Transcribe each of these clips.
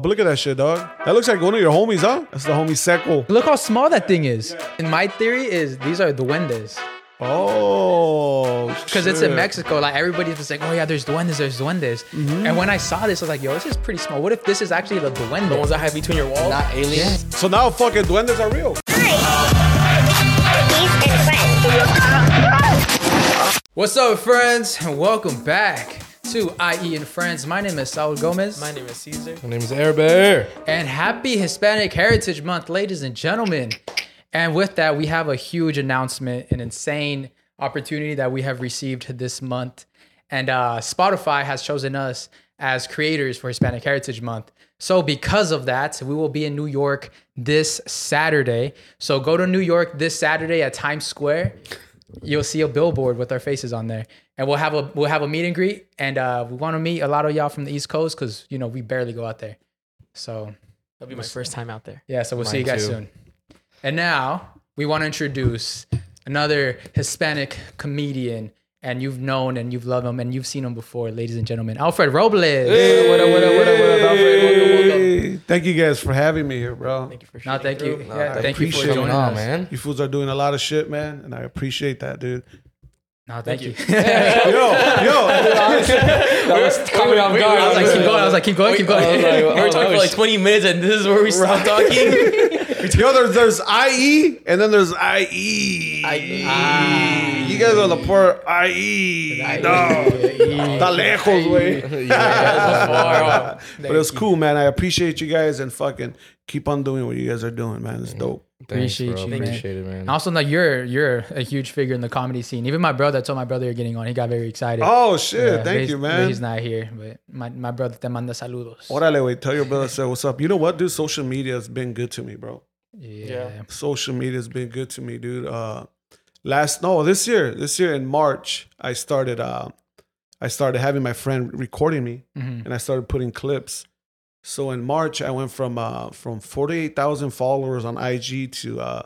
But look at that shit, dog. That looks like one of your homies, huh? That's the homie Seco. Look how small that thing is. And my theory is these are duendes. Oh, Because it's in shit. Mexico. Like everybody's just like, oh yeah, there's duendes, there's duendes. Mm-hmm. And when I saw this, I was like, yo, this is pretty small. What if this is actually the duende? The ones that have between your walls. Not aliens. So now fucking duendes are real. What's up, friends? And welcome back to IE and Friends. My name is Saul Gomez. My name is Caesar. My name is Air Bear. and happy Hispanic Heritage Month, ladies and gentlemen. And with that, we have a huge announcement, an insane opportunity that we have received this month. And uh, Spotify has chosen us as creators for Hispanic Heritage Month. So, because of that, we will be in New York this Saturday. So, go to New York this Saturday at Times Square. You'll see a billboard with our faces on there, and we'll have a we'll have a meet and greet. And uh, we want to meet a lot of y'all from the East Coast because you know we barely go out there. So That'll be my first time out there. yeah, so we'll see you guys too. soon. And now we want to introduce another Hispanic comedian, and you've known and you've loved him and you've seen him before, ladies and gentlemen. Alfred Robles. What up, what up, what up, what up, Alfred? Welcome, welcome. Hey, Thank you guys for having me here, bro. Thank you for No, thank you. through. Yeah, I thank you for appreciate it. joining Nah, us, man. You fools are doing a lot of shit, man, and I appreciate that, dude. No, thank, you. Yo, yo, That was coming off guard. I was like, keep going. I was like, keep going, keep going. I was like, We were talking for like 20 minutes, and this is where we stopped talking. yo, there's there's IE and then there's IE. IE. Ah. You guys are the poor IE. No, está lejos, güey. But it was cool, man. I appreciate you guys and fucking keep on doing what you guys are doing, man. It's dope. Thanks, Appreciate bro. you, man. Appreciate it, man. And also, like you're you're a huge figure in the comedy scene. Even my brother I told my brother you're getting on. He got very excited. Oh shit! Yeah, Thank you, man. He's not here, but my, my brother te manda saludos. Órale, güey. Tell your brother, say what's up. You know what, dude? Social media has been good to me, bro. Yeah. social media has been good to me, dude. Uh, last no, this year, this year in March, I started. Uh, I started having my friend recording me, Mhm. and I started putting clips. So in March, I went from uh, from forty eight thousand followers on IG to uh,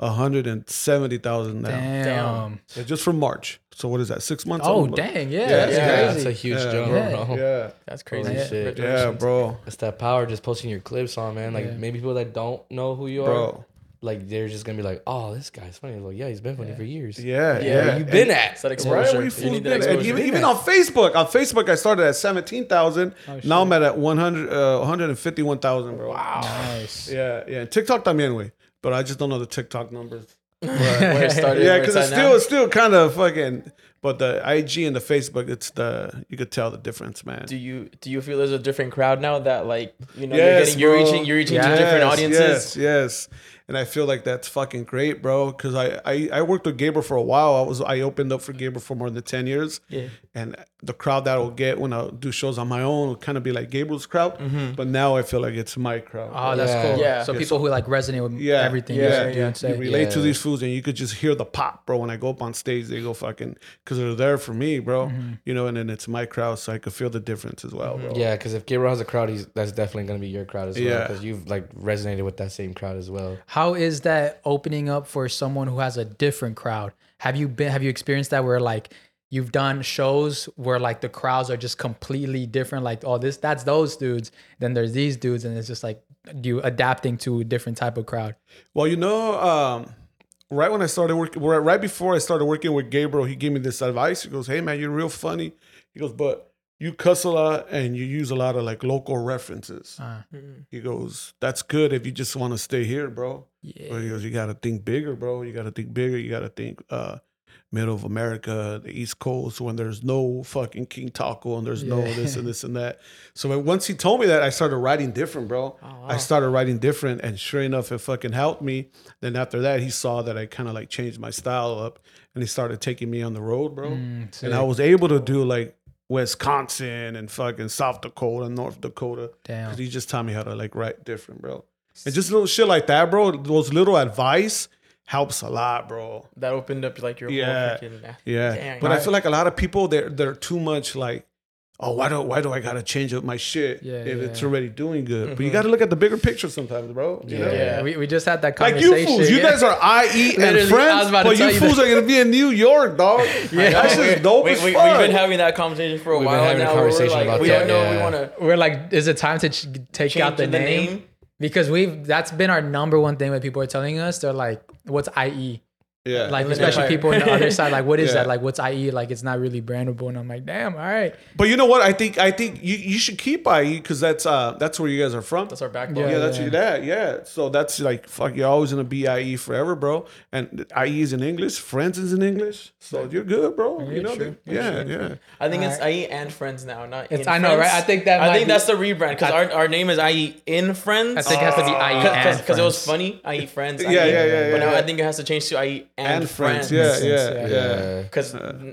hundred and seventy thousand now. Damn. Yeah, just from March. So what is that? Six months? Oh Almost? dang, yeah, Yeah, that's yeah, crazy. that's a huge Yeah. jump, Yeah. bro. Yeah, That's crazy. Holy shit. yeah, bro, It's that power just posting your clips on, man. Like Yeah. maybe people that don't know who you are, bro. Like they're just gonna be like, "Oh, this guy's funny." Like, yeah, he's been funny for years. Yeah, Yeah, yeah. You've been at. It's that Right, exposure. we You need that and exposure. even, even on Facebook, on Facebook, I started at seventeen thousand. now I'm at, at 100, uh, 151,000, bro. Wow. Nice. Yeah, yeah. And TikTok también, way, but I just don't know the TikTok numbers. where it started. Yeah, because it's at still it's still kind of fucking. But the IG and the Facebook, it's the you could tell the difference, man. Do you do you feel there's a different crowd now that like you know Yes, you're getting you're reaching you're reaching Yeah. to different audiences? Yes, yes. And I feel like that's fucking great, bro. Because I, I I worked with Gabriel for a while. I was I opened up for Gabriel for more than ten years. Yeah. And the crowd that I'll get when I do shows on my own will kind of be like Gabriel's crowd. mm-hmm. But now I feel like it's my crowd. Oh, that's Yeah. cool. Yeah. So Yeah, people who like resonate with yeah, everything. Yeah, you yeah, you dude. say. You relate to these fools, and you could just hear the pop, bro. When I go up on stage, they go fucking because they're there for me, bro. Mm-hmm. You know, and then it's my crowd, so I could feel the difference as well, bro. Yeah, because if Gabriel has a crowd, he's that's definitely gonna be your crowd as well. Yeah. Because you've like resonated with that same crowd as well. How is that opening up for someone who has a different crowd? Have you been have you experienced that where like you've done shows where like the crowds are just completely different like oh this that's those dudes then there's these dudes and it's just like you adapting to a different type of crowd. Well, you know, um, right when I started working, right right before I started working with Gabriel, he gave me this advice. He goes, "Hey, man, you're real funny." He goes, "But you cuss a lot and you use a lot of like local references." Uh, He goes, "That's good if you just want to stay here, bro." Yeah. But he goes, "You got to think bigger, bro. You got to think bigger. You got to think uh, middle of America, the East Coast, when there's no fucking King Taco and there's no this and this and that." So once he told me that, I started writing different, bro. Oh, I started writing different, and sure enough, it fucking helped me. Then after that, he saw that I kind of like changed my style up, and he started taking me on the road, bro. Mm, and I was able to do like Wisconsin and fucking South Dakota, North Dakota. Damn. Because he just taught me how to like write different, bro. And just little shit like that, bro. Those little advice helps a lot, bro. That opened up like your Yeah. whole freaking Yeah. Dang. but I feel like a lot of people they're they're too much like oh, why do why do I gotta change up my shit Yeah, if yeah. it's already doing good? But you mm-hmm. gotta look at the bigger picture sometimes, bro. You know? Yeah, Yeah. We, we just had that Like conversation. you fools, you yeah. guys are IE and Literally, I was friends, about but tell you you fools that. are gonna be in New York, dog. Yeah. that shit's dope we, as we, fuck. we've been having that conversation for a We've been while having a now. we're conversation like, about we don't know. We want to We're like, is it time to ch- take out the, the name? name. Because we've that's been our number one thing when people are telling us they're like, what's IE? Yeah, Like especially people on the other side, like what is Yeah. that? Like what's IE? Like it's not really brandable. And I'm like, damn, all right. but you know what? I think I think you, you should keep IE because that's uh that's where you guys are from. That's our backbone. yeah, that's yeah. your dad. Yeah, so that's like fuck. You're always gonna be IE forever, bro. And IE is in English, friends is in English, so you're good, bro. you know, true. yeah, yeah. I think it's Alright. IE and Friends now, not It's- in I know, Friends. right? I think that I think be- that's the rebrand because our, our name is IE in Friends. I think it has to be IE and because it was funny. IE Friends. Yeah, IE, yeah, yeah, But now yeah. I think it has to change to IE and, And friends, Friends. yeah, yeah, yeah. yeah. Yeah. Because uh,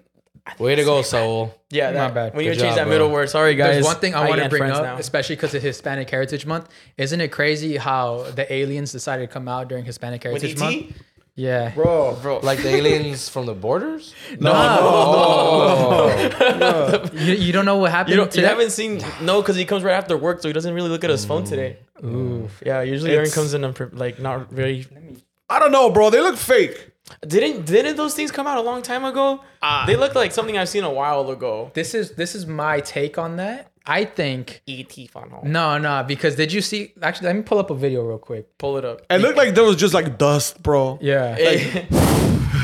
Way to go, Saul. yeah, that, bad. when you Good change job, that middle bro. word, sorry guys. There's one thing I IE want to bring Friends up, now. especially because of Hispanic Heritage Month. Isn't it crazy how the aliens decided to come out during Hispanic Heritage ET? Month? Yeah. Bro, bro. Like the aliens from the borders? No, Oh. you, you don't know what happened you, don't, you haven't seen no because he comes right after work, so he doesn't really look at his phone today. Ooh. Yeah, usually Aaron comes in unpre- like not very. I don't know, bro. They look fake. Didn't didn't those things come out a long time ago? Uh, they look like something I've seen a while ago. This is this is my take on that. I think ET phone home. no, no, because did you see? Actually, let me pull up a video real quick. Pull it up. It looked like there was just like dust, bro. Yeah, Hey.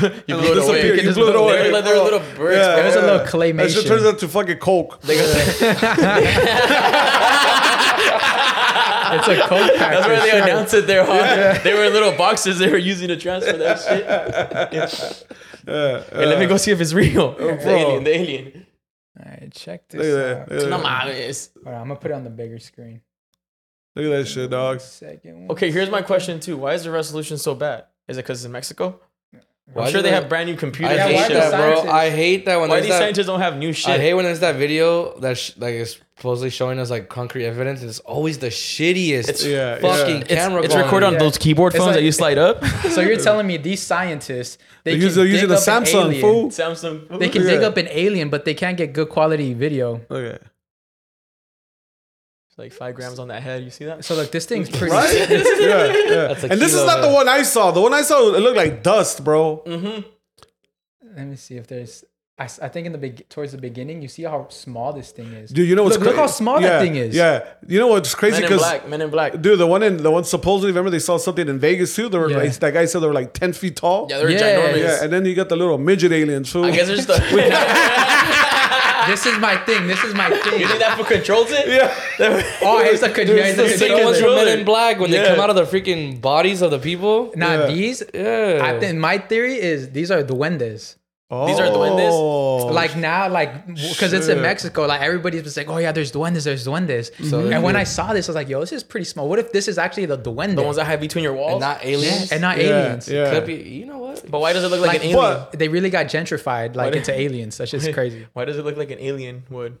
you It blew it away. disappeared. You blew it blew- away, They're, like- they're little bricks. Yeah, bro. There's a little That shit claymation. turns out to fucking coke. They it's a coke pack. That's for where they sure. announced it there, huh? They were in little boxes they were using to transfer that shit. Yeah, uh, Hey, let me uh. go see if it's real. Oh, the alien, the alien. All right, check Look this at that. out. Look at No that. mames. Hold on, I'm gonna put it on the bigger screen. Look at that shit, dog. Second one. Okay, here's my question too. Why is the resolution so bad? Is it because it's in Mexico? Why I'm sure they they- have brand new computers. I Yeah, and why hate the that, bro. I hate that when Why there's these that. scientists don't have new shit? I hate when there's that video that sh- like is supposedly showing us like concrete evidence. And it's always the shittiest It's- Yeah, fucking yeah. it's, camera. it's quality. recorded on Yeah. those keyboard It's phones like- that you slide up. So you're telling me these scientists they They're can using, they're using dig a up an Samsung, alien. fool. Samsung. They can dig up an alien, but they can't get good quality video. Okay. It's like five grams on that head. You see that? So like this thing's pretty. Right? yeah, yeah. That's a And this is kilo, not the one I saw. The one I saw, it looked like dust, bro. Mm-hmm. Let me see if there's. I, I think in the big towards the beginning, you see how small this thing is. Dude, you know what's Look- look how small that thing is. Yeah. You know what's crazy? Men in Because black. Men in black. dude, the one in the one supposedly remember they saw something in Vegas too. They were Yeah. like that guy said they were like ten feet tall. Yeah, they're Yeah, ginormous. Yeah, and then you got the little midget aliens, fool. I guess there's the. this is my thing. This is my thing. you think that for controls it? yeah. Oh, it's a con- yeah, it's The a same controller. ones from Men in Black when they Yeah. come out of the freaking bodies of the people. Now Yeah. these, Yeah. I think my theory is these are duendes. These are duendes? Oh. like now, like because it's in. Mexico, like everybody's just like, oh yeah, there's duendes, there's duendes. Mm-hmm. So and they're when. I saw this, I was like, yo, this is pretty small. What if this is actually the duende The ones that have between your walls. and not aliens. and not yeah, aliens? Yeah. Could be. You know what? but why does it look like, Like, an alien? but- They really got gentrified like into aliens. That's just crazy. Why does it look like an alien would?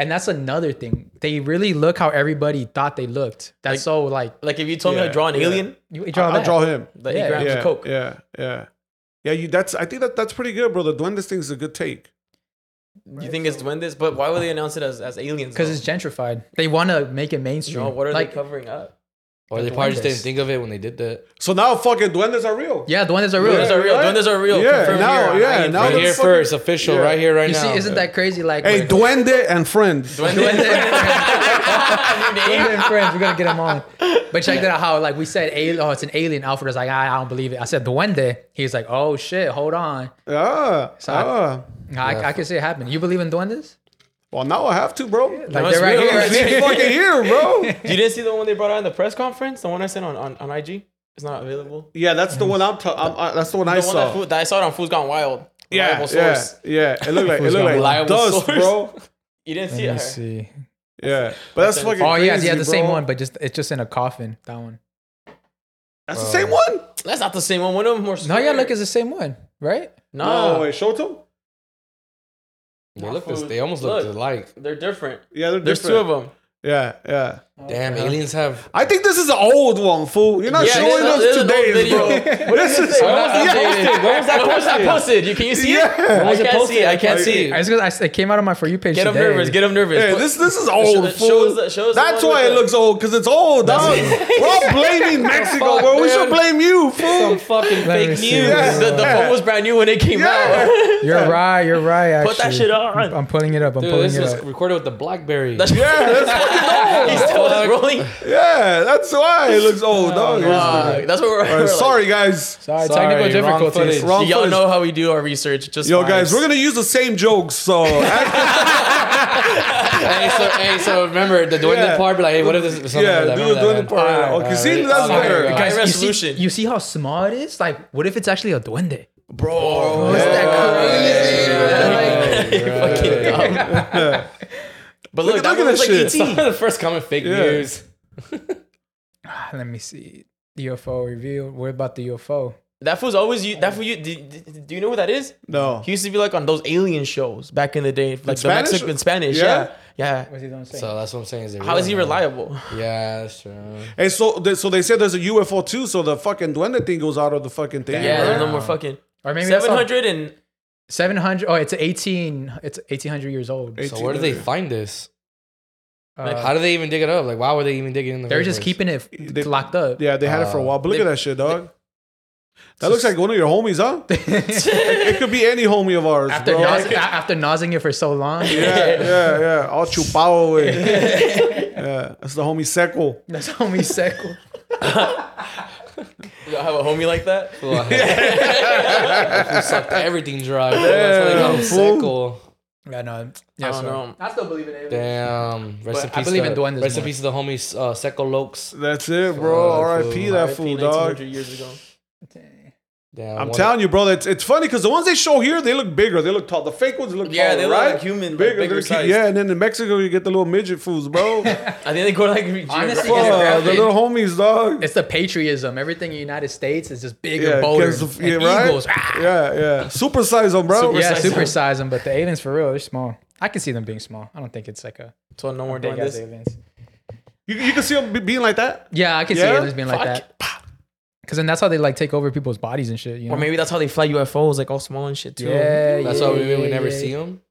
And that's another thing. They really look how everybody thought they looked. That's Like- so like Like if you told me to draw an yeah. alien, you, you draw I'll draw him. the Yeah. eight grams Yeah, of coke. yeah, yeah, yeah. You that's I think that that's pretty good, bro. The duendes thing is a good take. You think it's duendes? But why would they announce it as, as aliens? because it's gentrified. They want to make it mainstream. No, what are like, they covering up? Or they probably just didn't think of it when they did that. So now fucking duendes are real. Yeah, duendes are real. Duendes are real. right? Duendes are real. Yeah, Confirmed now- here on yeah, IE now Right the here fucking- first, official, yeah. right here, right You now. see, isn't that crazy? Like, Hey, when- duende and friends. Duende. Duende and friends, we're gonna get them on. But check that out. How like we said, alien, oh, it's an alien. Alfred was like, I, I don't believe it. I said duende. He's like, oh shit, hold on. Ah, So I- ah. I, I can see it happen. You believe in duendes? Well, now I have to, bro. Like No, they're right real. here. It's Right fucking here, bro. You didn't see the one they brought out in the press conference? The one I sent on, on, on IG? It's not available. Yeah, that's the one I'm. Ta- I'm uh, that's the one I one saw. that, Fu- that I saw it on Foos Gone Wild. yeah, yeah, yeah. It looked like it looked like reliable dust, source? bro. You didn't see Let it? me her? see. Yeah, but that's That's fucking. Oh yeah, crazy, yeah, the same one, but just it's just in a coffin. That one. That's the same one. That's not the same one. One of them more No, square. yeah, look, it's the same one, right? No, No, wait, show it to 'em? They look this. They almost look Look. alike. they're different. Yeah, they're There's different. two of them. Yeah, yeah. Damn, aliens have. I think this is an old one, fool. You're not Yeah, showing this us is- this is an old today's, video. bro. This is When was that updated? When was that When was that posted? posted? You can you see Yeah. it? When I was it can't see it. I can't see. I was gonna, I, it came out on my for you page. Get them today. nervous. Get them nervous. Hey, Put- this this is old, Show- fool. shows the- shows the That's one why with it the- looks old, because it's old, dog. We're all blaming Mexico, fuck, bro. We should man? blame you, fool. Some fucking Let me fake see. news. Yeah. the, the phone was brand new when it came Yeah. out. You're right. You're right. Actually. Put that shit on. I'm pulling it up. I'm Dude, pulling this it was up. recorded with the BlackBerry. That's Yeah, that's He's still rolling. yeah, that's why it looks old, oh, dog. Fuck. That's what we're, All we're like- sorry, guys. Sorry, Sorry, technical wrong difficulties. footage. Wrong Y'all footage. know how we do our research. Just Yo, fine. guys, we're gonna use the same jokes. So hey, so hey, so remember the duende Yeah. part? Be like, hey, what if this is something yeah, like that? do Remember the that, doing man? the part. Alright, Okay, see, alright. that's Alright, better. alright. Guys, High you resolution. see, you see how small it is? Like, what if it's actually a duende? Bro, Is yeah. that crazy? You're fucking dumb. But look, Look at- that look at one was that like shit. ET. Some of the first comment fake Yeah. news. Ah, Let me see. UFO reveal. What about the UFO? That fool's always you. That fool you. Do, do, do you know what that is? No. He used to be like on those alien shows back in the day, like the Spanish? Mexican Spanish. Yeah? Yeah, yeah. What's he gonna? So that's what I'm saying. Is How is he reliable? Yeah, that's true. Hey, so they, so they said there's a UFO too. So the fucking duende thing goes out of the fucking thing. Yeah, right? there's no more fucking or maybe that's all- and 700. Oh, it's 18. It's 1800 years old. So where do they find this? Uh, How do they even dig it up? Like, why were they even digging in the? they're just place? keeping it They- locked up. Yeah, they had it for a Uh, while. But look they- at that shit, dog. That looks like one of your homies, huh? it, it could be any homie of ours, After bro. nos- a- after nosing it for so long. yeah, yeah, yeah. All chupado away. yeah, that's the homie Seco. That's homie Seco. you don't have a homie like that. Who sucked everything dry. bro. That's why they call him fool. Seco. Yeah, no. I Yeah, don't so- know. I still believe in it. Damn. Rest But in I peace. believe to, in duendes Rest in more. peace to the homies uh, Seco Lokes. That's it, bro. R.I.P. that fool, dog. years ago. Damn. I'm one- telling you, bro. It's it's funny because the ones they show here, they look bigger. They look tall. The fake ones look Yeah, taller, they look right? like human, like bigger, bigger they're- size. Yeah, and then in Mexico you get the little midget fools, bro. I think they go to like Honestly, geographic- it's Fuck, the little homies, dog. It's the patriotism. Everything in the United States is just bigger, Yeah, bolder, 'cause the- and yeah, right? eagles. ah. Yeah, yeah. Super size them, bro. Super Yeah, size super them. size them, but the aliens for real, they're small. I can see them being small. I don't think it's like a So no more big doing ass this. aliens. You, you can see them being like that. Yeah, I can see Yeah? aliens being like Fuck. that. Because then that's how they like take over people's bodies and shit. You know? Or maybe that's how they fly UFOs, like all small and shit too. yeah, That's yeah, why we, we yeah, never yeah. see them.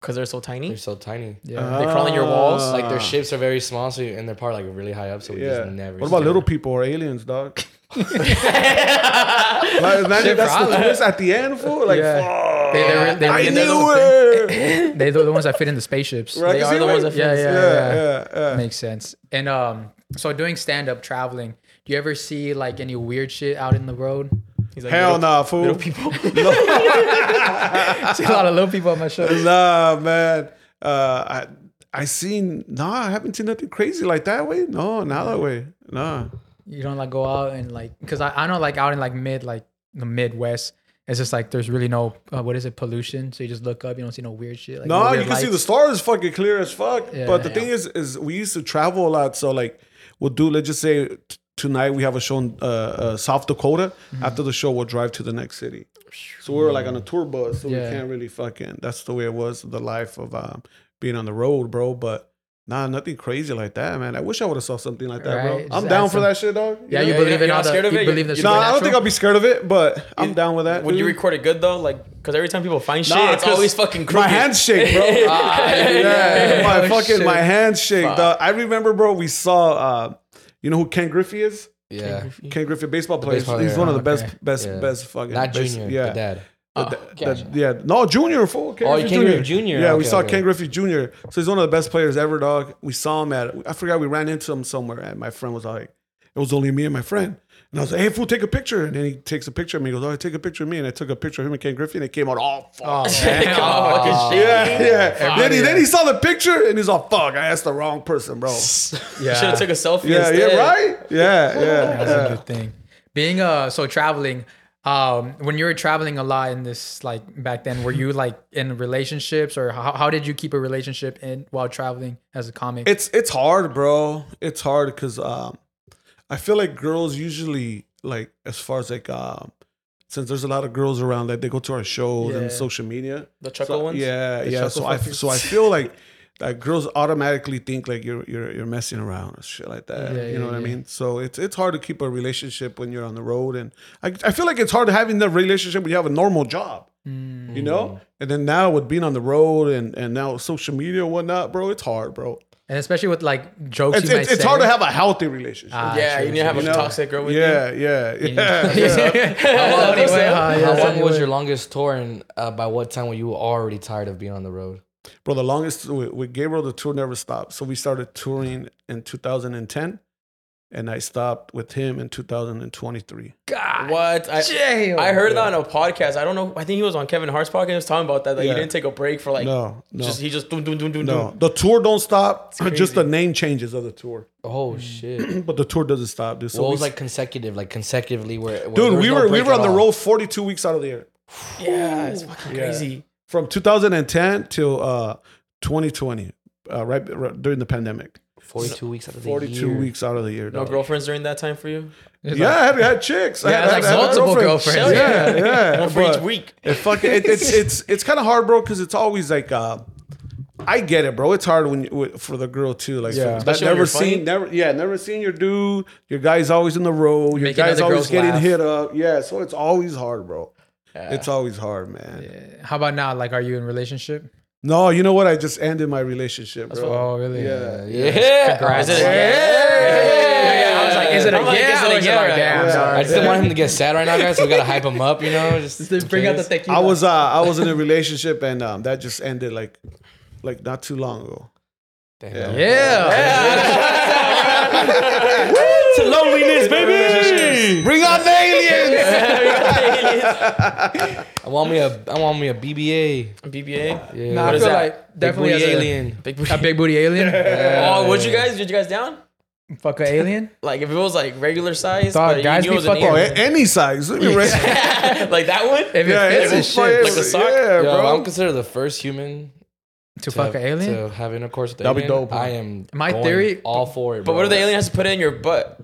because they're so tiny. They're so tiny. Yeah. They crawl in your walls, Like Ah. their shapes are very small, so you, and they're probably like really high up, so we Yeah. just never. What see about them. little people or aliens, dog? Like, imagine Shit, that's the probably. twist at the end, fool. Like, Yeah. fuck. They- they're- they- I they're knew the- it. They're the ones that fit in the spaceships. Right? They are the what- ones that Yeah, fit- yeah, yeah, yeah. yeah, yeah. Makes sense. And um, so doing stand up, traveling. Do you ever see like any weird shit out in the road? He's like, Hell little, nah, fool. little people. I see a lot of little people on my show. Nah, man. Uh, I I seen nah. I haven't seen nothing crazy like that way. No, not that way. Nah. You don't like go out and like because I, I know like out in like mid like the Midwest. It's just like there's really no uh, what is it pollution. So you just look up, you don't see no weird shit. Like, No, you can see the stars fucking clear as fuck. Yeah. but the Yeah. thing is, is we used to travel a lot. So like, we'll do. Let's just say tonight we have a show in uh, uh, South Dakota. Mm-hmm. After the show, we'll drive to the next city. So we were like on a tour bus. So Yeah. we can't really fucking. That's the way it was. The life of um, being on the road, bro. But. Nah, nothing crazy like that, man. I wish I would have saw something like that, Right, bro. just I'm add down for some- that shit, dog. Yeah, you Yeah, believe you're in not all the scared of you it? believe in You- No, I don't think I'll be scared of it, but I'm down with that. Would you record it good though? Like, because every time people find shit, Nah, it's 'cause always fucking My crooked. hands shake, bro. yeah, my Oh, fucking shit. my hands shake. dog. I remember, bro. We saw, uh, you know who Ken Griffey is? Yeah. Ken Griffey, baseball player. baseball He's player, one of the okay. best, best, Yeah. best fucking. Not best- junior. yeah, The dad. The- oh, the- gotcha. the- yeah, no, junior, fool. Ken Oh, Griffey Ken Griffey Jr. Yeah, we saw okay. Ken Griffey Jr. So he's one of the best players ever, dog. We saw him at. I forgot we ran into him somewhere, and my friend was like, "It was only me and my friend." And I was like, "Hey, fool, take a picture." And then he takes a picture of me. He goes, "Oh, take a picture of me." And I took a picture of him and Ken Griffey, and it came out all fuck. Oh, man. shit. Yeah, yeah. Then he, yeah. then he saw the picture and he's all, fuck, I asked the wrong person, bro. yeah. Should have took a selfie Yeah, instead. yeah, right? Yeah, yeah. That's yeah. a good thing. Being uh so traveling, um, when you were traveling a lot in this like back then, were you like in relationships or how, how did you keep a relationship in while traveling as a comic? It's it's hard, bro. It's hard because um, I feel like girls usually like as far as like um, since there's a lot of girls around that they go to our shows Yeah. and social media. The chuckle So- ones. Yeah, The yeah. So I so I feel like like girls automatically think like you're you're you're messing around or shit like that. Yeah, you yeah, know what I mean? So it's it's hard to keep a relationship when you're on the road, and I I feel like it's hard having the relationship when you have a normal job. Mm. You know, and then now with being on the road and and now social media and whatnot, bro, it's hard, bro. And especially with like jokes It's you might it's, it's say. hard to have a healthy relationship. Ah, yeah, true, you need to have you a know? toxic girl with yeah, yeah, yeah, yeah. Well, anyway, huh? How Yes, long was your longest tour, and uh, by what time were you already tired of being on the road? Bro, the longest with, with Gabriel, the tour never stopped. So we started touring in 2010, and I stopped with him in 2023. God What? I, damn. I heard that on a podcast. I don't know. I think he was on Kevin Hart's podcast. He was talking about that. That Yeah. he didn't take a break for like. No, no, Just he just doom doom doom doom no. doom. The tour don't stop. Just crazy. the name changes of the tour, Oh shit! but the tour doesn't stop, dude. So what we, was like consecutive, like consecutively, where, where there dude, was we no were we break were at on the all? road 42 weeks out of the year, Yeah, it's fucking Yeah. crazy. from 2010 till uh 2020, uh, right, right during the pandemic. Forty-two weeks out of the 42 year. weeks out of the year. No dog. girls during that time for you. It's Yeah, like- I had, I had chicks. I Yeah, had, I like had- I had multiple girlfriends. girlfriends. Yeah, yeah. One for each week. It fucking it, it's it's it's kind of hard, bro, because it's always like uh, I get it, bro. It's hard when you, for the girl too, like Yeah. yeah. Especially when never you're funny. seen, never yeah, never seen your dude. Your guy's always in the road. Your Making guy's always getting laugh. hit up. Yeah, so it's always hard, bro. Yeah. It's always hard, man. How about now? Like, are you in relationship? No, you know what? I just ended my relationship, bro. Oh, really? Yeah. Yeah, Congrats. Is it a yeah? Yeah, I was like, is it a I'm like, yeah? is it a or is it yeah? like, Yeah. damn, Yeah. sorry. I just didn't want him to get sad right now, guys. So we gotta hype him up, you know. Just Just bring out the tequila. I was uh I was in a relationship and um that just ended like like not too long ago. Damn. Yeah. to loneliness, baby. Bring out the aliens. I want me a I want me a BBA. BBA. Yeah. Nah, What I is feel that? like definitely Big booty as a- alien. Big A booty. big booty alien? Oh, would you guys? Did you guys down? Fuck a alien? Like if it was like regular size, Dog, but guys you knew be it was an Oh, alien. any size. Let me rest- like that one. If it yeah, fits any and shit. Like a sock? Yeah, Yo, bro. I'm considered the first human To to, fuck an alien? to have intercourse with the That'd be dope, huh? I am. My going theory- all for it. But what if the alien has to put it in your butt?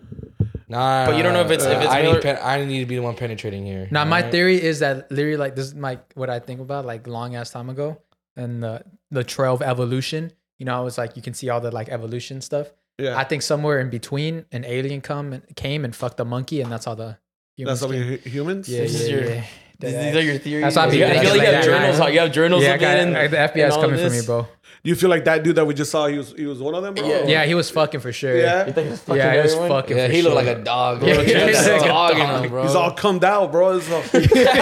Nah, But you don't know if it's- if uh, it's I male or- need, pen, I need to be the one penetrating here. Now, my alright? theory is that literally, like, this is my what I think about, like, long ass time ago, and the the trail of evolution. You know, I was like, you can see all the like evolution stuff. Yeah. I think somewhere in between, an alien come and came and fucked a monkey, and that's how the humans That's how came. we humans. Yeah, This yeah, your- yeah. These, these are your theories. That's how I be You- I thinking like you like have that, journals. man. You have journals. Yeah, I got, it and- I- the FBI is coming for this. me, bro. Do you feel like that dude that we just saw? He was he was one of them, bro. Yeah. Yeah, he was fucking for sure. Yeah. You think it's fucking yeah, he was fucking. Yeah, he looked sure. like a dog. Bro. Yeah, Yeah, he's he's like a dog, dog. him, bro. He's all cummed out, bro. It's all-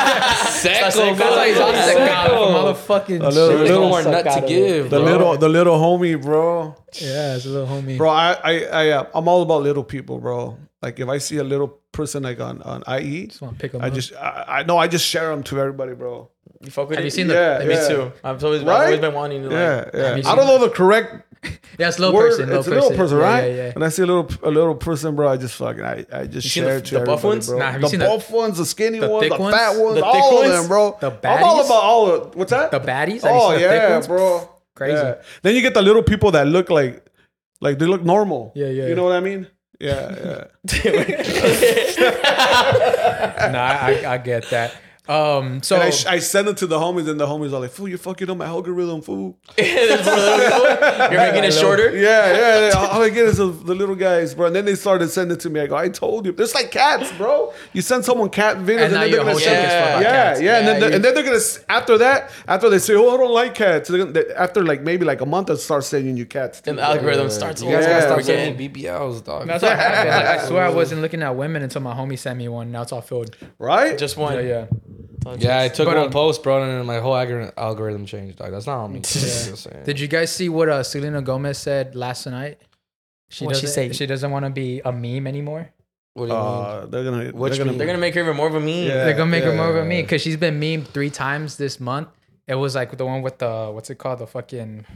Seco, Seco. He's on Seco. motherfucking. A little- shit. little more nut to give, the bro. little the little homie, bro. Yeah, it's a little homie. Bro, I I I uh, I'm all about little people, bro. Like if I see a little person like on on IE, just want to pick him I up. just I, I know I just share them to everybody, bro. You fuck with Have it? you seen the? Yeah, Me yeah. too. I've always, I've Right? always been wanting to like. Yeah, yeah. you I don't know the correct Yeah, it's little word. person. Little it's a person. little person, Yeah, right? Yeah, yeah. And I see a little a little person, bro. I just fucking I, I just You seen share the- it to the buff everybody, ones? bro. Nah, have you the seen the- buff ones, the skinny the ones, thick the ones? fat ones, The thick all ones? of them, bro. The I'm all baddies? about all of what's that? The baddies. Have you oh seen the thick yeah, ones? bro. Crazy. Yeah. Then you get the little people that look like like they look normal. Yeah, yeah. You know what I mean? Yeah, yeah. nah, I, I get that. Um, so and I, sh- I send it to the homies, and the homies are like, "Fool, you're fucking up my algorithm, fool." There's one of. You're making it shorter. Yeah, yeah. yeah. All I get is the, the little guys, bro. And then they started sending it to me. I go, I told you. It's like cats, bro. You send someone cat videos, And and, then they're gonna send chick is full yeah, yeah, yeah. And then Yeah, they're, you- and then they're gonna after that, after they say, "Oh, I don't like cats," they're gonna, they, after like maybe like a month, they'll start sending you cats. too. And the algorithm starts You guys over gotta Yeah, stop sending BBLs, dog. that's what happened. Like, I swear I wasn't looking at women until my homie sent me one. Now it's all filled. right? Just one. Yeah, yeah. Yeah, I took But, one um, post, bro, and then my whole algorithm, algorithm changed, dog. That's not on me. Just. Did you guys see what uh, Selena Gomez said last night? She What'd she doesn't. say? She doesn't want to be a meme anymore. What do you mean? Uh, they're gonna. Which they're gonna. They're gonna make her even more of a meme. Yeah. They're gonna make her yeah, more of a meme because she's been memed three times this month. It was like the one with the what's it called the fucking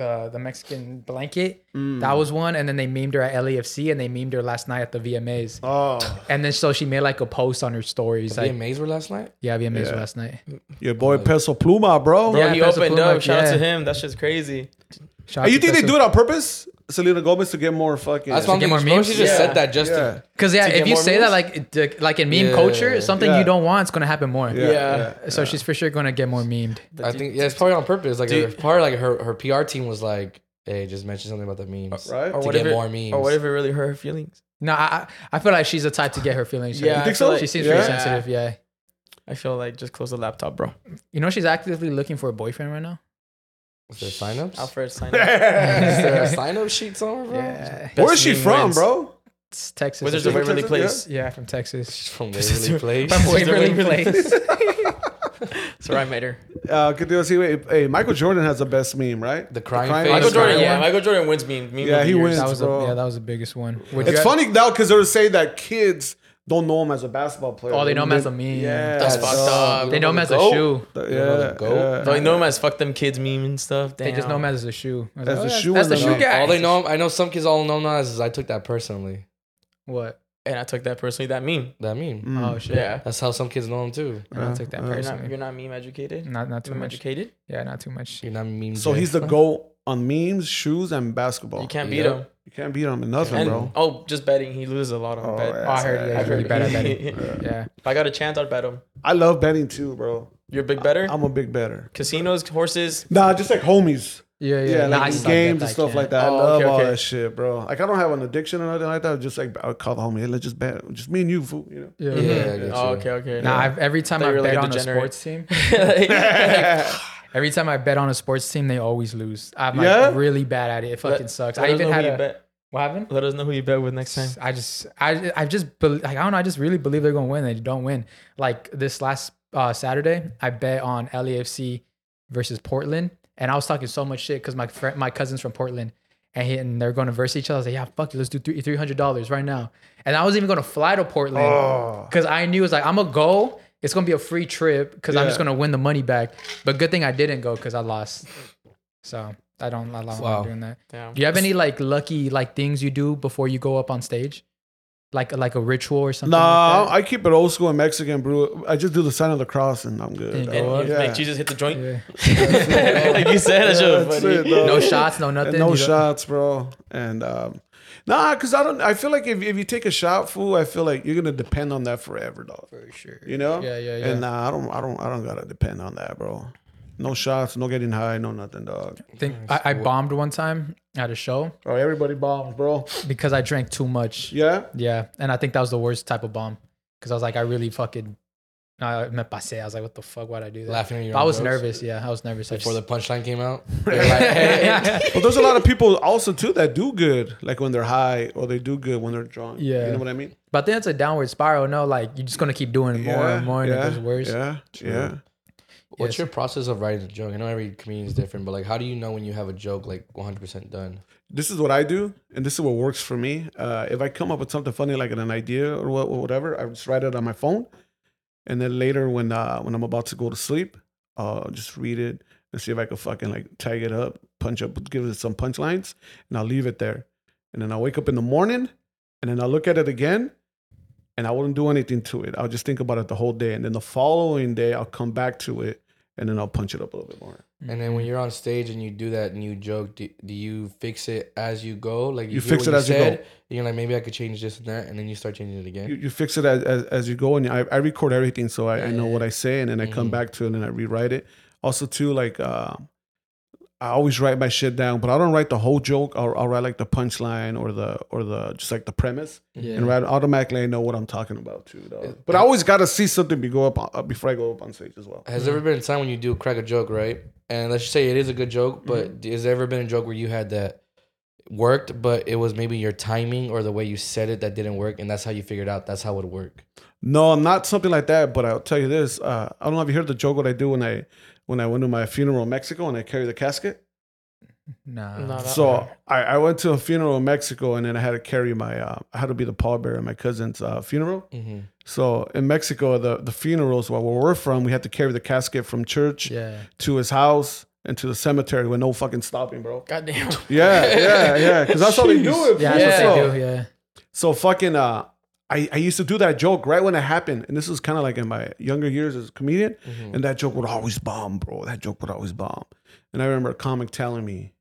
the the Mexican blanket. Mm. That was one, and then they memed her at LAFC, and they memed her last night at the VMAs. Oh, And then so she made like a post on her stories, The like VMAs were last night. yeah, VMAs Yeah. last night. your boy Peso Pluma, bro. Bro, Yeah, he Peso opened Pluma, up. Shout out to him. That shit's crazy. Shout Hey, you to think they do it on purpose? Selena Gomez to get more fucking. That's what I'm get more thinking. Bro, She memes? just Yeah. said that just to. Because yeah, To if get you more say memes? that like the- like in meme Yeah. culture, something Yeah. you don't want, it's gonna happen more. Yeah, Yeah. yeah. So she's for sure gonna get more memed. I think yeah, it's probably on purpose. Like her, part like her her PR team was like, hey, just mention something about the memes. Uh, right. Or To what get it- more memes. Or what if it really hurt her feelings? No, I I I feel like she's the type to get her feelings. hurt. Yeah, You think so? She seems Yeah. pretty sensitive. Yeah. I feel like just close the laptop, bro. You know she's actively looking for a boyfriend right now. Is there signups? Alfred sign Is there a Where sign up sheet somewhere, bro? Yeah. is she meme from, wins. bro? It's Texas. Wizards or of. Waverly Place. Yeah, from Texas. She's from This is Waverly Place. From Waverly Waverly Place. That's where I met her. Uh, could you see? Wait, hey, Michael Jordan has the best meme, right? The crying crying face. Michael Michael Jordan, Jordan yeah, one? Michael Jordan wins meme. meme Yeah, he years. wins. That was a, bro. yeah, that was the biggest one. Would It's funny now because they were saying that kids don't know him as a basketball player. Oh, they know him as a meme. Yeah, That's so- fucked up. They know him as a Goat? shoe. Yeah, You know the goat? yeah. Don't know him as fuck them kids meme and stuff? They just know him as a shoe. I As like, the oh, shoe That's the shoe guy. All they know, him, I know some kids all know him as is I took that personally. What? And I took that personally. That meme. That meme. Mm. Oh shit. Yeah. That's how some kids know him too. I don't take that Uh, You're not, personally. you're not meme educated. Not not too Meme much. educated. Yeah, not too much. You're not meme. So he's the goat on memes, shoes, and basketball. You can't Yeah. beat him. You can't beat him in nothing, And bro. oh, just betting. He loses a lot on Oh, bet. yeah. Oh, I heard. Yeah, he's really bad at betting. if Yeah. I got a chance, I'd bet him. I love betting too, bro. You're a big better. I'm a big better. Casinos, horses. Nah, just like homies. Yeah, Yeah, yeah. Nah, like suck games and stuff like that. I Oh, love okay, all okay. that shit, bro. Like I don't have an addiction or nothing like that. Just like I call the homie, hey, let's just bet. Just me and you, fool. You know. Yeah. Yeah, yeah. I oh, get Oh, okay, okay. Nah, I've, every time Thought I you bet like on a degenerate. sports team, Like- every time I bet on a sports team, they always lose. I'm like Yeah? really bad at it. It fucking Let- sucks. let I us even know had who you a bet. what happened? Let us know who you bet with next time. I just I I just like I don't know. I just really believe they're gonna win. They don't win. Like this last uh, Saturday, I bet on LAFC versus Portland, and I was talking so much shit because my friend, my cousins from Portland, and he, and they're going to verse each other. I was like, yeah, fuck you, let's do three three hundred dollars right now. And I was even gonna fly to Portland Oh. because I knew it was like I'm gonna go. It's gonna be a free trip because I'm just gonna win the money back. But good thing I didn't go because I lost. So I don't. I don't Wow. like doing that. Damn. Do you have any like lucky like things you do before you go up on stage? Like like a ritual or something? Nah, like I keep it old school and Mexican, brew. I just do the sign of the cross and I'm good. And- dog. And Oh, you yeah. make Jesus hit the joint. that? like you said, Yeah, that's funny. it, No shots, no And nothing. no shots, bro. And um, nah, cause I don't. I feel like if, if you take a shot, fool, I feel like you're gonna depend on that forever, dog. For sure. You know? Yeah, yeah, yeah. And nah, I don't. I don't. I don't gotta depend on that, bro. No shots, no getting high, no nothing, dog. Think I, I bombed one time at a show Oh, everybody bombs, bro. because I drank too much. Yeah. Yeah, and I think that was the worst type of bomb because I was like, I really fucking. I me pasé. I was like, what the fuck? Why'd I do that? Laughing at your But I own was jokes nervous. Yeah, I was nervous. I before the just- punchline came out. They're like, hey, But there's a lot of people also too that do good, like when they're high, or they do good when they're drunk. Yeah. You know what I mean? but then it's a downward spiral. No, like you're just gonna keep doing it more and more, and yeah, it goes worse. Yeah. Yeah. What's Yes. your process of writing a joke? I know every comedian is different, but like, how do you know when you have a joke like 100% done? this is what I do, and this is what works for me. Uh, if I come up with something funny, like an idea or what, or whatever, I just write it on my phone, and then later when uh, when I'm about to go to sleep, I'll just read it and see if I can fucking like tag it up, punch up, give it some punchlines, and I'll leave it there. And then I'll wake up in the morning, and then I'll look at it again, and I wouldn't do anything to it. I'll just think about it the whole day, and then the following day I'll come back to it, and then I'll punch it up a little bit more. And then when you're on stage and you do that new joke, do, do you fix it as you go? Like You hear fix what it as you go. you're like, maybe I could change this and that, and then you start changing it again. you, you fix it as, as, as you go and I, I record everything so I, I know what I say and then I come Mhm. back to it and then I rewrite it. Also too like uh, I always write my shit down, but I don't write the whole joke. I'll, I'll write like the punchline or the or the just like the premise Yeah. and right automatically I know what I'm talking about too. Though. But I always gotta see something be go up uh, before I go up on stage as well. Has there ever been a time when you do crack a joke, right? And let's just say it is a good joke, but Mm-hmm. has there ever been a joke where you had that worked, but it was maybe your timing or the way you said it that didn't work, and that's how you figured out that's how it would work? No, not something like that. But I'll tell you this: uh, I don't know if you heard the joke what I do when I when I went to my funeral in Mexico and I carry the casket. No. Nah, So I, I went to a funeral in Mexico and then I had to carry my uh, I had to be the pallbearer at my cousin's uh, funeral. Mm-hmm. So in Mexico, the the funerals where we're from, we had to carry the casket from church Yeah. to his house and to the cemetery with no fucking stopping, bro. Goddamn. Yeah, yeah, yeah. Because that's how they do it. Yeah, fool. that's so, what they do. Yeah. so fucking uh, I I used to do that joke right when it happened, and this was kind of like in my younger years as a comedian, Mm-hmm. and that joke would always bomb, bro. That joke would always bomb. And I remember a comic telling me,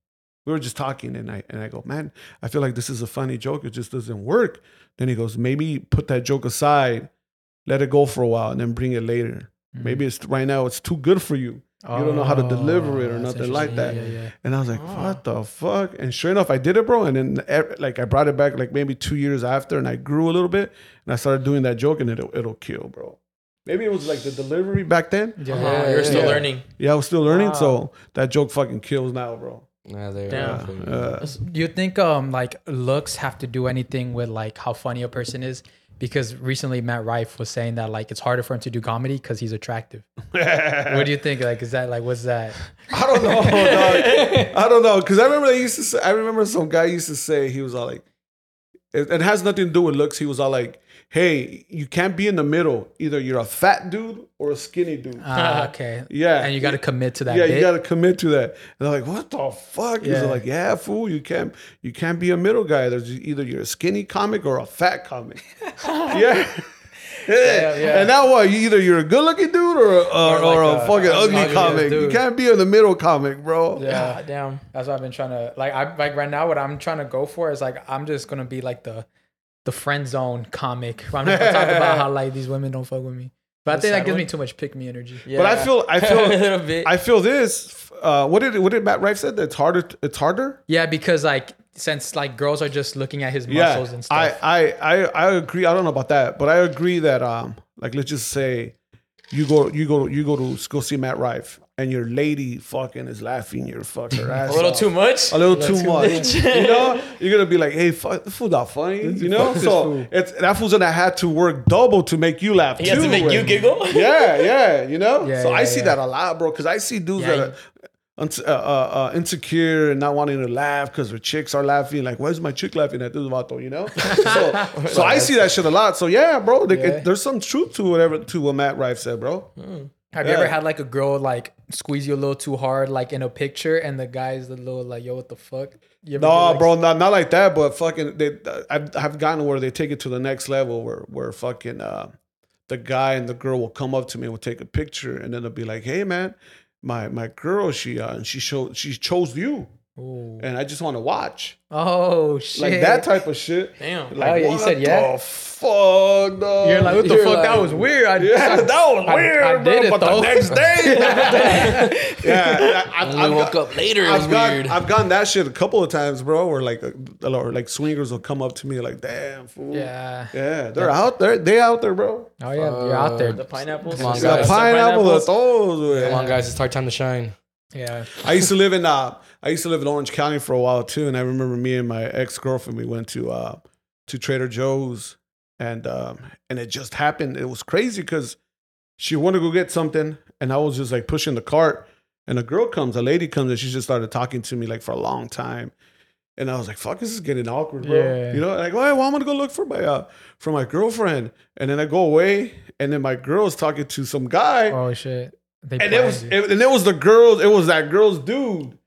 we were just talking, and I and I go, man, I feel like this is a funny joke. It just doesn't work. Then he goes, maybe put that joke aside, let it go for a while, and then bring it later. Mm-hmm. Maybe it's right now. It's too good for you. You don't know how to deliver it or Oh, nothing like that. interesting. Yeah, yeah, And I was like, Oh. what the fuck? And sure enough, I did it, bro. And then like I brought it back like maybe two years after, and I grew a little bit, and I started doing that joke, and it'll it'll kill, bro. Maybe it was like the delivery back then. yeah. Uh-huh, yeah, You're still yeah. learning. Yeah, I was still learning, Wow. so that joke fucking kills now, bro. Nah, there Damn. you go. Uh, Do you think um like looks have to do anything with like how funny a person is? Because recently Matt Rife was saying that like it's harder for him to do comedy because he's attractive. what do you think? Like, is that like what's that? I don't know, dog. I don't know, cause I remember they used to. Say, I remember some guy used to say he was all like, it, it has nothing to do with looks. He was all like, "Hey, you can't be in the middle. Either you're a fat dude or a skinny dude." Ah, okay. yeah, And you got to commit to that. yeah, bit. you got to commit to that. And they're like, "What the fuck?" He's Yeah. like, "Yeah, fool, you can't, you can't be a middle guy. There's either you're a skinny comic or a fat comic." yeah. Yeah, yeah. And now what? You either you're a good-looking dude or a, or, or a, like a fucking ugly ugly-ass comic. You can't be in the middle comic, bro. Yeah. God damn. That's what I've been trying to like. I like right now. What I'm trying to go for is like I'm just gonna be like the the friend zone comic. I'm not gonna talk about how like these women don't fuck with me. But I think that sad gives me too much pick me energy. Yeah. But I feel, I feel, a little bit. I feel this. Uh, what did what did Matt Rife said? That it's harder. It's harder. Yeah, because like since like girls are just looking at his Yeah, muscles and I, stuff. I, I, I agree. I don't know about that, but I agree that um, like let's just say, you go, you go, you go to go see Matt Rife, and your lady fucking is laughing your fucking ass a little off. too much. a little too, too much. much. you know, you're gonna be like, "Hey, fuck, the fool's not funny," you know. So fool. it's that fool's gonna have to work double to make you laugh. He has to too, make you giggle. Yeah, yeah, you know. Yeah, so I see yeah. that a lot, bro. Because I see dudes Yeah, that are uh, uh, uh, insecure and not wanting to laugh because their chicks are laughing. Like, why is my chick laughing at this vato? You know. So, so I see that shit a lot. So yeah, bro. they- Yeah. there's some truth to whatever to what Matt Rife said, bro. Have you ever had like a girl like squeeze you a little too hard, like in a picture, and the guy's a little like, "Yo, what the fuck?" No, like, bro, not, not like that. But fucking, they, I've, I've gotten where they take it to the next level, where where fucking uh, the guy and the girl will come up to me and will take a picture, and then they'll be like, "Hey, man, my my girl, she uh, she showed she chose you, Ooh. and I just want to watch Oh shit! like that type of shit." Damn. Like, Oh, yeah, you what said yeah? The fuck, dog. You're like, what the fuck? like- that was weird. I, Yeah, that was I- weird, I bro. did it, but though. the next day, yeah, I, When I've woke got- up later, it was I've gotten, weird. I've gotten that shit a couple of times, bro. Where like, uh, or like swingers will come up to me like, "Damn, fool." yeah. Yeah, they're out there. They out there, bro. Oh yeah, you're out there. The pineapples. Come on, The guys. pineapple Pineapples. those. Come on, guys, it's our time to shine. Yeah. I used to live in uh, I used to live in Orange County for a while too, and I remember me and my ex girlfriend we went to uh to Trader Joe's, and um and it just happened. It was crazy because she wanted to go get something, and I was just like pushing the cart, and a girl comes, a lady comes, and she just started talking to me like for a long time. And I was like, "Fuck, this is getting awkward, bro." Yeah. You know, like, "Oh, well, I'm gonna go look for my uh, for my girlfriend," and then I go away, and then my girl's talking to some guy, Oh shit. They and it was you. it, and it was the girls. It was that girl's dude,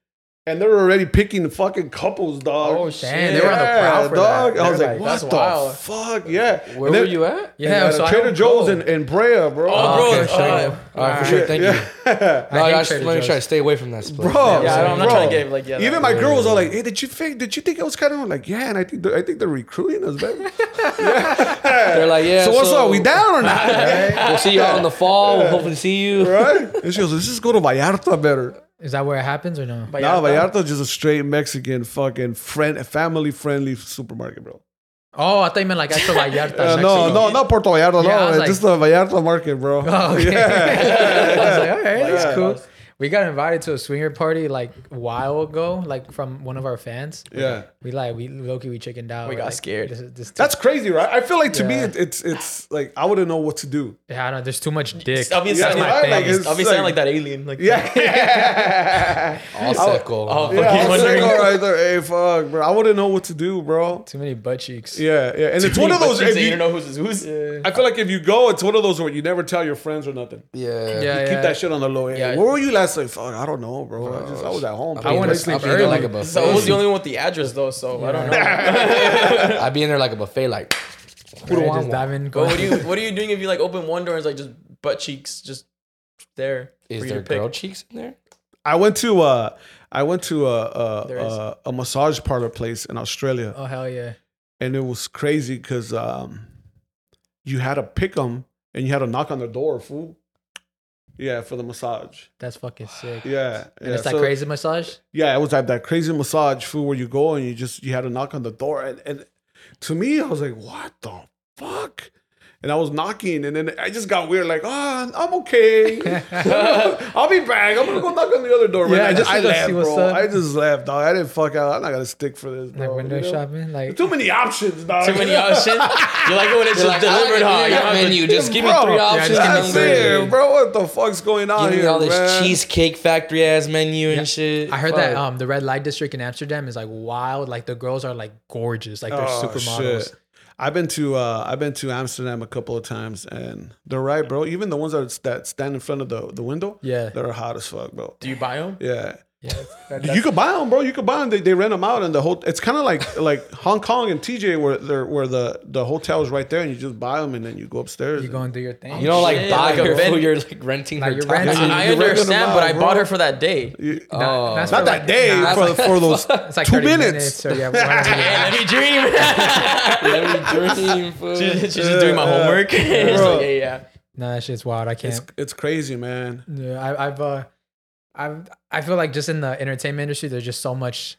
and they were already picking the fucking couples, dog. Oh, Damn, shit. they were on the prowl for dog. that. I was like, like, what the wild. fuck? Yeah. Where And were you at? yeah, at so Trader Joe's go. in, in Brea, bro. Oh, bro. okay, sure. uh, All right, for sure. Thank you. yeah. No, I I, just Trader let me try to stay away from that split. Bro, Yeah, I'm not bro. trying to get like yeah. Even my girl was all like, "Hey, did you think? Did you think it was kind of like, yeah?" And I think I think they're recruiting us, baby. They're like, yeah. so what's up? We down or not? We'll see you all in the fall. We'll hopefully see you. right? And she goes, "Let's just go to Vallarta better." Is that where it happens or no? But Nah, yeah, Vallarta just a straight Mexican fucking friend, family friendly supermarket, bro. Oh, I thought you meant like actual Vallarta. Uh, no, no, not Puerto Vallarta. Yeah, no, it's like- just the Vallarta market, bro. Oh, okay. Yeah. I was like, all right, that's Yeah. cool. We got invited to a swinger party like a while ago, like from one of our fans. yeah. We like we Loki we chickened out. We got like, scared. This, is- this That's crazy, right? I feel like to me, it, it's it's like I wouldn't know what to do. yeah, I don't. There's too much dick. I'll be Yeah, sounding right, like, like, I'll be like- sounding like that alien. Like Yeah. All seco. Oh, yeah, fucking I was wondering. like, there. Hey, fuck, bro. I wouldn't know what to do, bro. Too many butt cheeks. Yeah, yeah. And it's one of those. If you you, don't know who's who's. I feel like if you go, it's one of those where you never tell your friends or nothing. Yeah. Yeah, You yeah. keep that shit on the low end. Yeah. Where were you last night? Fuck, I don't know, bro. I just I was at home. I wanna sleep be early. like a buffet. So I was the only one with the address though, so I don't know. I'd be in there like a buffet, like. Who do Right, I just want? diving. But what are you what are you doing if you like open one door and it's like just butt cheeks just there? Is there to pick? girl cheeks in there? I went to uh I went to a a, a a massage parlor place in Australia, Oh hell yeah. and it was crazy because um you had to pick them and you had to knock on the door, fool. Yeah, for the massage. That's fucking sick. Yeah, And yeah. it's that So- crazy massage. Yeah, it was like that crazy massage food where you go and you just you had to knock on the door and, and to me I was like, what the fuck? And I was knocking and then I just got weird, like, oh, I'm okay. I'll be back. I'm gonna go knock on the other door. Man. Yeah, I just just I left, bro. up. I just left, dog. I didn't fuck out. I'm not gonna stick for this, bro. Like window you know? shopping. Like Too many options, dog. Too many options. You like it when it's just like, I delivered, it, huh? give You have menu. Just give me Bro, three yeah, options. just give me and I'm That's it, bro. What the fuck's going on Give me here, all this man? cheesecake factory ass menu and shit. I heard that um the red light district in Amsterdam is like wild. Like the girls are like gorgeous. Like they're Oh, supermodels. shit. I've been to uh, I've been to Amsterdam a couple of times, and they're right, bro. Even the ones that that stand in front of the, the window, Yeah. they're hot as fuck, bro. Do you buy them? Yeah, Yeah. that- you could buy them, bro. You could buy them. They, they rent them out, and the whole. It's kind of like like Hong Kong and TJ, where they're where the the hotel is right there, and you just buy them, and then you go upstairs. you go and do your thing. You don't like Shit, buy like a her ven- food. You're like renting Like her you're time. renting- I you're understand, them but I bro. bought her for that day. You- Oh, that's not that like- day nah, for for those It's like two 30 minutes. or yeah. Yeah, let me dream. Let me dream, fool. she's, she's just doing my homework. It's Bro. like, yeah, yeah. Nah, that shit's wild. I can't. It's it's crazy, man. Yeah, I, I've uh, I've I feel like just in the entertainment industry, there's just so much.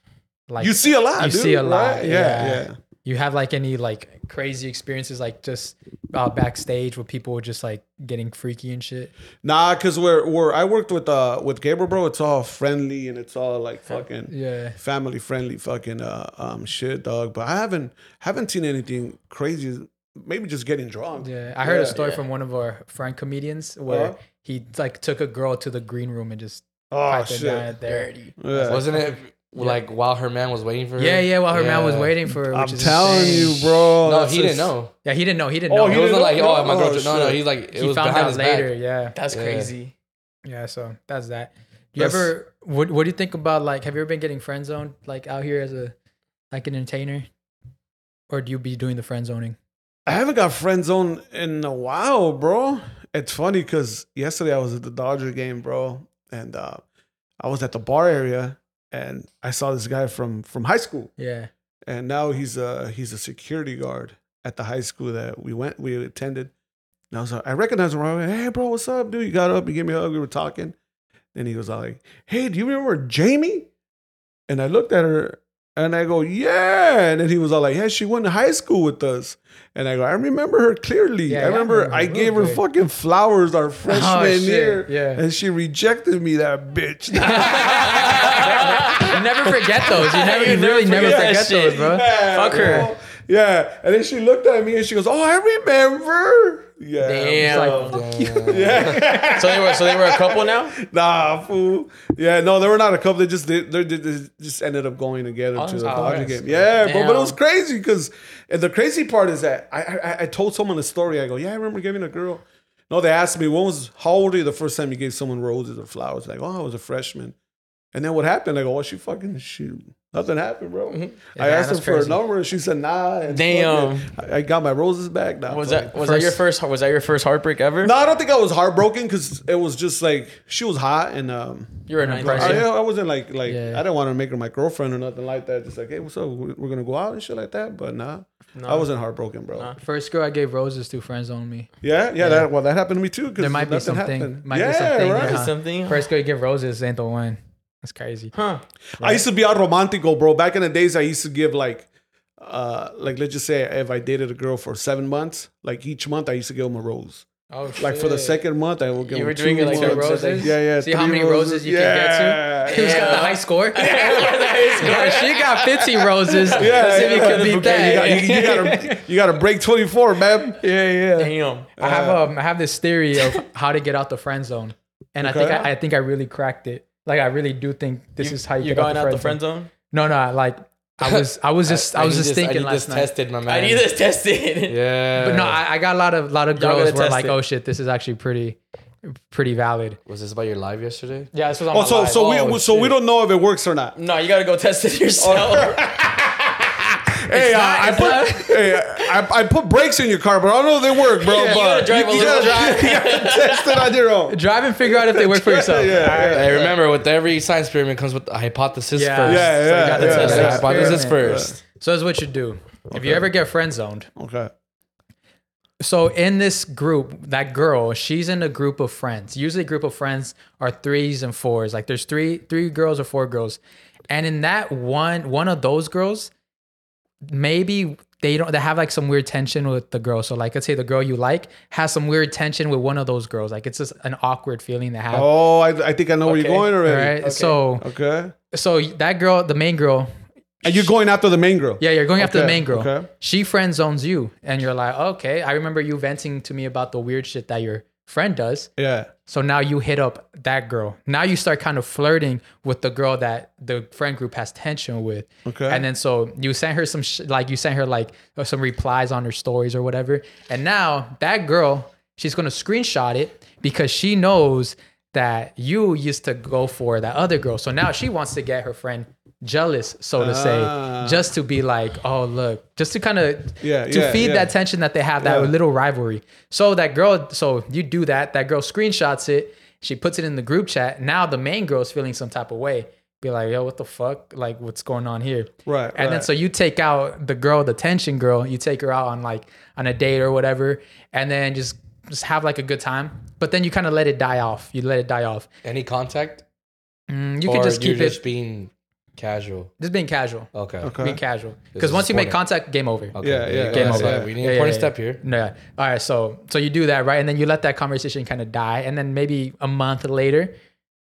Like You see a lot. you dude, see a lot, right? Yeah, yeah. yeah. you have like any like crazy experiences, like just uh, backstage where people were just like getting freaky and shit. Nah, cause we're we're I worked with uh with Gabriel, bro. It's all friendly and it's all like fucking Yeah, family friendly fucking uh um shit, dog. But I haven't haven't seen anything crazy. Maybe just getting drunk. yeah. I heard a story Yeah. from one of our friend comedians where Uh-huh. he like took a girl to the green room and just Oh piped her down shit. there. Yeah. Wasn't it like while her man was waiting for her? Yeah, yeah. While her man was waiting for her, I'm is telling insane. you, bro. No, that's he didn't know. Yeah, he didn't know. He didn't Oh, know. he It wasn't didn't like, know? oh, my Oh, girlfriend. No, no. shit. He's like, it he was found behind out his later. back. Yeah. That's Yeah. crazy. Yeah, so that's that. You That's- ever what what do you think about like have you ever been getting friend zoned like out here as a like an entertainer? Or do you be doing the friend zoning? I haven't got friend zone in a while, bro. It's funny because yesterday I was at the Dodger game, bro, and uh, I was at the bar area and I saw this guy from from high school, Yeah. and now he's a he's a security guard at the high school that we went we attended. And I was like, I recognized him right away. Hey, bro, what's up, dude? You got up, you gave me a hug, we were talking. Then he was like, Hey, do you remember Jamie? And I looked at her and I go, Yeah. And then he was all like, Yeah, she went to high school with us. And I go, I remember her clearly. Yeah, I yeah, I remember remember I gave her fucking flowers our oh, freshman Oh, year. Yeah. And she rejected me, that bitch. you never forget those. You never you You really never never forget forget those, bro. Yeah, Fuck her. bro. Yeah. And then she looked at me and she goes, Oh, I remember. Yeah. Damn. like, Yeah. so they were so they were a couple now. Nah, fool. Yeah, no, they were not a couple. They just they, they, they just ended up going together Oh, to the that's Dodger nice. game. Yeah, bro. But it was crazy because, and the crazy part is that I, I I told someone the story. I go, yeah, I remember giving a girl. No, they asked me when was how old are you the first time you gave someone roses or flowers? Like, oh, I was a freshman. And then what happened? I go, well, she fucking shoot. Nothing happened, bro. I Yeah, asked her that's for a crazy. number, and she said nah. and Damn. fucking- I, I got my roses back. Nah, Was that was that your first was that your first heartbreak ever? No, I don't think I was heartbroken because it was just like she was hot and um. You were a nice Right. I. I wasn't like like Yeah. I didn't want to make her my girlfriend or nothing like that. Just like, hey, what's up? We're, we're gonna go out and shit like that. But nah, I wasn't heartbroken, bro. Nah. First girl I gave roses to friends on me. Yeah, yeah, That well, that happened to me too. 'cause There might be something- happened. might be yeah, something right. there. Something. First girl you give roses ain't the one. That's crazy. Huh. I used to be out romantico, bro. Back in the days, I used to give like, uh, like let's just say if I dated a girl for seven months, like each month I used to give them a rose. Oh Like for the second month, I will give You them were two doing it like months. two roses? Yeah, yeah. See how many roses you can get to? Yeah, Who's got the high score? Yeah, she got 50 roses. Yeah, Let's see if you yeah. can beat You that. got, you, you gotta, you gotta break twenty four, man. yeah, yeah. Damn. I have um, I have this theory of how to get out the friend zone, and I think I, I think I really cracked it. Like I really do think this You- is how you You're get going out out the the friend friend zone. zone. No, no, like I was I was just I, was just this- thinking need last this night. tested, my man. I need this tested. Yeah. But no, I, I got a lot of lot of girls were like, it. oh shit, this is actually pretty pretty valid. was this about your live yesterday? Yeah, this was on Oh, my so live. so Oh, we so we don't know if it works or not. No, you gotta go test it oh. yourself. Hey, It's uh, not- I put not- hey, I, I put brakes in your car, but I don't know if they work, bro. Yeah, you but gotta drive a you little gotta, you gotta test it on your own. Drive and figure out if they work for yourself. Yeah, yeah. Hey, remember, with every science experiment comes with a hypothesis Yeah. first. Yeah, So you gotta yeah, test The the yeah. hypothesis experiment. first. So that's what you do. If you ever get friend zoned. Okay. So in this group, that girl, she's in a group of friends. Usually, a group of friends are threes and fours. Like there's three three girls or four girls, and in that one one of those girls, maybe they don't they have like some weird tension with the girl. So like let's say the girl you like has some weird tension with one of those girls. Like it's just an awkward feeling to have. Oh, I, I think I know where you're going already. right. So Okay. so that girl, the main girl, And you're going after the main girl. yeah, you're going after the main girl. okay. She friend zones you, and you're like, okay, I remember you venting to me about the weird shit that your friend does. Yeah. So now you hit up that girl. Now you start kind of flirting with the girl that the friend group has tension with. Okay. And then so you sent her some sh- like you sent her like uh, some replies on her stories or whatever. And now that girl, she's gonna screenshot it because she knows that you used to go for that other girl. So now she wants to get her friend jealous, so to Ah. say, just to be like, oh look, just to kind of Yeah, to yeah, feed yeah. that tension that they have, that Yeah. little rivalry. So that girl, so you do that, that girl screenshots it, she puts it in the group chat. Now the main girl is feeling some type of way. Be like, yo, what the fuck? Like, what's going on here? Right, And then so you take out the girl, the tension girl, you take her out on like on a date or whatever, and then just just have like a good time. But then you kind of let it die off. You let it die off. Any contact? Mm, you or can just you're keep just it being casual. just being casual. Okay. Okay. Being casual. Because once you make contact, game over. Okay, Yeah, there yeah. Game That's over. it. We need Yeah, an yeah, important yeah. step here. No. All right. So so you do that right, and then you let that conversation kind of die, and then maybe a month later,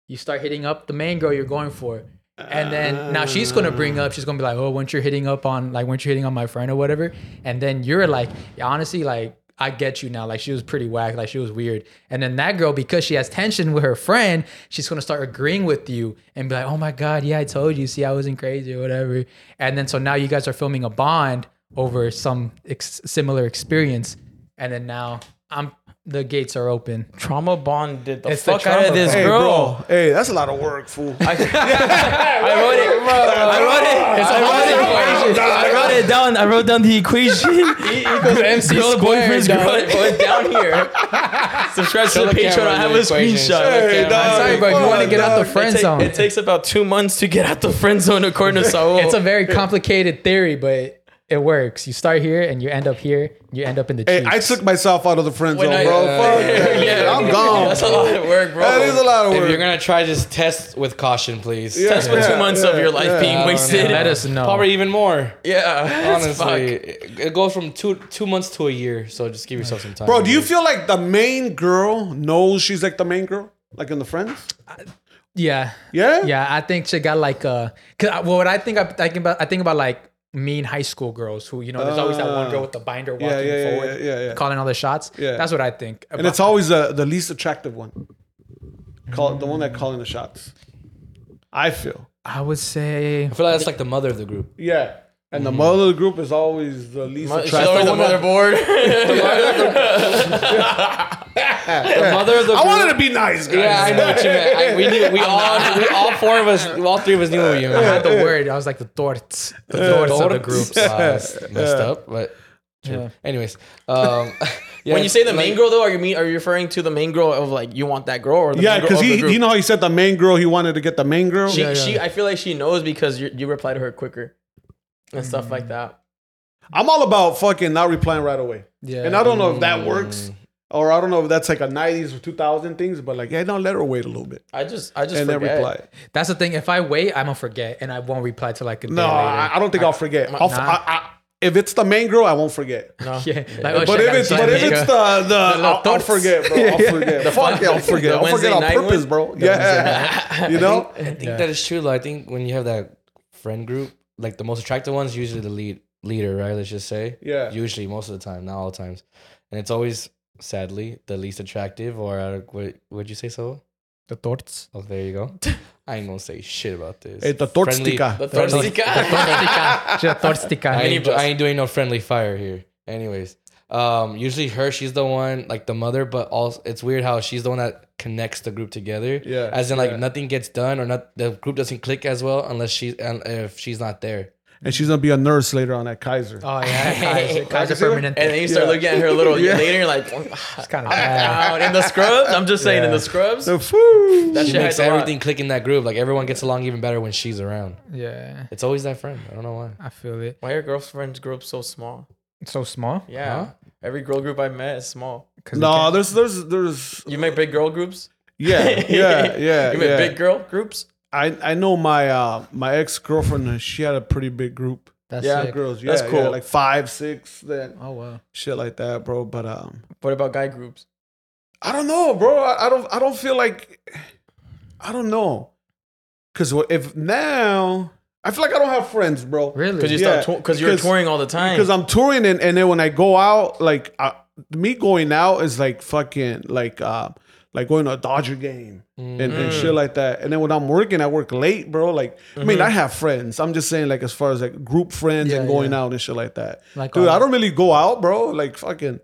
you start hitting up the main girl you're going for, and then now she's gonna bring up, she's gonna be like, oh, once you're hitting up on like, once you're hitting on my friend or whatever, and then you're like, yeah, honestly, like. I get you now. Like she was pretty whack. Like she was weird. And then that girl, because she has tension with her friend, she's gonna start agreeing with you and be like, "Oh my god, yeah, I told you. See, I wasn't crazy or whatever." And then so now you guys are filming a bond over some ex- similar experience, and then now I'm the gates are open. Trauma bonded the It's the fuck out of this. Hey, girl. bro. Hey, that's a lot of work, fool. I wrote it. I wrote it. It's a I wrote whole it. equation. I wrote it down. I wrote down the equation. equals MC Girl, squared, boyfriend's dog. girl. Put it down here. Subscribe to the the Patreon. camera I have a equation. screenshot. Hey, dog. I'm sorry, bro. You want to get out the friend It, take- zone, it takes about two months to get out the friend zone according to Saul. it's a very complicated theory, but it works. You start here and you end up here. You end up in the Hey, cheeks. I took myself out of the friend zone, I- bro. Yeah, Fuck yeah, that. yeah. I'm gone. That's a lot of work, bro. That is a lot of work. If you're gonna try, just test with caution, please. Yeah. That's what two months of your life yeah. being wasted. know. Let us know. Probably even more. Yeah, Honestly, it, it goes from two two months to a year. So just give yourself some time. Bro, do you feel like the main girl knows she's like the main girl? Like in the friends? yeah, Yeah? yeah. I think she got like uh, cause I- well, what I think I'm thinking about, I think about like mean high school girls who you know, there's always that one uh, girl with the binder walking Yeah, yeah, yeah, forward, yeah, yeah, yeah. calling all the shots. Yeah. that's what I think. And it's always the, the least attractive one. Call the one that calling the shots. I feel. I would say I feel like that's like the mother of the group. Yeah. And the mother of the group is always the least She's attractive. always the one motherboard. The mother of the group I group. wanted to be nice, guys. yeah, I know what you meant. I, we knew. We all. We all four of us. All three of us knew what you I meant. had the word. I was like the torts, the torts of the group. Wow, that's messed up, but. True. Yeah. Anyways, um, yeah, when you say the like- main girl, though, are you mean are you referring to the main girl of like you want that girl or the Yeah, main girl because of the he, group? you know, how he said the main girl. He wanted to get the main girl. she, Yeah, yeah. she, I feel like she knows because you, you reply to her quicker and stuff like mm. that. I'm all about fucking not replying right away. Yeah. And I don't know if that mm. works, or I don't know if that's like a '90s or 2000 things. But like, yeah, no, let her wait a little bit I just, I just and then reply. That's the thing. If I wait, I'm gonna forget, and I won't reply till like a day No, later. I, I don't think I, will forget. I'll, Nah. I, I, if it's the main girl, I won't forget. No. yeah, like, oh, But if it's but if it's the the I'll, I'll forget, bro. I'll forget. The fuck yeah, I'll forget. I'll forget on purpose, one? bro. Yeah, you know. I think that is true. Though. I think when you have that friend group, like the most attractive one's usually the lead leader, right? Let's just say. Yeah. Usually, most of the time, not all the times, and it's always sadly the least attractive. Or uh, what? Would you say so? the torts. Oh, there you go. I ain't gonna say shit about this. Hey, the Friendly- tortstica. The Friendly- Torstica. Torstica. She's a. I ain't. I ain't doing no friendly fire here. Anyways, um, usually her, she's the one like the mother, but also it's weird how she's the one that connects the group together. Yeah, As in like yeah. nothing gets done or not the group doesn't click as well unless she and if she's not there. and she's gonna be a nurse later on at Kaiser. Oh yeah, Kaiser, Kaiser see what- And then you start Yeah. looking at her a little Yeah. later, and you're like, it's kind of ah, I'm bad. in the scrubs. I'm just saying, in the scrubs. The food. That She makes has lot. everything click in that group. Like everyone gets along even better when she's around. Yeah, It's always that friend. I don't know why. I feel it. Why are girlfriends group so small? It's so small. Yeah, Huh? Every girl group I've met is small. 'Cause we No, can't- there's there's there's You make big girl groups. yeah yeah yeah. You make yeah. big girl groups. I I know my uh my ex girlfriend. She had a pretty big group. that's yeah, sick. Girls, yeah, That's yeah, cool. like five, six, then Oh wow. shit like that, bro. But um, What about guy groups? I don't know, bro. I, I don't I don't feel like I don't know, cause what- if now I feel like I don't have friends, bro. Really? Because you Yeah, start because you're because- touring all the time. Because I'm touring and, and then when I go out, like I, me going out is like fucking like uh like going to a Dodger game and, and Mm. shit like that. And then when I'm working, I work late, bro. Like I mean, Mm-hmm. I have friends. I'm just saying like as far as like group friends and going yeah. out and shit like that. Like, Dude, uh, I don't really go out, bro. Like fucking.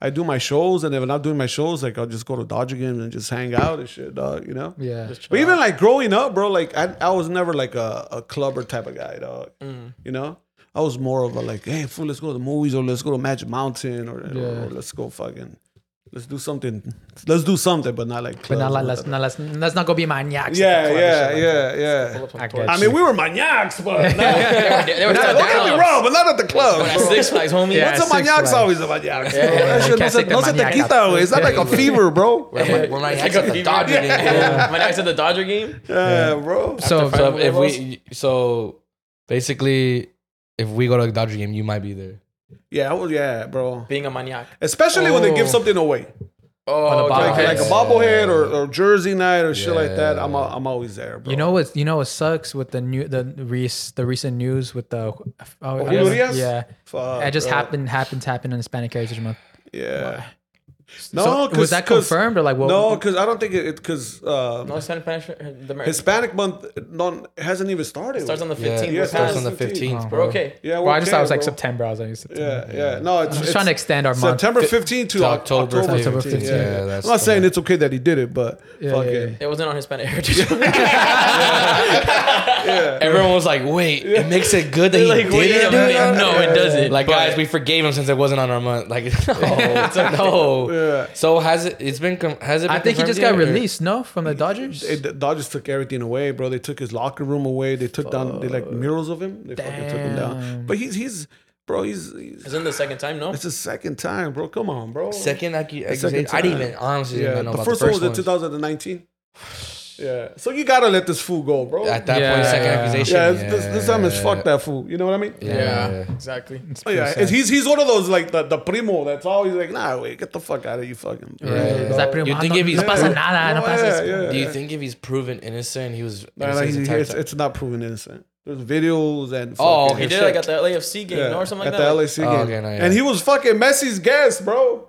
I do my shows, and if I'm not doing my shows, like I'll just go to Dodger games and just hang out and shit, dog. You know. Yeah. But even like growing up, bro, like I, I was never like a, a clubber type of guy, dog. Mm. You know, I was more of a like, hey, fool, let's go to the movies or let's go to Magic Mountain or, or- or let's go fucking, let's do something, let's do something, but not like But not like let's not let's let's not go be maniacs. yeah, at the club and yeah, like yeah, Pull yeah. I I mean, we were maniacs, but not, They were- they were not- don't get me wrong, but not at the club. At. Six Flags, homie. Yeah. What's a maniacs always a maniacs? yeah, bro. yeah, That shit you no se, no se te quita, out. güey. It's not like a fever, bro. We're, like- we're like Take at the. Dodger game. Yeah. When I said the Dodger game, Yeah, bro. So, So if we, so basically, if we go to a Dodger game, you might be there. Yeah, well, yeah, bro. being a maniac. Especially when they give Oh. something away. Oh, On the like, okay. like a bobblehead or, or jersey night or shit like that. I'm I'm always there, bro. you know what? You know what sucks with the new the rec- the recent news with the oh, oh Julio Urías? yeah. Fuck, It just bro. happened happens happened in Hispanic Heritage Month. Yeah. No, So, 'cause- was that 'cause- confirmed or like what? No, because I don't think it because uh, No, Hispanic, the Amer- Hispanic month non hasn't even started. It starts on the 15th. Yeah, We're it starts on the 15th. 15th, We're bro. okay. yeah, well, I just thought it was like bro. September. I was like September. Yeah, yeah. No, it's, I'm just it's trying to extend our month. September 15th to To Oc- October October 15th. 15th. Yeah, Yeah, yeah, I'm not saying one. it's okay that he did it, but Yeah, fucking yeah, yeah. It wasn't on Hispanic Heritage. yeah. Everyone was like, "Wait, it makes it good that he like, did wait it." a minute. No, it doesn't. Like, But- guys, we forgave him since it wasn't on our month. Like, no, no. Yeah. So has it? It's been. Has it? Been I think he confirmed just got yet, or- released. No, from the Dodgers. It, the Dodgers took everything away, bro. They took his locker room away. They took down they like murals of him. They fucking took him down. But he's he's bro. He's, he's It's in the second time, no? it's the second time, bro. Come on, bro. Second accu- second accusation. I didn't time. even honestly didn't Yeah, even know the about first, the first one was in 2019. Yeah, so you gotta let this fool go, bro. At that Yeah, point, second yeah. accusation. yeah, it's- this, this time is fuck that fool. You know what I mean? Yeah. exactly. It's Oh, yeah, it's- he's he's one of those like the, the primo that's always like, nah, wait, get the fuck out of you, fucking. Yeah, is that primo? You Ah, think if he's- no pasa Yeah. nada, no No, pasa yeah, yeah. Do you think if he's proven innocent, he was Nah, innocent like, his he- it's, it's not proven innocent. There's videos and Oh, He did shit. like at the LAFC game, Yeah, or something at like that. the Like, LAC Oh, game. okay, no, yeah. And he was fucking Messi's guest, bro.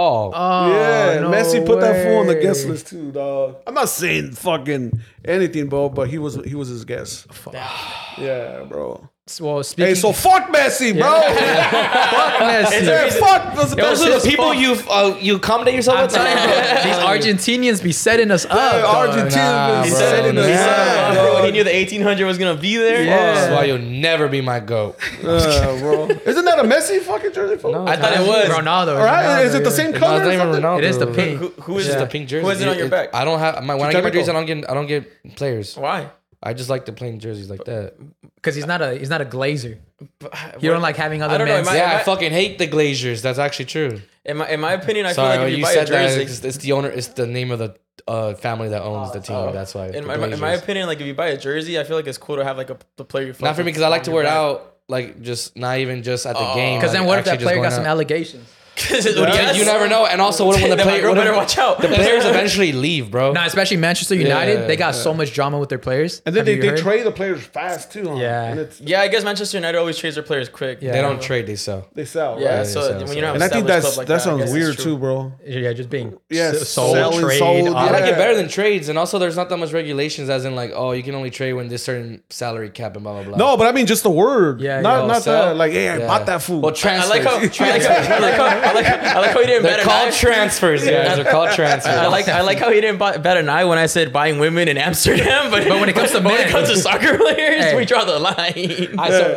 Oh, Oh, yeah, oh, no Messi put that fool on the guest way. list too, dog. I'm not saying fucking anything, bro, but he was he was his guest. Yeah, bro. Well, speaking Hey, so fuck Messi, bro. fuck Messi. yeah, fuck those, those are the people you uh, you accommodate yourself I'm with. telling you, bro, these Argentinians be setting us up. dog. Argentina Nah, been bro, setting us Yeah, up, bro, when he knew the 1800 was gonna be there. Yeah. That's why you'll never be my goat. Uh, bro. Isn't that a Messi fucking jersey? No, I thought it was. Ronaldo. All right, is it the same color? it's not even? Ronaldo. It is the pink. Who, who is It's it? the pink jersey. Who is it on your back? I don't have my when I get my Chicharito. jerseys. I don't get I don't get players. Why? I just like the plain jerseys like that. Because he's not a he's not a glazer. But- You don't like having other I don't know, men. am I- yeah, I I- fucking hate the Glazers. That's actually true. In my in my opinion, I Sorry, feel like if you, you buy a said that jersey, it's, it's the owner. It's the name of the uh, family that owns the team. oh. That's why. in the my, in my Glazers. opinion, like if you buy a jersey, I feel like it's cool to have like a the player. you Not for me because I like to your wear it out. Like just not even just at the Oh. game. Because then what if that player got some out. allegations? Yes. You never know. And also, what if when the Then my player, girl if- watch out. the players eventually leave, bro. No, especially Manchester United. Yeah, they got so much drama with their players. And then Have they, they trade the players fast too. Huh? Yeah. And it's, Yeah, I guess Manchester United always trades their players quick. Yeah. They don't trade. They sell. they sell. Yeah, right? so so- when you don't And I think that's like that I sounds weird too, bro. Yeah, just being Yes, s- sold, selling, trade. sold, all I like it better than trades, and also there's not that much regulations, as in like, oh, you can only trade when this certain salary cap and blah blah blah. No, but I mean just the word. Yeah, not not that like, hey, I Yeah. bought that food. Well, I translate. I like how, I like how I like, how he didn't They're bat an called eye. transfers, guys. They're called transfers. I like I like how he didn't bat bat an eye when I said buying women in Amsterdam, but, But when it comes to but when it comes to soccer players, Hey. we draw the line. I- so,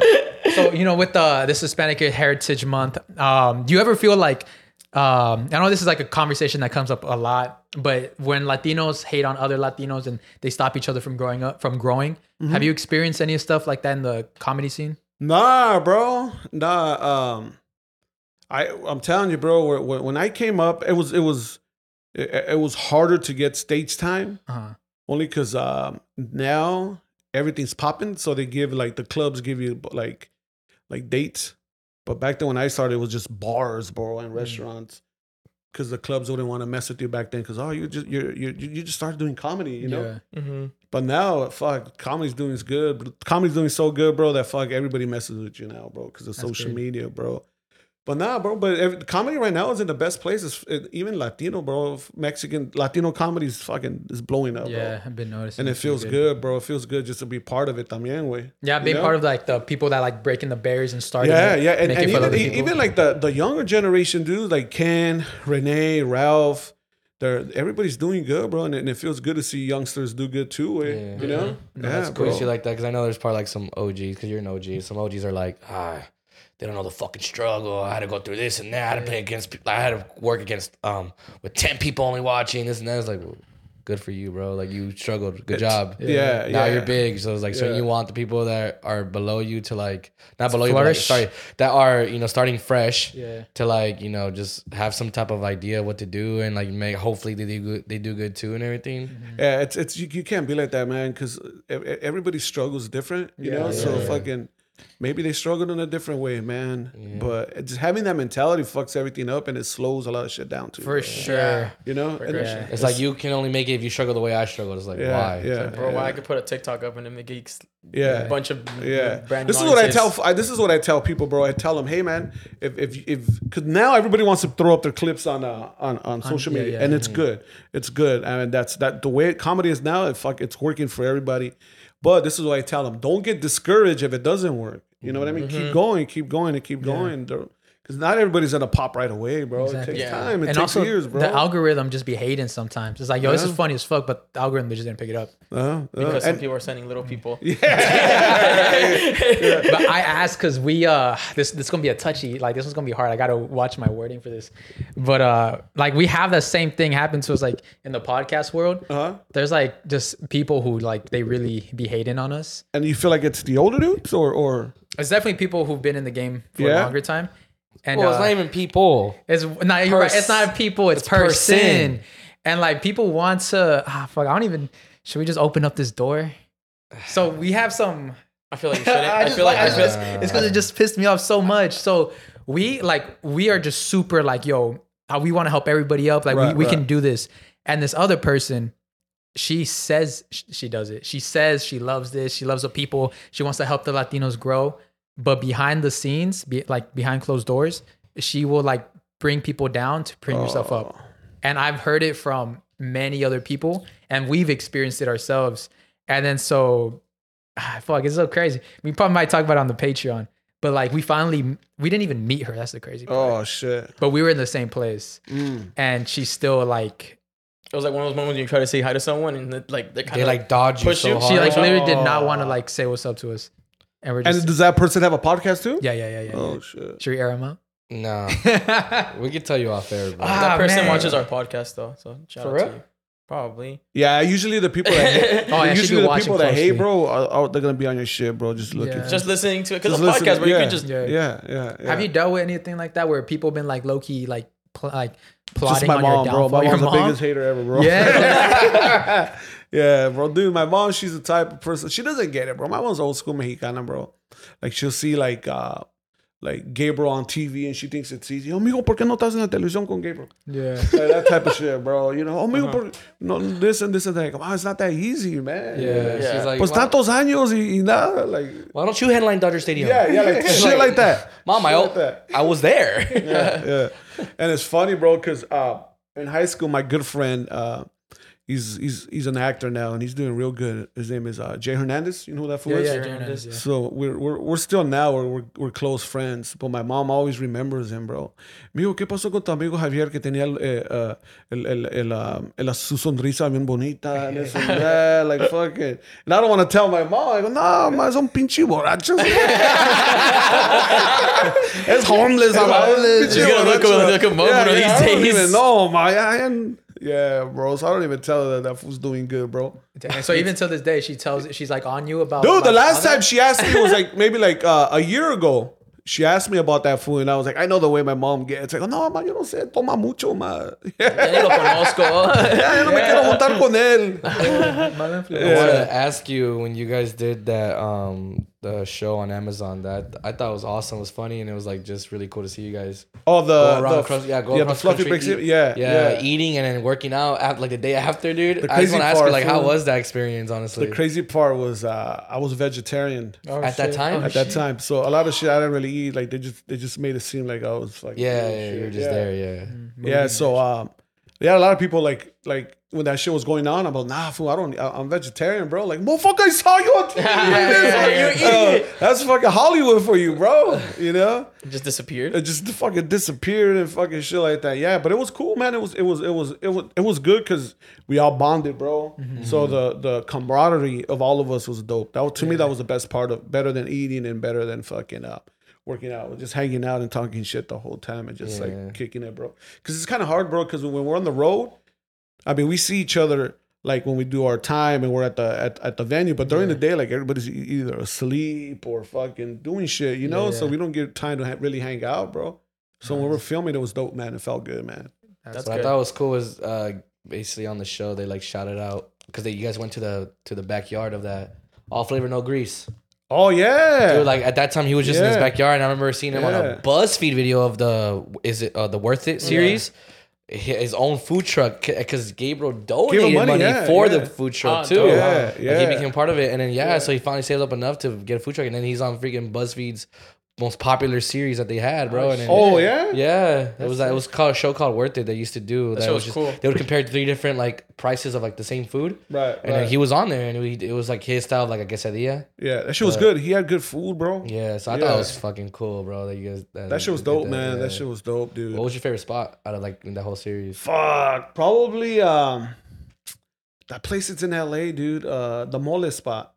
so you know, with the this Hispanic Heritage Month, um, do you ever feel like um, I know this is like a conversation that comes up a lot, but when Latinos hate on other Latinos and they stop each other from growing up, from growing, have you experienced any stuff like that in the comedy scene? Nah, bro. Nah. Um, I I'm telling you, bro. When, when I came up, it was it was it, it was harder to get stage time Uh-huh. only because um, now everything's popping. So they give like the clubs give you like like dates. But back then when I started, it was just bars, bro, and restaurants. Because the clubs wouldn't want to mess with you back then. Because oh, you just you you you just started doing comedy, you know. Yeah. hmm But now, fuck, comedy's doing is good. Comedy's doing so good, bro, that fuck everybody messes with you now, bro, because of That's social great. media, bro. But nah, bro. But every, comedy right now is in the best places. Even Latino, bro, Mexican Latino comedy is fucking is blowing up, Yeah, bro. I've been noticing. And it feels good. bro. It feels good just to be part of it, también, way. Yeah, being know? part of like the people that like breaking the barriers and starting. Yeah, it, yeah, and, and even even like the the younger generation dudes like Ken, Renee, Ralph. They're everybody's doing good, bro, and, it- and it feels good to see youngsters do good too. Way, Yeah. you know, No, yeah, that's bro. Cool see like that because I know there's probably like some OGs because you're an OG. Some OGs are like, ah, they don't know the fucking struggle. I had to go through this and that. I had to play against. I had to work against um with ten people only watching this and that. It's like, well, good for you, bro. Like you struggled. Good job. yeah, Now yeah. you're big, so it's like so Yeah. you want the people that are below you to like not below you, but like, Flourish. sorry, that are you know starting fresh Yeah. to like you know just have some type of idea what to do and like make hopefully they do good, they do good too and everything. Yeah, it's it's you, you can't be like that, man, because everybody struggles different, you know. Yeah, so yeah. fucking maybe they struggled in a different way, man. But it's, having that mentality fucks everything up and it slows a lot of shit down too. for bro. sure. you know. And it's- Yeah. It's like you can only make it if you struggle the way I struggled. It's like Yeah, why? yeah. Bro, why I could put a TikTok up and then make it yeah. a bunch of Yeah, brand this is what I tell. I, this is what I tell people, bro. I tell them, hey, man, if if if because now everybody wants to throw up their clips on uh, on on social yeah, media, yeah. and it's good. It's good, and that's that the way comedy is now. It fuck, it's working for everybody. But this is what I tell them: don't get discouraged if it doesn't work. You know what I mean? Keep mm-hmm. going, keep going, and keep going. Because not everybody's gonna pop right away, bro. Exactly. It takes Yeah. time. It and takes also, years, bro. the algorithm just be hating sometimes. It's like, yo, this is funny as fuck, but the algorithm they just didn't pick it up. uh, uh, because some people are sending little people. but I asked because we uh this this is gonna be a touchy like this one's gonna be hard. I gotta watch my wording for this, but uh like we have that same thing happen to us like in the podcast world. uh-huh. There's like just people who like they really be hating on us. And you feel like it's the older dudes, or or It's definitely people who've been in the game for a longer time. And Well, it's uh, not even people. It's not. You're right. It's not people. It's, It's person. person. And like people want to. Ah, fuck. I don't even. Should we just open up this door? So we have some. I feel like you shouldn't. I, just feel like I it's feel, just- it's because it just pissed me off so much. So we like we are just super like yo. We want to help everybody up. Like Right, we, we can do this. And this other person, she says she does it. She says she loves this. She loves the people. She wants to help the Latinos grow. But behind the scenes, be, like behind closed doors, she will like bring people down to bring yourself up. And I've heard it from many other people, and we've experienced it ourselves. And then so, ah, fuck, it's so crazy. We probably might talk about it on the Patreon, but like we finally, we didn't even meet her. That's the crazy part. oh shit. But we were in the same place, Mm. and she's still like, it was like one of those moments when you try to say hi to someone and it, like they kind They of like dodge you so you. hard. she like literally did not Oh. want to like say what's up to us, and we're just, And does that person have a podcast too? yeah, yeah, yeah, yeah. Oh yeah. shit. Should we air him out? Nah, we could tell you off air, bro. Ah, that person man. watches our podcast though. So shout For out real? to you. Probably. Yeah, usually the people that hate, Oh, yeah, she usually be the watching people that hate, closely. bro, are, are, they're gonna be on your shit, bro. Just looking. Yeah. Just listening to it because Just a listen- podcast where you yeah. can just Yeah. yeah, yeah, yeah. Have you dealt with anything like that where people been like low key like pl- like Just plotting my on mom, your bro. downfall? My Your mom's the mom? biggest hater ever, bro. Yeah. yeah, bro, dude. My mom, she's the type of person. She doesn't get it, bro. My mom's old school Mexicana, bro. Like she'll see like uh like Gabriel on TV and she thinks it's easy. Oh, amigo, ¿por qué no estás en la televisión con Gabriel? yeah. Like, that type of shit, bro. You know, oh, amigo, por, no, this and this and that. Wow, it's not that easy, man. yeah, Yeah. she's like, Pues why, tantos años y, y nada. Like, why don't you headline Dodger Stadium? yeah, yeah, like shit like that. Mom, I, Shit like that. I was there. yeah, yeah. And it's funny, bro, because uh, in high school, my good friend, uh, he's he's he's an actor now and he's doing real good. His name is uh, Jay Hernandez. You know who that fool Yeah, is? yeah, Jay Hernandez, yeah. So we're, we're we're still now we're, we're we're close friends, but my mom always remembers him, bro. Mijo, ¿qué pasó con tu amigo Javier que tenía el, eh, uh, el, el, el, uh, el- su sonrisa bien bonita and this and that, like fucking. And I don't want to tell my mom. I go, no, ma, es un pinche borracho. es homeless. I'm homeless. She's gonna look him- look him up one of these I don't days. even know, ma. I, I, yeah, bro. So I don't even tell her that that fool's doing good, bro. Damn. So even to this day, she tells she's like on you about. Dude, the last all time she asked me was like maybe like uh, a year ago. She asked me about that food, and I was like, I know the way my mom gets. Like, no, ma, yo no sé, toma mucho, ma. Ya ni lo conozco. Yeah, yo no me quiero montar con él. Mala. I want to ask you when you guys did that um the show on Amazon that I thought was awesome, was funny, and it was like just really cool to see you guys Oh, the, go the across, yeah, go yeah, the fluffy country, eat- Yeah, yeah, yeah. eating and then working out at, like the day after, dude. The I just crazy want to ask you part, like, how was that experience? Honestly, The crazy part was uh, I was vegetarian Oh, at that time? Oh, at that time, so a lot of shit I didn't really eat. Like they just they just made it seem like I was like yeah, doing yeah, shit. you're just Yeah. there, yeah. Yeah, so um, yeah, a lot of people like like when that shit was going on. I'm like, nah, fool, I don't. I, I'm vegetarian, bro. Like, motherfucker, I saw you on TV. yeah, That's yeah, fucking- uh, that's fucking Hollywood for you, bro. You know, Just disappeared. it just fucking disappeared and fucking shit like that. Yeah, but it was cool, man. It was it was it was it was it was good because we all bonded, bro. So the the camaraderie of all of us was dope. That to me that was the best part of better than eating and better than fucking up. Working out, just hanging out and talking shit the whole time and just Yeah. like kicking it, bro. Because it's kind of hard, bro. Because when we're on the road, I mean, we see each other like when we do our time and we're at the at, at the venue, but during the day, like everybody's either asleep or fucking doing shit, you know. Yeah, So we don't get time to ha- really hang out, bro. So when we're filming, it was dope, man. It felt good, man. That's what good. I thought was cool was uh, basically on the show they like shouted out because you guys went to the to the backyard of that all flavor no grease. Oh yeah, Dude, like at that time he was just in his Yeah. backyard, and I remember seeing him on Yeah. a BuzzFeed video of the is it uh, the Worth It series. Hi- His own food truck because Gabriel donated money, money, yeah, for yeah. the food truck Oh, too. dope. Yeah, Like, yeah. he became part of it, and then yeah, so he finally saved up enough to get a food truck, and then he's on freaking BuzzFeed's most popular series that they had, bro. and then, oh yeah. yeah, it was it was called a show called Worth It. They used to do that. show was just cool. they would compare three different like prices of like the same food, Right, and then right. he was on there, and it, it was like his style, of, like a quesadilla. Yeah, that shit was good. He had good food, bro. Yeah, so I Yeah. thought it was fucking cool, bro. That you guys that, That shit was dope, man. yeah. That shit was dope, dude. What was your favorite spot out of like in the whole series? Fuck, probably um, that place that's in L.A., dude. Uh, the mole spot.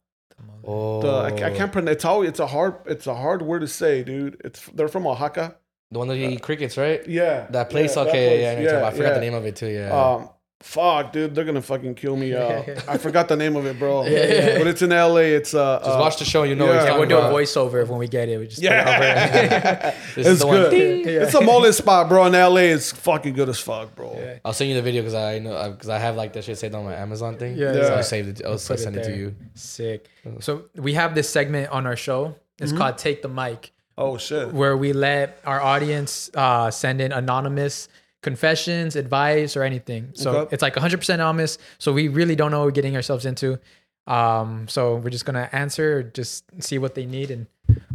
Oh, The I, I can't pronounce. It's always, it's a hard it's a hard word to say, dude. It's they're from Oaxaca. the one that you eat crickets, right? Yeah, That place, yeah, that okay, place. yeah, I, know what you're talking about. I forgot yeah. the name of it too. Yeah, Um, fuck, dude, they're gonna fucking kill me. Uh, I forgot the name of it, bro. yeah. But it's in L.A. It's uh, just uh, watch the show. You know, yeah. Yeah, we'll do a about. voiceover when we get it. We just put it Yeah, This is it's the good. Yeah. It's a mole spot, bro. In L.A., it's fucking good as fuck, bro. Yeah. I'll send you the video because I know because I have like that shit saved on my Amazon thing. Yeah, so. I'll save it. I'll Put it send it, to you. Sick. So we have this segment on our show. It's Mm-hmm. called Take the Mic, Oh shit. where we let our audience uh, send in anonymous confessions, advice, or anything. So Okay. it's like 100% anonymous. So we really don't know what we're getting ourselves into. Um, so we're just gonna answer, just see what they need, and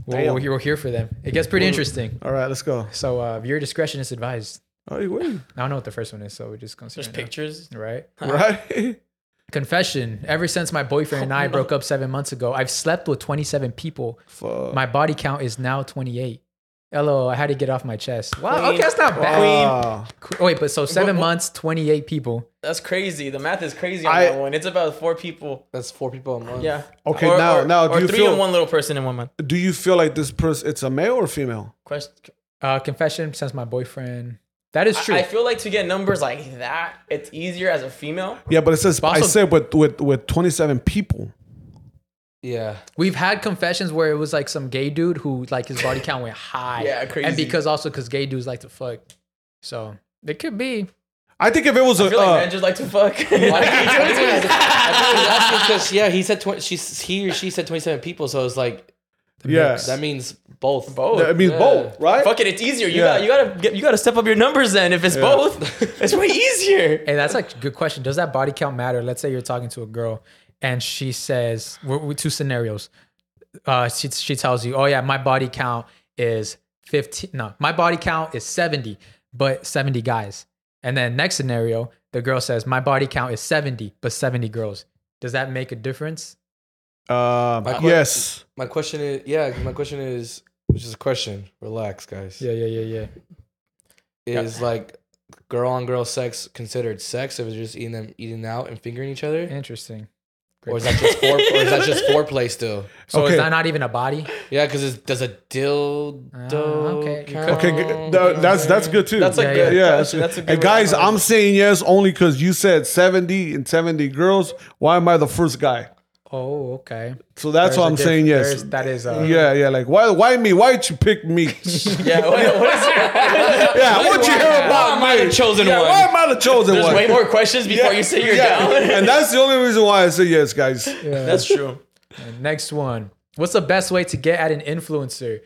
we'll, we'll, we'll hear for them. It gets pretty interesting. All right, let's go. So uh, your discretion is advised. Oh, you win. I don't know what the first one is, so we're just gonna see. There's right now. pictures. right? Right. Confession. Ever since my boyfriend and I broke up seven months ago, I've slept with 27 people. Fuck. My body count is now 28. Hello, I had to get off my chest. Wow, Queen. okay, that's not bad. Wow. Qu- Wait, but so seven What- what- months, 28 people. That's crazy. The math is crazy on I- that one. It's about four people. That's four people a month. Yeah. Okay, Or- now- or- now, do or you three feel- and one little person in one month. Do you feel like this person? It's a male or female? Question. Uh, confession since my boyfriend. That is true. I feel like to get numbers like that, it's easier as a female. Yeah, but it says But I also- said with with with twenty seven people. Yeah. We've had confessions where it was like some gay dude who like his body count went high. Yeah, crazy. And because also because gay dudes like to fuck. So it could be. I think if it was a I feel like uh, men just like to fuck. because yeah, he said twenty. She's he or she said twenty seven people, so it's like yeah, that means both. Both. I mean Yeah. both, right? Fuck it, it's easier. You Yeah. got you gotta get, you gotta step up your numbers then. If it's both, it's way easier. Hey, that's like a good question. Does that body count matter? Let's say you're talking to a girl and she says, we're, we're two scenarios. Uh, she, she tells you, oh yeah, my body count is 15. No, my body count is 70, but 70 guys. And then next scenario, the girl says, My body count is 70, but 70 girls. Does that make a difference? Uh, My que- yes. My question is, yeah, my question is, which is a question. Relax, guys. Yeah, yeah, yeah, yeah. Is like girl on girl sex considered sex if it's just eating them eating out and fingering each other, Interesting. Great or is that just fore, or is that just foreplay still? So Okay. is that not even a body? Yeah, because does a dildo Ah, okay. count? Okay, g- th- that's that's good too. That's a Yeah, good. yeah. That's, that's a good. And guys, I'm saying yes only because you said 70 and 70 girls. Why am I the first guy? Oh, okay. So that's There's why a I'm diff- saying yes. That is. Uh, Yeah, yeah. Like why? Why me? Why'd you pick me? Yeah. What, what is yeah. What'd you hear Why about am I the chosen Yeah, one? Why am I the chosen There's one? There's way more questions before Yeah, you say you're yeah. down. and that's the only reason why I say yes, guys. yeah. That's true. Next one. What's the best way to get at an influencer?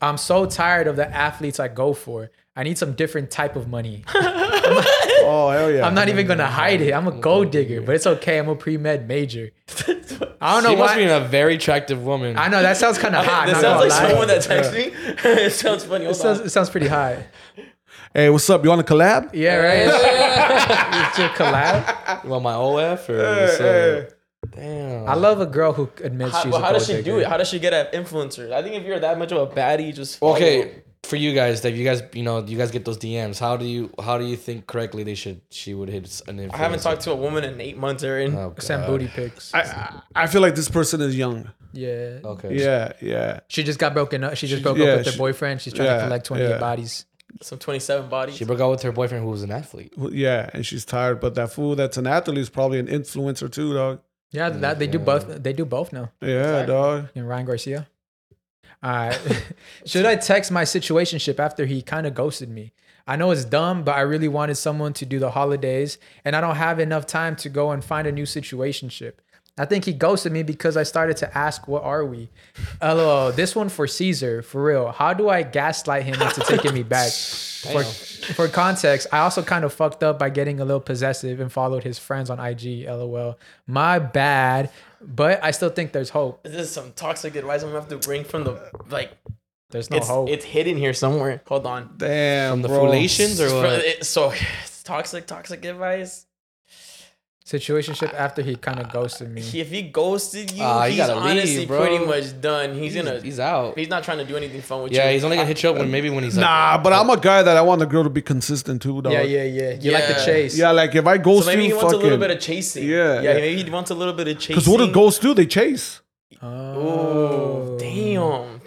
I'm so tired of the athletes I go for. I need some different type of money. Oh hell yeah! I'm not even gonna hide it. I'm a gold digger, but it's okay. I'm a pre med major. I don't know She must be a very attractive woman. I know that sounds kind of hot. This not sounds gonna like lie. someone that texts me. it sounds funny. It Hold sounds, on. it sounds pretty high. Hey, what's up? You want to collab? Yeah, right. it's your collab. You want my OF or Hey, what's hey. up? Damn. I love a girl who admits How, she's well, a how does gold she do it? How does she get at influencers? I think if you're that much of a baddie, just follow okay them. For you guys that you guys you know you guys get those DMs. How do you how do you think correctly they should she would hit an influencer? I haven't talked to a woman in eight months, Aaron. Oh, Send booty pics. I, I I feel like this person is young. yeah. Okay. Yeah, yeah. She just got broken up. She just She- broke yeah, up with her boyfriend. She's trying yeah, to collect 28 yeah. bodies. Some 27 bodies. She broke up with her boyfriend who was an athlete. Well, Yeah, and she's tired. But that fool that's an athlete is probably an influencer too, dog. Yeah, that they do both. They do both now. Yeah, dog. And Ryan Garcia. Right. Uh, should I text my situationship after he kind of ghosted me? I know it's dumb, but I really wanted someone to do the holidays, and I don't have enough time to go and find a new situationship. I think he ghosted me because I started to ask, "What are we?" LOL. This one for Cesar, for real. How do I gaslight him into taking me back? For, for context, I also kind of fucked up by getting a little possessive and followed his friends on IG. LOL. My bad, but I still think there's hope. This is some toxic advice I'm gonna have to bring from the like. There's no it's hope. it's hidden here somewhere. Hold on. Damn, From the bro. Foolations or what? it- so toxic, toxic advice. Situationship after he kind of ghosted me. If he ghosted you, ah, you he's gotta leave, honestly bro. pretty much done. He's, He's, gonna. he's out. He's not trying to do anything fun with you. Yeah, he's only gonna hit you up when maybe when he's like, Nah, but I'm a guy that I want the girl to be consistent too, dog. Yeah, yeah, yeah. You like the chase. Yeah, like if I So ghost maybe he you, wants a little bit of chasing. Yeah, yeah. yeah. Maybe he wants a little bit of chasing. Because what do ghosts do? They chase. Oh, Oh, damn! Oh,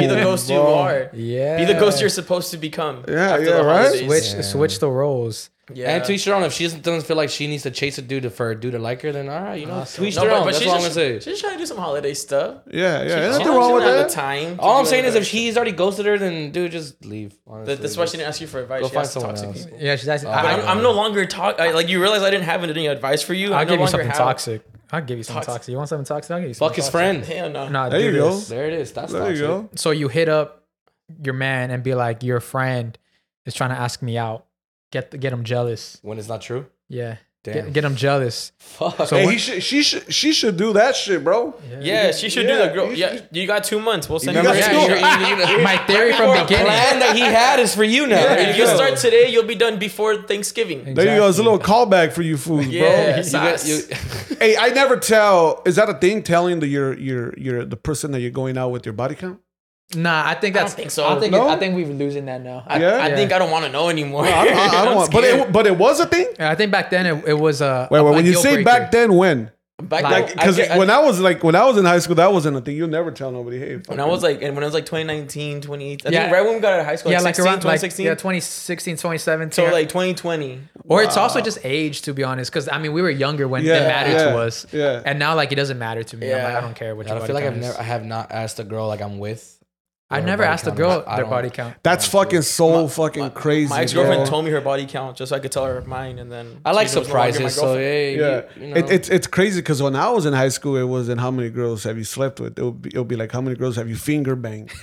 Be the ghost you are. Yeah. Be the ghost you're supposed to become. Yeah, after yeah, the right? Switch, Yeah. switch the roles. Yeah. And to each their own. If she doesn't, doesn't feel like she needs to chase a dude for a dude to like her, then all right, you know, Awesome. to each No, their but, own. but That's she's I'm just, gonna say. she's trying to do some holiday stuff. Yeah, yeah. She- There's she nothing wrong with have that. the time. All I'm saying is if he's already ghosted her, then dude, just leave. Honestly. That- that's why she didn't ask you for advice. Go she find asked someone toxic else. people. Yeah, she's asking. Oh, But I, I'm, I'm no longer talk. I, like you realize I didn't have any advice for you. I'll I no give you longer something have. toxic. I'll give you something Toxic. toxic. You want something toxic? I'll give you Fuck something his friend. Hell no. Nah, There you go. There it is. That's There you toxic. go. So you hit up your man and be like, your friend is trying to ask me out. Get get him jealous. When it's not true. Yeah. Damn. Get, get him jealous. Fuck. So Hey, what- he should, she should, she should do that shit, bro. Yeah, she should Yeah, do that, girl. you Yeah, you got two months. We'll send You you. got the two- receipt. Yeah, you- you- My theory from the beginning. plan that he had is for you now. Yeah, If you you go. start today, you'll be done before Thanksgiving. There you go. It's a little callback for you fools, Yeah. bro. You got- you- Hey, I never tell. Is that a thing? Telling the your your your the person that you're going out with your body count? Nah, I think I don't that's. think so. I think No? I think we're losing that now. I, Yeah? I think I don't want to know anymore. I, I, I don't want, but it but it was a thing. I think back then it, it was a. Wait, a- wait. a When you say breaker. back then, when? Back Like, Because I, when I was like when I was in high school, that wasn't a thing. You never tell nobody, hey. when I was like, and when I was like 2019, 2018, I Yeah. think right when we got out of high school, yeah, like like 16, around like yeah, 2016, 2017. so like 2020. or it's also just age, to be honest, because I mean we were younger when Yeah, it mattered yeah, to us, yeah. and now like it doesn't matter to me. I'm like, I don't care what I feel like I've never, I have not asked a girl like I'm with. I what her never asked a girl their body count. That's fucking so fucking crazy. My ex girlfriend bro. told me her body count just so I could tell her mine, and then I like she was no longer my surprises, so girlfriend. hey, Yeah, you, you know. it, it's it's crazy because when I was in high school, it wasn't how many girls have you slept with. It would be, it would be like how many girls have you finger banged.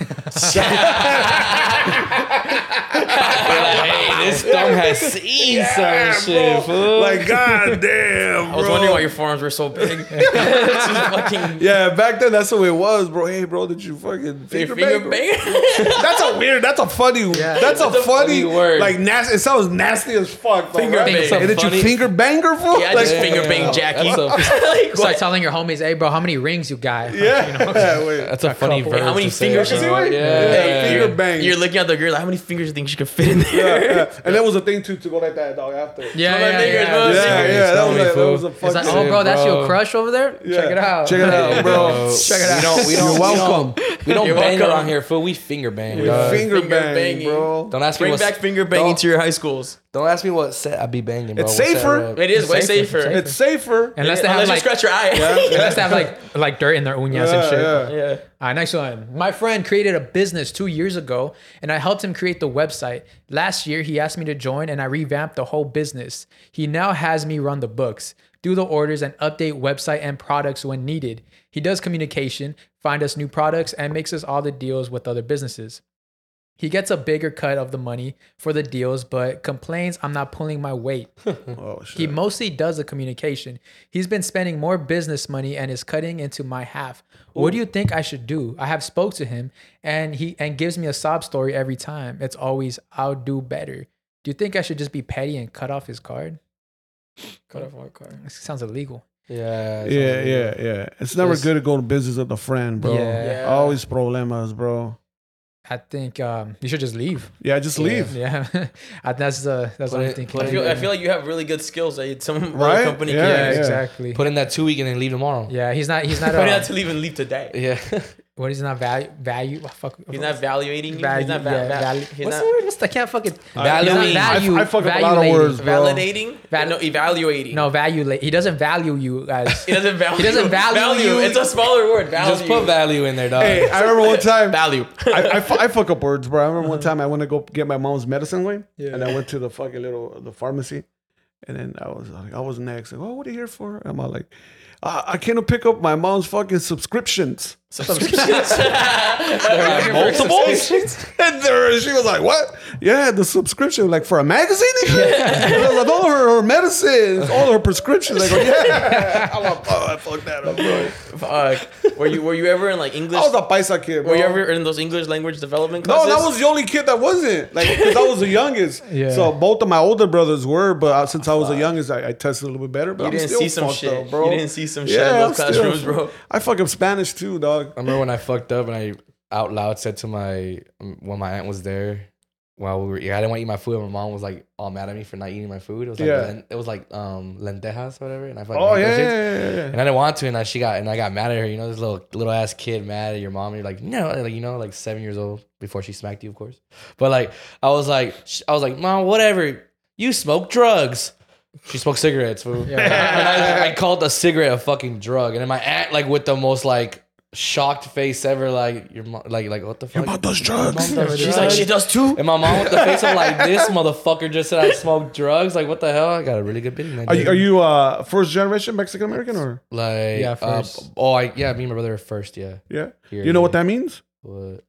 hey, this thumb has seen some shit, fool. Like, god damn, I was wondering why your forearms were so big. Fucking Yeah, back then that's the way it was, bro. Hey, bro, did you fucking finger, finger bang? bang. That's a weird. That's a funny. That's a That's a funny funny word. Like nasty. It sounds nasty as fuck. though, Finger right? bang. Hey, did you Funny- finger banger for? Yeah, I like, just finger bang Jackie. That's a, like, Start telling your homies, hey, bro, how many rings you got? yeah. You know? wait. that's a funny couple. verb. How many fingers is it? Yeah. Yeah, finger you're, bang. you're looking at the girl like, how many fingers do you think she could fit in there? yeah, yeah. And that was a thing too to go like that dog after. Yeah, my yeah, fingers, yeah. bro. yeah, yeah. That was, me, a, that was a fucking. like, oh, bro, that's bro. your crush over there? Yeah. Check it out. Check it out, bro. Check it out. We don't. We don't. You're welcome. We don't You're bang welcome. around here, fool. We finger bang. We finger, Finger bang, banging. bro. Don't ask me Bring what. back finger banging don't- to your high schools. Don't ask me what set I be banging, bro. It's What safer. rep. It is way safer. safer. It's safer. Unless they have Unless you like, scratch your eye. unless they have like like dirt in their uñas and shit. yeah. yeah. All right, next one. My friend created a business two years ago, and I helped him create the website. Last year, he asked me to join, and I revamped the whole business. He now has me run the books, do the orders, and update website and products when needed. He does communication, find us new products, and makes us all the deals with other businesses. He gets a bigger cut of the money for the deals, but complains I'm not pulling my weight. Oh shit. He mostly does the communication. He's been spending more business money and is cutting into my half. What do you think I should do? I have spoke to him and he and gives me a sob story every time. It's always I'll do better. Do you think I should just be petty and cut off his card? Cut off my car. This sounds illegal. Yeah. Yeah, yeah, yeah. It's never Just- good to go to business with a friend, bro. Yeah. Yeah. Always problemas, bro. I think um, you should just leave. Yeah, just leave. Yeah, I- that's the that's what I'm thinking. I it feel, I feel like you have really good skills that some Right? company Yeah, yeah, can. yeah. exactly. Put in that two week and then leave tomorrow. yeah, he's not. He's not. But Uh, not to leave and leave to die. Yeah. what is not value? Value? what Fuck. He's not valuating you. value. he's not va- yeah, va- value. he's What's not the word? What's the, I can't fucking. Valuing. He's not value. I- I fuck up a lot of words, bro. validating. Val- no, evaluating. No, value. He doesn't value you guys. he doesn't value. He doesn't value you. It's a smaller word. Value. Just put value in there, dog. Hey, I remember one time. value. I, I, fu- I fuck up words, bro. I remember one mm-hmm. time I went to go get my mom's medicine way, Yeah. and I went to the fucking little the pharmacy, and then I was like, I was next. Like, oh, what are you here for? I'm all like, I, I came to pick up my mom's fucking subscriptions. Multiples? and there, she was like, "What? Yeah, the subscription, like for a magazine." and shit?" And I was like, all her, her medicines, all her prescriptions. Like, yeah. I'm like, oh, I fucked that up, bro. Fuck. Were you were you ever in like English? I was a paisa kid, bro. were you ever in those English language development classes? No, that was the only kid that wasn't. Like, because I was the youngest. Yeah. So both of my older brothers were, but uh, since I was the youngest, I, I tested a little bit better. But You I'm didn't still see some fucked shit. up, bro. You didn't see some shit Yeah, in I'm those still- bro. I fuck up Spanish too, dog. I remember when I fucked up and I out loud said to my um, when my aunt was there while we were yeah I didn't want to eat my food and my mom was like all mad at me for not eating my food. It was like Yeah. len- it was like um lentejas or whatever and I fucking Oh yeah, yeah, yeah, yeah, yeah. And I didn't want to, and I, she got and I got mad at her. You know, this little little ass kid mad at your mom. And you're like, no, like you know, like seven years old before she smacked you, of course. But like, I was like, I was like, mom, whatever. You smoke drugs. She smoked cigarettes. Fool. and I, I called a cigarette a fucking drug. And then my aunt, like, with the most like shocked face ever, like your mom, like like what the fuck? Your mom does drugs. Your mom does She's like, she does too. And my mom with the face of like this motherfucker just said I smoked drugs. Like what the hell? I got a really good bit in that. Are you, are you uh, first generation Mexican American or like Yeah, uh, first. oh, I yeah, me and my brother are first. Yeah. yeah? Here, You know yeah. what that means? What?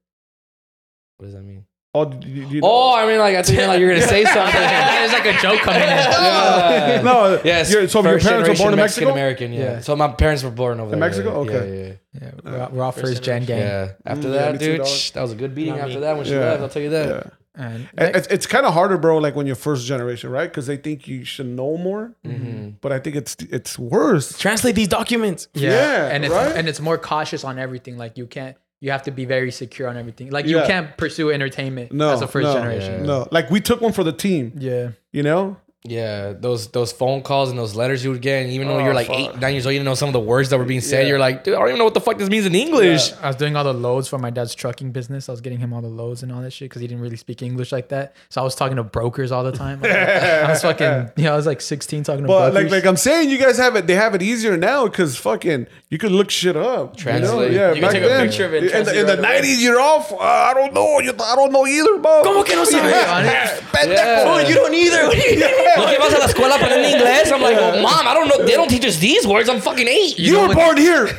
What does that mean? Oh, do you, do you Oh, I mean, like I think like you're gonna say something. There's like a joke coming in. yeah. no. Yes. you're- so your parents were born in Mexico. American. Yeah. Yeah. So my parents were born over there. In Mexico? Yeah, Okay. Yeah. Yeah, we're, all- we're all first gen gang. Yeah. yeah. After Mm, that, dude, shh, that was a good beating. Not After me. that, when she Yeah. left, I'll tell you that. Yeah. And It's, it's kind of harder, bro. Like when you're first generation, right? Because they think you should know more, Mm-hmm. but I think it's it's worse. Translate these documents. yeah, Yeah, and it's right? and it's more cautious on everything. Like you can't, you have to be very secure on everything. Like you can't pursue entertainment No, as a first no, generation. No, like we took one for the team. Yeah, You know, Yeah, those those phone calls and those letters you would get, and even though Oh, you're like fuck. eight, nine years old, you didn't know some of the words that were being said. Yeah. You're like, dude, I don't even know what the fuck this means in English. I was doing all the loads for my dad's trucking business. I was getting him all the loads and all that shit because he didn't really speak English like that. So I was talking to brokers all the time. I was fucking, yeah, I was like 16 talking to but brokers. like like I'm saying, you guys have it. They have it easier now because fucking you can look shit up. Translate. You know? Yeah, You can back take a then, picture of it and In the, translate in the right away. '90s, you're off. Uh, I don't know. You, I don't know either, bro. ¿Cómo que no sabes? Pendejo. Yeah. Oh, you don't either. What do you mean? ¿No que vas a la escuela aprendiendo inglés? I'm like, oh, mom, I don't know. They don't teach us these words. I'm fucking eight. You, know were what- born here.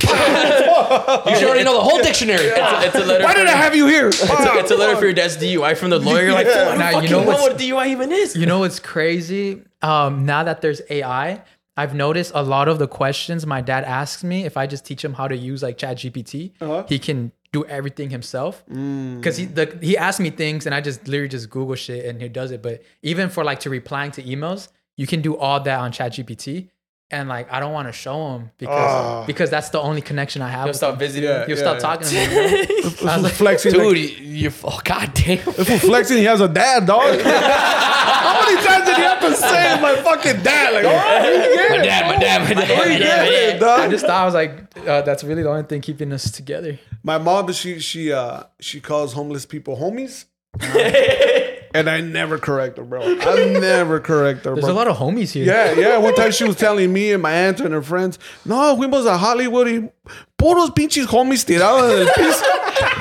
You should already know the whole dictionary. It's a letter. Why did I have you here? It's a, it's a letter for your dad's DUI from the lawyer. You're like, Yeah. "Fuck, I Nah, don't you know know what a DUI even is. You know what's crazy? Um, now that there's AI, I've noticed a lot of the questions my dad asks me, if I just teach him how to use like ChatGPT, Uh-huh. he can do everything himself. Mm. Because he the, he asks me things and I just literally just Google shit and he does it. But even for like to replying to emails, you can do all that on ChatGPT. And like I don't want to show him because Ah. because that's the only connection I have. You'll stop visiting. Yeah. He'll stop talking to me. you know? This was flexing. Dude, Like, you're oh god damn. this was flexing. He has a dad, dog. How many times did he have to say my fucking dad? Like, all right, yeah. My dad, my dad, my dad. Oh, my he dad. get I just thought I was like, uh, that's really the only thing keeping us together. My mom, she she uh she calls homeless people homies, and I never correct her, bro. I never correct her, bro. There's bro. a lot of homies here. Yeah, yeah. One time she was telling me and my aunt and her friends, no, fuimos a Hollywood y puros pinches homies tirados en el piso.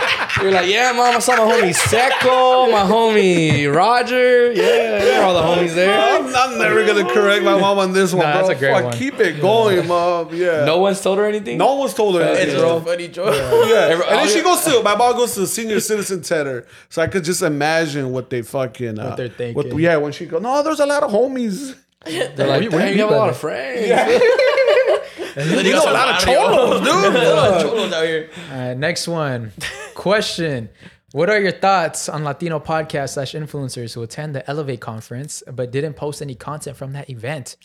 You're like, yeah, mom, I saw my homie Seco, my homie Roger. Yeah, there are all the homies there. I'm, I'm never gonna correct my mom on this one, Nah, bro. that's a great Fuck, one. Keep it going, mom. Yeah. No one's told her anything. no one's told her anything, just bro. a funny joke. Yeah. Every- and then she goes to my mom goes to the senior citizen center, so I could just imagine what they fucking uh, What they're thinking. yeah, when she goes, no, there's a lot of homies. They're like, Where you- where damn, you you have a lot of friends. You know a lot of cholos, dude. cholos out here. All right, next one. Question. What are your thoughts on Latino podcast slash influencers who attend the Elevate conference but didn't post any content from that event?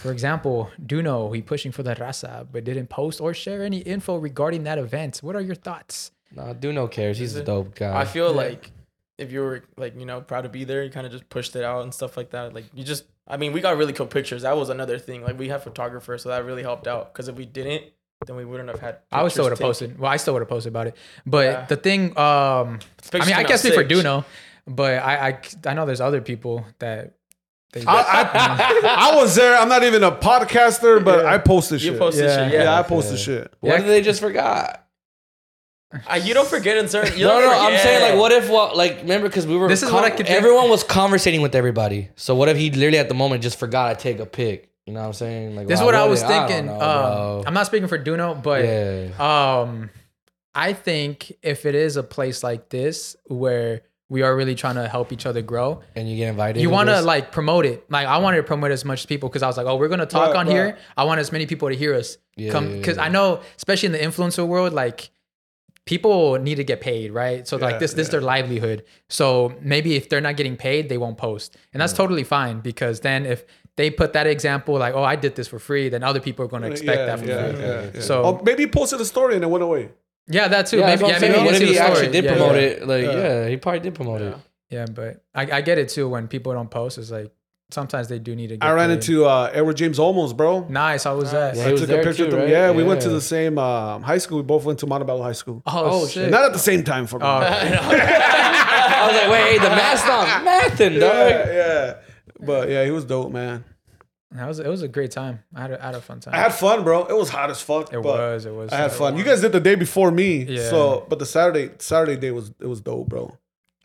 For example, Duno, he pushing for the raza but didn't post or share any info regarding that event. What are your thoughts? Nah, Duno cares. He's a dope guy. I feel like if you were like you know proud to be there, you kind of just pushed it out and stuff like that. Like you just, I mean, we got really cool pictures. That was another thing. Like we had photographers, so that really helped out. Because if we didn't, then we wouldn't have had. I would still would have posted. Well, I still would have posted about it. But Yeah. the thing, um, I mean, I guess can't out speak for. Duno, but I, I, I know there's other people that they. I, I, I was there. I'm not even a podcaster, but I posted You shit. posted Yeah. shit, yeah, yeah. I posted shit. what if they just forgot? Uh, you don't forget in certain. You No, don't no, I'm saying like, what if, what, like, remember, because we were. This is what I could. Everyone was conversating with everybody. So what if he literally at the moment just forgot to take a pic? You know what I'm saying? Like, this is what I was it? don't thinking. know, um. I'm not speaking for Duno, but yeah. Um, I think if it is a place like this where we are really trying to help each other grow, And you get invited. you want to like promote it. Like I wanted to promote as much people because I was like, oh, we're gonna talk Right, on right. here. I want as many people to hear us. Yeah, Come yeah, because yeah. I know, especially in the influencer world, like people need to get paid, right? So like Yeah, this, this is their livelihood. So maybe if they're not getting paid, they won't post, and that's hmm. totally fine because then if they put that example like, oh, I did this for free, then other people are going to expect yeah, that from yeah, free. yeah, yeah. So- oh, maybe he posted a story and it went away. Yeah, that too. Yeah, maybe, yeah, that's maybe What if he actually story. did yeah, promote yeah. it? Like, Yeah. yeah, he probably did promote it. Yeah, but I, I get it too when people don't post. It's like sometimes they do need to. Get I ran paid. into uh, Edward James Olmos, bro. Nice. How was that? Yeah, I took a picture too, with him. right? Yeah, we went to the same um, high school. We both went to Montebello High School. Oh, Oh, shit. shit. Not at the same time for me. Oh, I was like, wait, hey, the math's not mathing, dog. yeah, yeah. But yeah, he was dope, man. that was it. Was a great time. I had a, I had a fun time. I had fun, bro. It was hot as fuck. it but was. It was. I had fun. You guys did the day before me, Yeah. so but the Saturday Saturday day was it was dope, bro.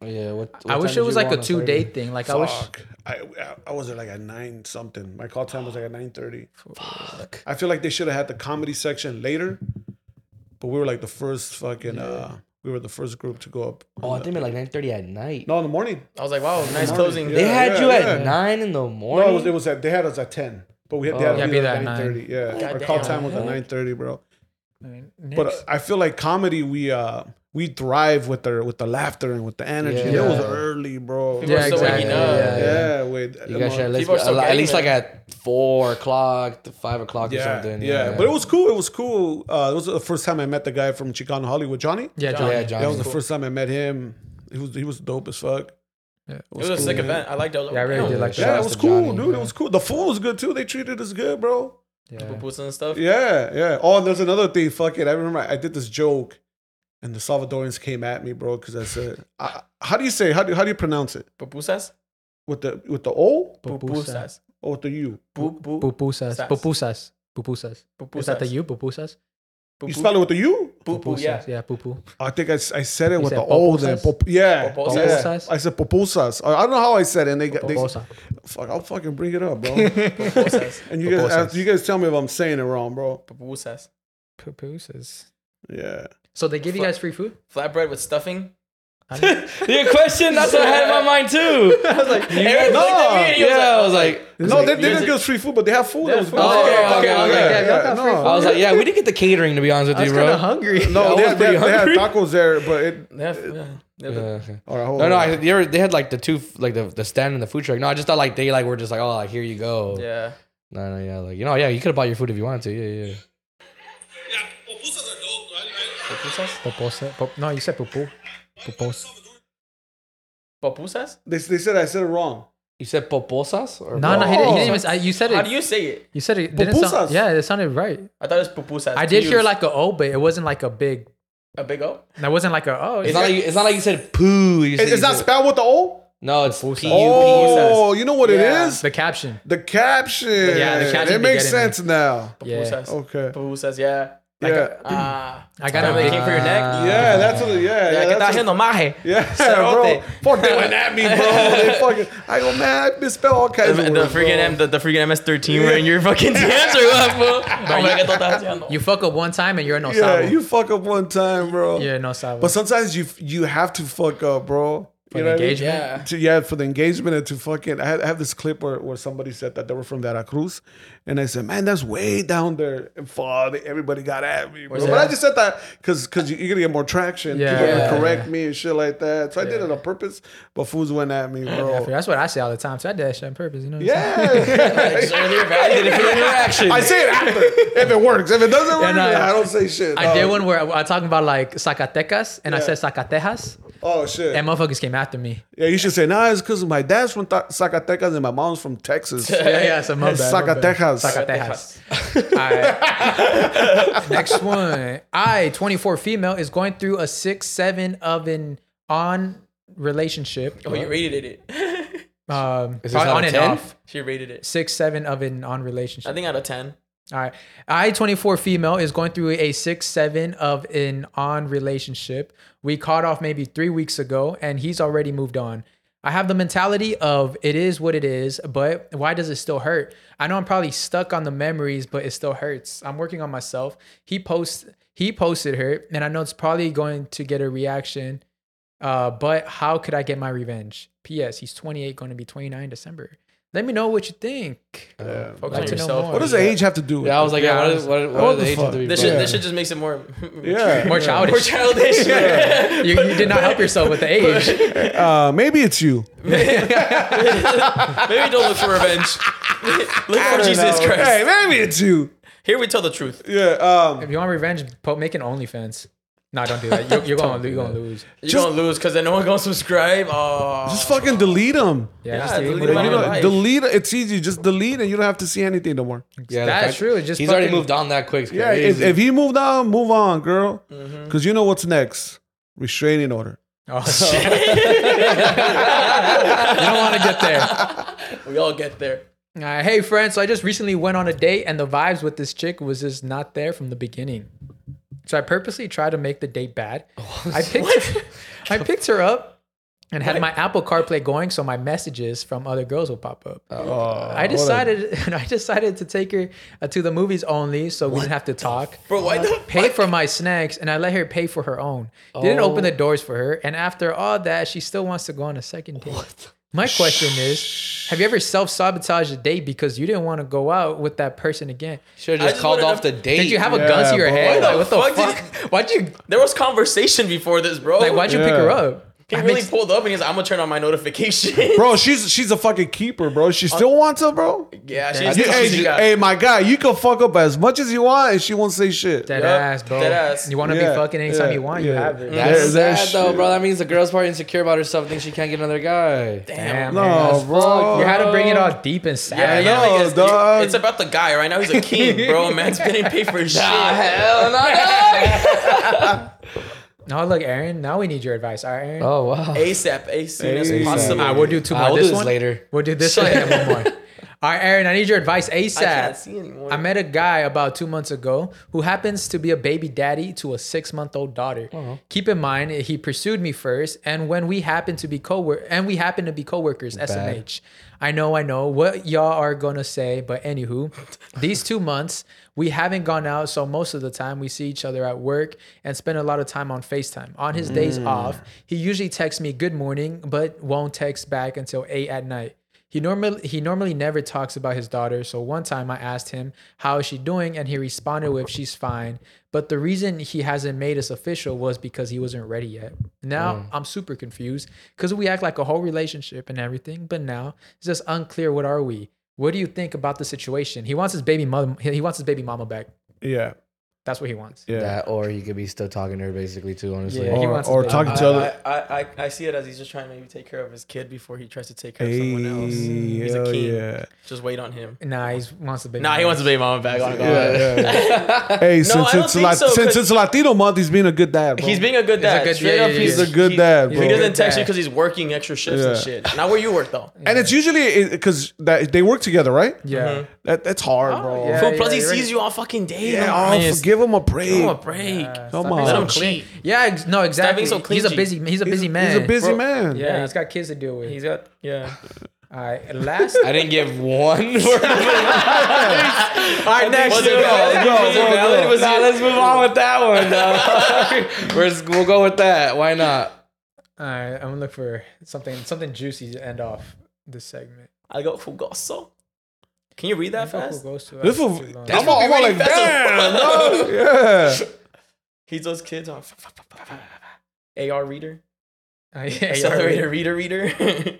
Yeah, what, what I wish it was like a two day thing. Like I wish. I, I I was there like at nine something. My call time was like at nine thirty. Fuck. I feel like they should have had the comedy section later, but we were like the first fucking. uh We were the first group to go up. Oh, I think it like 9.30 at night. No, in the morning. I was like, wow, nice Morning, closing. yeah. They had you at 9 in the No, morning? it was, it was at they had us at ten, but we had, they Oh. had Yeah, to be be there there at at nine thirty. Yeah, our God call time was at nine thirty, bro. Nick, But I feel like comedy, we uh we thrive with the with the laughter and with the energy. Yeah. It was early, bro. People Yeah, are still waking exactly. up. Yeah, Yeah, wait. you guys should at least, People are still at least like at 4 o'clock to 5 o'clock or yeah, something. yeah, But it was cool. It was cool. Uh, it was the first time I met the guy from Chicano Hollywood, Johnny. yeah, Johnny. Yeah, Johnny. that was the cool. first time I met him. He was he was dope as fuck. Yeah. It was a sick event. I liked it. I Yeah, I really did like that. Yeah, it was cool, Johnny, dude. yeah. It was cool. The food was good too. They treated us good, bro. Yeah. Pupus and stuff. Yeah, yeah. Oh, and there's another thing. Fuck it. I remember I did this joke, and the Salvadorians came at me, bro, because I said, I, "How do you say? How do how do you pronounce it? Pupusas. With the with the O Pupusas. or with the U? Pu- pu- Pupusas. Sas. Pupusas. Pupusas. Is that the Pupusas. you? Pupusas? You spell it with the U? Poo poo, yeah. Yeah, poo poo. I think I, s- I said it with the O there. yeah. Popusas? yeah. I said popusas. I I don't know how I said it. And they, got- they fuck, I'll fucking bring it up, bro. Pupusas. and you guys, you guys tell me if I'm saying it wrong, bro. Pupusas. Pupusas. Yeah. So they give you guys free food? Flatbread with stuffing. Your question? That's what I had in my mind too. I was like, Aaron looked at me and he was yeah, like- I was like, No, they, they didn't give us free food, but they have food. They that have was oh, food. good. Okay, Yeah, okay, yeah, okay. yeah, Yeah, y'all no. free I was like, yeah, we didn't get the catering to be honest with I was you, kind bro. of hungry. No, I they, had, they, pretty had, they had tacos there, but it. They have, yeah. They Yeah, okay. All right, hold No, on. no, I, they, were, they had like the two, like the, the stand and the food truck. No, I just thought like they like were just like, oh, like here you go. yeah. No, no, yeah, like you know, yeah, you could have bought your food if you wanted to. Yeah, yeah. Pupusas? Poposa. Pop- no, you said pupu. Pupos. Pupusas? They, they said I said it wrong. You said poposas or No, no, he, didn't- he didn't even. I, you said it. How do you say it? You said it. Didn't sound, Pupusas. yeah, it sounded right. I thought it was pupusas. I to did hear use. like a O, but it wasn't like a big. a big O. That wasn't like a oh. It's not like you, it's not like you said poo. You said, Is, is you that said- spelled with the O? No, it's P U P. Oh, you know what Yeah. it is? the caption. The caption. Yeah, the caption It be makes getting me. sense now. Yeah. Pupusas. Okay. Pupusas, yeah. Yeah. Ah. I got Remember a they came for your neck? Yeah, that's what. Yeah, Yeah, yeah. ¿qué estás that's haciendo, maje? yeah, bro. Fuck, they went at me, bro. They fucking. I go, man, I misspell all kinds The, of the words, freaking. M, the, the freaking MS13 were in your fucking DMs or what, fool? Oh my god, estás haciendo? You fuck up one time and you're no Yeah, sabo. you fuck up one time, bro. You're no sabo. But sometimes you you have to fuck up, bro. For you the know what I mean? engagement? Yeah. To, yeah, for the engagement and to fucking. I, had, I have this clip where, where somebody said that they were from Veracruz, and I said, "Man, that's way down there." And fuck, everybody got at me, bro. Was But I just said that because because you're gonna get more traction. Yeah. People Yeah. gonna correct me and shit like that. So I did it on purpose. But fools went at me, bro. That's what I say all the time. So I did that shit on purpose. You know what I'm saying? Yeah. Earlier validated for interaction. I say it after if it works. If it doesn't work, And, uh, I don't say shit. I did one where I, I talking about like Zacatecas and I said Zacatejas Oh shit. and motherfuckers came after me. Yeah, you should say, nah, it's because my dad's from Th- Zacatecas and my mom's from Texas. Yeah, yeah, so my bad, my bad. Zacatecas. Alright. Next one. I, 24 female, is going through a six, seven of an on relationship. Oh, you rated it. Um, Is this out on of and 10? off. she rated it. Six, seven of an on relationship. I think out of 10. All right. I 24 female is going through a six seven of an on relationship. We caught off maybe three weeks ago, and he's already moved on. I have the mentality of it is what it is, but why does it still hurt? I know I'm probably stuck on the memories, but it still hurts. I'm working on myself. He posts he posted her, and I know it's probably going to get a reaction. Uh, but how could I get my revenge? P.S. He's 28, going to be 29 December. Let me know what you think. Yeah. Focus Like on yourself. What does the age have to do with Yeah, I was like, yeah, Yeah, what, is, what, what, what are the the ages fuck? of the This Yeah. shit, this shit just makes it more, Yeah. More childish. more childish. you, you did not help yourself with the age. Uh, maybe it's you. Maybe don't look for revenge. look for Jesus Christ. Hey, maybe it's you. Here we tell the truth. Yeah. Um, If you want revenge, po- make an OnlyFans. No, don't do that. You're, you're going to you're gonna lose. You're Just- gonna lose because then no one gonna subscribe. Oh, just fucking delete them. Yeah, Yeah, just delete delete them it. You know, life. delete. It's easy. Just delete, and you don't have to see anything no more. Yeah, the That's fact- true. Just He's already fucking- moved on that quick. Yeah. If, crazy. if he moved on, move on, girl. Mm-hmm. Because you know what's next. Restraining order. Oh shit! you don't want to get there. we all get there. All right, hey friends, so I just recently went on a date, and the vibes with this chick was just not there from the beginning. So I purposely tried to make the date bad. I picked her, I picked her up and had my Apple CarPlay going, so my messages from other girls will pop up. Oh, I decided, I decided to take her uh, to the movies only, so we didn't have to talk. Bro, why the Pay for my snacks, and I let her pay for her own. Didn't open Oh. the doors for her, and after all that, she still wants to go on a second date. My question is, have you ever self sabotaged a date because you didn't want to go out with that person again? should have just just called off to- the date. Did you have a Yeah, gun to your bro. head? Why Like, the what the fuck fuck? did Why'd you There was conversation before this, bro. like? Why'd you pick her up? He That really makes- pulled up and he's like, I'm gonna turn on my notification. Bro, she's she's a fucking keeper, bro. She still wants it, bro. yeah, Yeah. she's, You- hey, she's got- hey, my guy, you can fuck up as much as you want, and she won't say shit. Dead Yup, ass, bro. dead ass. You want to Yeah, be fucking anytime yeah, you want, you yeah. have it. That's There- there's sad though, shit. bro. That means the girl's probably insecure about herself, and thinks she can't get another guy. Damn, No, man, bro. You had to bring it all deep and sad. yeah, yeah, know, like it's, dog. it's about the guy right now. He's a king, bro. Man's getting paid for his shit. hell no. No, look, Aaron. Now we need your advice. All right, Aaron. Oh wow. ASAP, as soon as ASAP. possible. All right, we'll do two more. Ah, we'll this do this one later. We'll do this one and one more. All right, Aaron, I need your advice ASAP. I can't see anymore. I met a guy about two months ago who happens to be a baby daddy to a six month old daughter. Keep in mind, he pursued me first, and when we happen to be co and we happen to be coworkers, SMH. I know, I know what y'all are gonna say, but anywho, these two months we haven't gone out, so most of the time we see each other at work and spend a lot of time on FaceTime. On his days mm. off, he usually texts me good morning, but won't text back until eight at night. He normally he normally never talks about his daughter, so one time I asked him how is she doing and he responded with she's fine. But the reason he hasn't made us official was because he wasn't ready yet. Now mm. I'm super confused because we act like a whole relationship and everything, but now it's just unclear what are we? What do you think about the situation? He wants his baby mother he he wants his baby mama back. Yeah, That's what he wants. yeah. That or he could be still talking to her basically too. Honestly, Yeah, or or baby talking to other. I, I, I, I see it as he's just trying to maybe take care of his kid before he tries to take care of someone else. Hey, He's a hell king. yeah. Just wait on him. Nah, he wants the baby. Nah, he wants a baby mama back. Oh, God. Yeah, yeah. hey, since I it's La- so, since 'cause- it's Latino month, he's being a good dad. Bro. He's being a good He's a dad. good- yeah, up, he's. He's a good he, dad, He doesn't text dad. you because he's working extra shifts and shit. Not where you work though. and it's usually because that they work together, right? Yeah. Mm-hmm. That that's hard, bro. Oh. plus he sees you all fucking day. Yeah, no, oh, man. Give him a break. Give him a break. Yeah, Come on. Let him clean. cheat. Yeah, ex- no, exactly. so he's a clingy. busy. He's a busy He's- man. He's a busy Bro. man. Yeah, Yeah. he's got kids to deal with. He's got yeah. All right, last. I didn't give one word. All right, next. Was it Go, valid? go, Was it go, valid? go. Was it- let's move on with that one. dog. We're- we'll go with that. Why not? All right, I'm gonna look for something something juicy to end off this segment. I go fugoso. Can you read that Fuck fast? goes to This us will. I'm all, I'm all like, damn, no, yeah. He's those kids on AR reader, Oh, yeah, accelerator reader reader.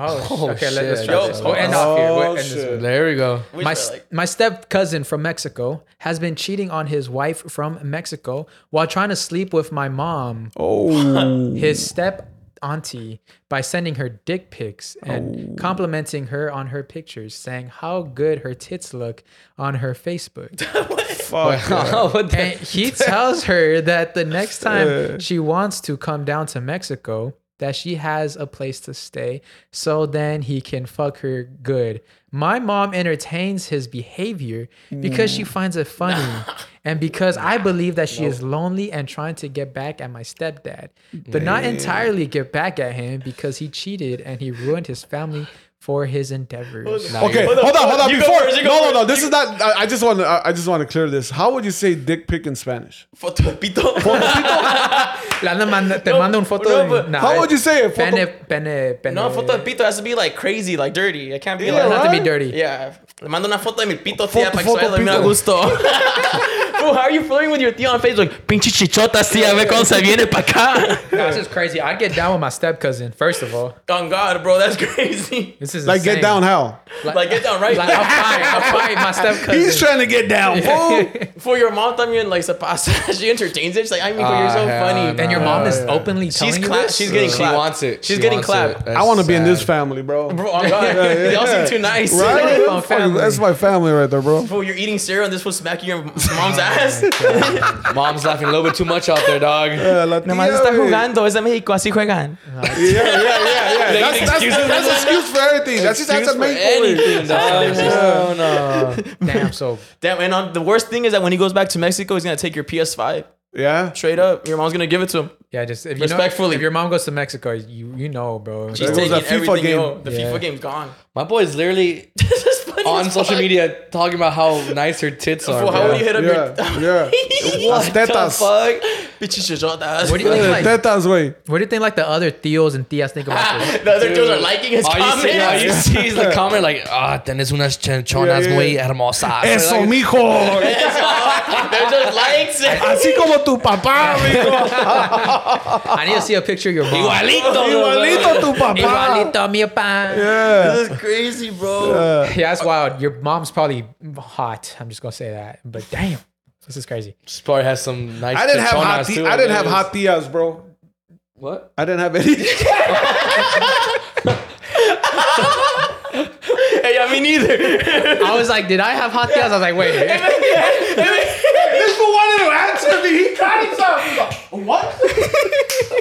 Oh, Oh, okay. shit. Let, let's try Yo, this. oh, We'll end oh, off here. We'll oh, end this There we go. Which my like, my step cousin from Mexico has been cheating on his wife from Mexico while trying to sleep with my mom, Oh, his step auntie, by sending her dick pics and oh. complimenting her on her pictures, saying how good her tits look on her Facebook. fuck. yeah. And he tells her that the next time uh. she wants to come down to Mexico, that she has a place to stay, so then he can fuck her good. My mom entertains his behavior because she mm. finds it funny, and because I believe that she is lonely and trying to get back at my stepdad, but not entirely get back at him because he cheated and he ruined his family for his endeavors. Nah, Okay, you're- hold on, hold on. You go Before, first, you go no, no, no. first. This is not. I, I just want to. I I just want to clear this. How would you say dick pic in Spanish? foto de pito. Le anda manda- te No, manda un foto no, de- but nah, How eh, would you say it? Foto- Pene, pene, pene. No, foto de pito has to be like crazy, like dirty. It can't be Yeah, Doesn't like have to be right? dirty. Yeah. Le mando una foto de mi pito, tía, Foto- para que foto suele dormir a pito. gusto. Bro, how are you flirting with your tía on Facebook? Pinche chichota, tía, ve cómo se viene pa' acá. That's just crazy. I'd get down with my step cousin, first of all. On God, bro, that's crazy. This is Like get insane. down how? Like, get down right. Like, I'll fight. I'll fight my step cousin. He's trying to get down, fool. For your mom también, like, se pasa. She entertains it. She's like, I mean, you're so Ah, hell funny. no. and your mom is Yeah. openly She's telling you cla- this? she's getting she clapped. wants it. She's She getting wants clapped. it. That's I want to be in this sad. family, bro. Bro, on God. yeah, Y'all yeah. seem too nice. Right? Fun. That's my family right there, bro. Bro, you're eating cereal and this was smacking your mom's ass. Mom's laughing a little bit too much out there, dog. Yeah, la Nomás tía, está güey. jugando, es de México, así juegan. Yeah, yeah, yeah, yeah. That's, that's, excuses. that's excuse for everything. That's just that's a for main anything, dog. No, no. Damn, so Damn, and on, the worst thing is that when he goes back to Mexico, he's gonna take your PS5 Yeah. straight up. Your mom's gonna give it to him. yeah, just if you Respectfully. know, if your mom goes to Mexico, you you know, bro. She's taking that FIFA everything. game. Yo, the Yeah. FIFA game's gone. My boy's literally is funny on as social fuck. media talking about how nice her tits are. Fool, how bro. would you hit up Yeah, your yeah. What Las the tetas. fuck? bitches chichotas? What do you think? Like, Tetas, güey. what do you think? Like the other tios and tias think about this? the other dudes are liking his All you, comments. see, all you see is the comment like, ah, tenés unas chenchonas Yeah, yeah. muy hermosas. Eso, Like, mijo. They're just likes. Así como tu papá, mijo. I need to see a picture of your mom. Igualito. Igualito tu papá. Igualito, mi pa. Yeah. This is crazy, bro. Yeah, that's wild. Your mom's probably hot. I'm just gonna say that. But damn, this is crazy. She probably has some nice I didn't have hot chenchonas, tea. too, I didn't have guess. hot tias, bro. What? I didn't have any. hey, I mean neither. I was like, did I have hot tias? I was like, wait. this fool wanted to answer me. He caught himself. He's like, what?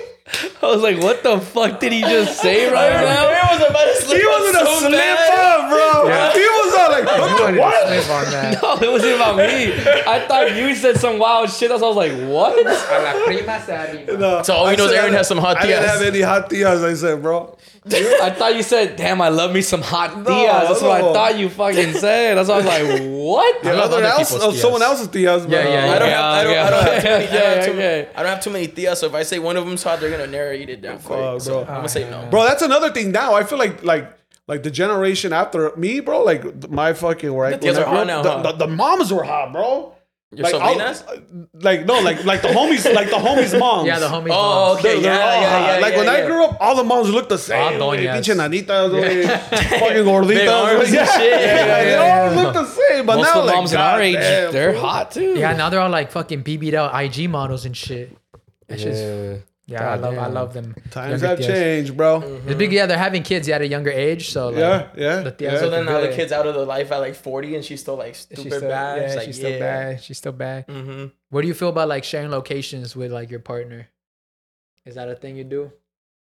I was like, what the fuck did he just say right now? I was about to slip He wasn't a so slip bad. up, bro. Yeah. He wanted to slip on that. No, it wasn't about me. I thought you said some wild shit. That's why I was like, what? A la prima se arriba. No, So oh, all he I knows said Aaron has some hot I didn't have any hot tias. I said, bro. I thought you said, damn, I love me some hot tias. That's what I thought you fucking said. That's why I was like, what? I love Other other else, oh, someone else's tias. but, Yeah, yeah, yeah. I don't have, I don't, I don't have too many, I don't have too, Okay. I don't have too many tias. So if I say one of them's hot, they're gonna narrate it down quick. Fuck, so bro. I'm gonna say no. Bro, that's another thing now. I feel like like like the generation after me, bro. Like my fucking where I, The tias when I are grew hot up, now, the, huh? the, the moms were hot, bro. Your Like, I'll- sobrinas? Uh, like no, like like the homies, like the homies' moms. Yeah, the homies. Oh, moms. okay. They're- they're yeah, all yeah, hot. yeah, Like yeah, when I grew up, all the moms looked the same. Güey. doñas. Pinche nanitas, güey. fucking gorditas. Big arms and yeah, shit. Yeah, yeah, Yeah, they yeah, all look the same. But Most now, of the like, moms in our age, goddamn, they're fool. hot too. Yeah, now they're all like fucking BB'd out IG models and shit. That's just Yeah. yeah. I love I love them. Times have tias. changed, bro. The big yeah, they're having kids at a younger age, so like, Yeah, yeah. the yeah. So then now the kid's out of the life at like 40 and she's still like she's stupid still, bad. yeah, It's like, she's still yeah. bad. She's still bad. Mm-hmm. What do you feel about like sharing locations with like your partner? Is that a thing you do?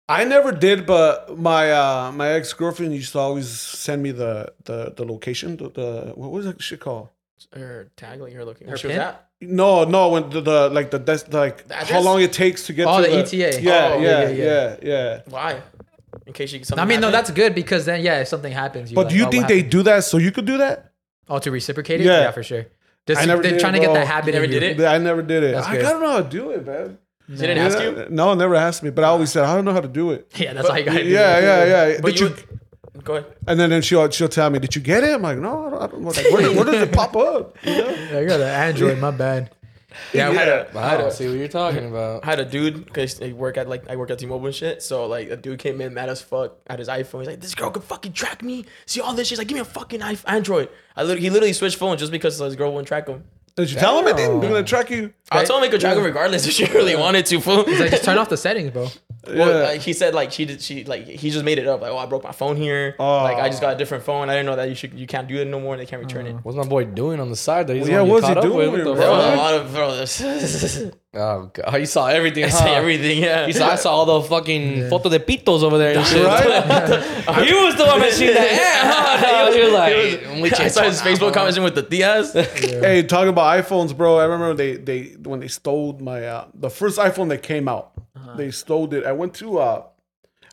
I never did, but my uh my ex girlfriend used to always send me the the the location. The, the what was that shit called? Her tag, like her looking. Her Where she was pin? at? No, no, when the, the like the des- like The how long it takes to get Oh, to the ETA. Yeah, Oh, yeah, yeah, yeah, yeah. yeah, Why? In case you. I mean, no, that's good because then yeah, if something happens, But like, do you oh, think they do that so you could do that? Oh, to reciprocate it? Yeah. Yeah, for sure. Just, I never they're did, trying to get bro. that habit. You never did it? I never did it. That's I good. don't know how to do it, man. She didn't ask you? No, never asked me. But I always said I don't know how to do it. Yeah, that's all you gotta do. Yeah, yeah, yeah. But Did you. you? Go ahead. And then, then she'll she'll tell me, "Did you get it?" I'm like, "No, I don't. I don't know. Like, where, where does it pop up?" You know? Yeah, I got an Android. My bad. Yeah, I had a, I I had don't a, see what you're talking about. I had a dude because I work at like I work at T-Mobile and shit. So like a dude came in mad as fuck at his iPhone. He's like, "This girl could fucking track me. See all this?" She's like, "Give me a fucking iPhone, Android." I literally, he literally switched phones just because his girl wouldn't track him. Did you tell him it? Didn't? They're gonna track you. I told him he could track him regardless if she really wanted to. Fool. He's like, just turn off the settings, bro. Well, Yeah. like, he said like she did she like he just made it up like oh I broke my phone here Oh. like I just got a different phone I didn't know that you should you can't do it no more and they can't return it. What's my boy doing on the side there? He's Well, yeah, yeah, what's he caught up doing, with? What the bro? There was a lot of bro. This, Oh, God. you saw everything. I Huh? say everything. Yeah. You saw, I saw all the fucking foto de pitos over there and shit. Right? he was the one mentioning that. Yeah, he was like, I saw his Facebook comments with the Diaz. Hey, talking about iPhones, bro. I remember they they when they stole my uh, the first iPhone that came out. They stole it. I went to uh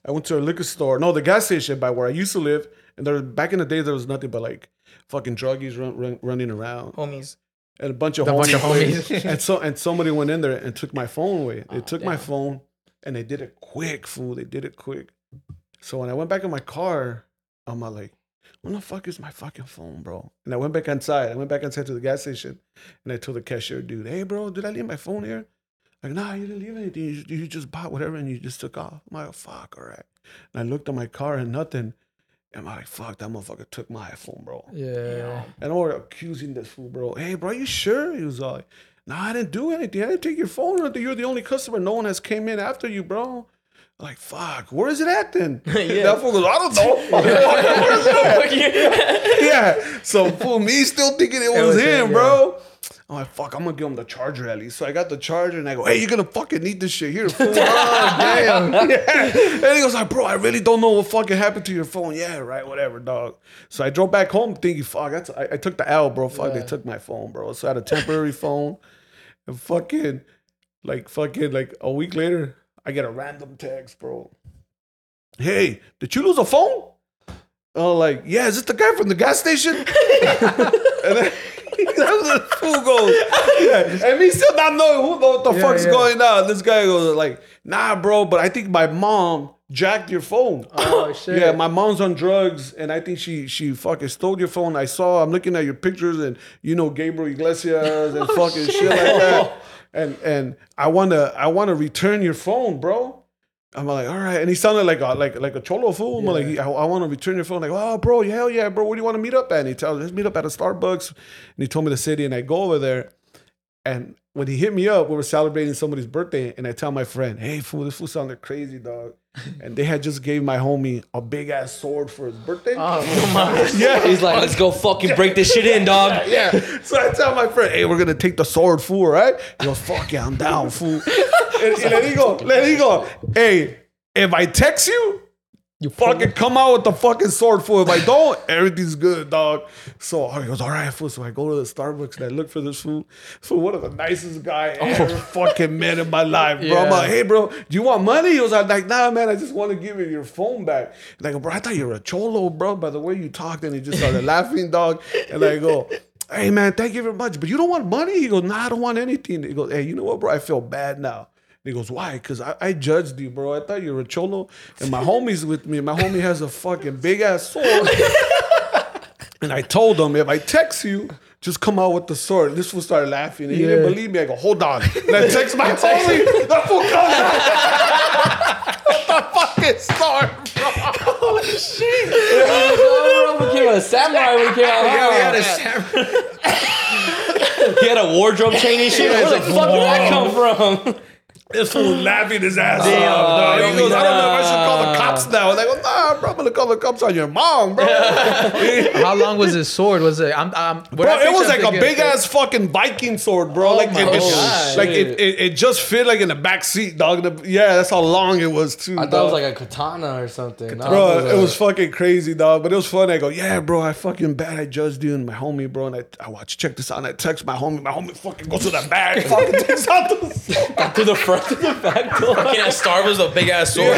I went to a liquor store. No, the gas station by where I used to live. And there back in the day there was nothing but like fucking druggies run, run, running around Homies. and a bunch of bunch homies. of homies. and so and somebody went in there and took my phone away. They took my phone and they did it quick, fool. They did it quick. So when I went back in my car, I'm like, "When the fuck is my fucking phone, bro?" And I went back inside. I went back inside to the gas station, and I told the cashier dude, "Hey, bro, did I leave my phone here?" Like, nah, you didn't leave anything. You, you just bought whatever and you just took off. I'm like, fuck, all right. And I looked at my car and nothing. And I'm like, fuck, that motherfucker took my iPhone, bro. Yeah. And I'm already accusing this fool, bro. Hey, bro, you sure? He was like, nah, I didn't do anything. I didn't take your phone. or anything. You're the only customer. No one has came in after you, bro. Like, fuck, where is it at then? Yeah. That fool goes, I don't know. where is it at? yeah. So fool me still thinking it was, was him, him, bro. I'm like, fuck, I'm gonna give him the charger at least. So I got the charger and I go, hey, you're gonna fucking need this shit here, fool. oh, damn. Yeah. And he goes like, bro, I really don't know what fucking happened to your phone. Yeah, right, whatever, dog. So I drove back home thinking, fuck, that's I, I took the L, bro. Fuck, they took my phone, bro. So I had a temporary phone. And fucking like fucking like a week later, I get a random text, bro. Hey, did you lose a phone? Oh, like, yeah, is this the guy from the gas station? and then the fool goes, yeah. And me still not knowing who the, what the Yeah, fuck's yeah. going on. This guy goes like, nah, bro, but I think my mom jacked your phone. Oh shit. Yeah, my mom's on drugs, and I think she she fucking stole your phone. I saw. I'm looking at your pictures, and you know Gabriel Iglesias and oh, fucking shit like that. And and I wanna I wanna return your phone, bro. I'm like, all right. And he sounded like a like like a cholo fool. I'm like, I, I want to return your phone. Like, oh, bro, hell yeah, bro. Where do you want to meet up at? And he tells, let's meet up at a Starbucks. And he told me the city, and I go over there. And when he hit me up, we were celebrating somebody's birthday, and I tell my friend, "Hey, fool, this fool sounded crazy, dog." and they had just gave my homie a big ass sword for his birthday. Oh my. yeah, He's like, let's go fucking break this shit in, dog. yeah. So I tell my friend, "Hey, we're gonna take the sword, fool, right?" He goes, "Fuck yeah, I'm down, fool." and, and then he go, then he go, "Hey, if I text you, You fucking come out with the fucking sword fool. If I don't, everything's good, dog. So he goes, all right, fool. So I go to the Starbucks and I look for this fool. So one of the nicest guy I ever fucking met in my life, bro. I'm like, hey, bro, do you want money? He was like, nah, man, I just want to give you your phone back. And I go, bro, I thought you were a cholo, bro, by the way you talked. And he just started laughing, dog. And I go, hey, man, thank you very much. But you don't want money? He goes, nah, I don't want anything. He goes, hey, you know what, bro? I feel bad now. And he goes, why? Because I, I judged you, bro. I thought you were a cholo. And my homie's with me. My homie has a fucking big ass sword. and I told him, if I text you, just come out with the sword. This fool started laughing. And he didn't believe me. I go, hold on. And I text my homie. That fool comes out. with the fucking sword, bro. Oh, bro, we came out a samurai. We came out. Yeah, we had a samurai. He had a wardrobe chain and shit. Where the fuck did that come from? This fool laughing his ass off. Damn, dog. He goes, I don't know if I should call the cops now. And I go, nah, bro, I'm gonna call the cops on your mom, bro. How long was his sword? Was it? I'm. I'm Bro, it was like a big ass fucking Viking sword, bro. Oh like, my it, it- like it, it, it just fit like in the back seat, dog. The- yeah, that's how long it was too. I thought dog. it was like a katana or something. No, Bro, it a- was fucking crazy, dog. But it was fun. I go, yeah, bro, I fucking bad. I judged you and my homie, bro. And I, I watch, check this out. And I text my homie. My homie fucking goes to the bag, fucking takes out the sword. to the front of the back door. Fucking at Starbucks a big ass sword.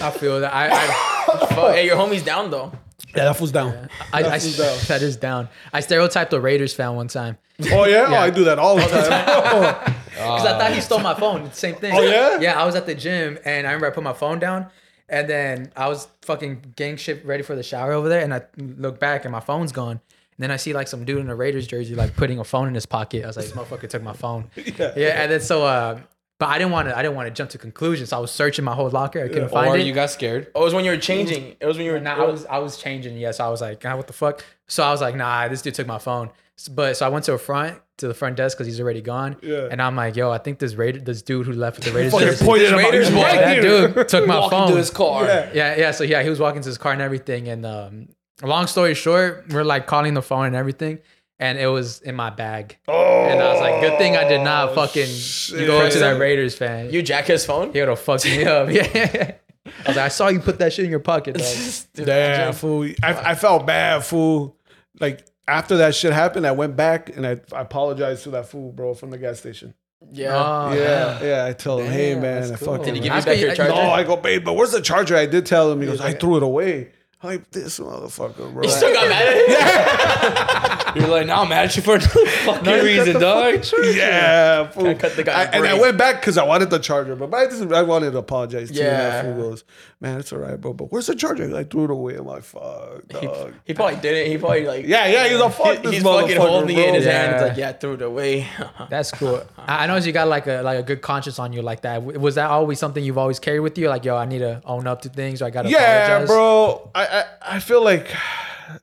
I feel that. I. I Fuck, hey, your homie's down though. Yeah, that fool's down. I, I, That's down. that is down. I stereotyped a Raiders fan one time Oh yeah? oh, I do that all the time. because I thought he stole my phone. Same thing. Oh, yeah? Yeah, I was at the gym and I remember I put my phone down and then I was fucking gang shit ready for the shower over there and I look back and my phone's gone. And then I see like some dude in a Raiders jersey like putting a phone in his pocket. I was like, this motherfucker took my phone. Yeah. Yeah, and then so uh, but I didn't want to. I didn't want to jump to conclusions. So I was searching my whole locker. I couldn't find it. Or it. you got scared. Oh, it was when you were changing. It was when you were. Nah, I was I was changing. Yeah, so I was like, God, what the fuck? So I was like, nah, this dude took my phone. S- But so I went to a front to the front desk because he's already gone. Yeah. And I'm like, yo, I think this Raider, this dude who left with the Raiders fucking jersey- pointed him. Raiders boy, right that dude took my Walking phone. to his car. Yeah. Yeah, yeah. So yeah, he was walking to his car and everything. And um, long story short, we're like calling the phone and everything, and it was in my bag. Oh, And I was like, good thing I did not oh, fucking shit. go to that Raiders fan. You jack his phone. he would have fucked me up. Yeah. I was like, I saw you put that shit in your pocket, dog. Dude, Damn, imagine. fool. I, I felt bad, fool. Like, after that shit happened, I went back and I, I apologized to that fool, bro, from the gas station. Yeah. Oh, yeah, yeah. I tell him, hey, Damn, man, I cool. fucking. Did he give you back your charger? no, I go, babe, but where's the charger? I did tell him. He goes, I threw it away. I'm like, this motherfucker, bro. You still got mad at him? You're like, now I'm mad at you for another fucking reason, dog. Yeah, fool. Gotta cut the guy's I- and I went back because I wanted the charger, but I, just, I wanted to apologize to him. Yeah. That fool goes, man, it's all right, bro. But where's the charger? I threw it away. I'm like, fuck, dog. He probably didn't. He probably like. Yeah, yeah, he was like, fuck He- this he's fucking motherfucker, holding it in his bro. hand. He's Yeah. like, yeah, I threw it away. That's cool. I I know you got like a like a good conscience on you like that. Was that always something you've always carried with you? Like, yo, I need to own up to things, or I gotta Yeah, apologize. bro. I, I I feel like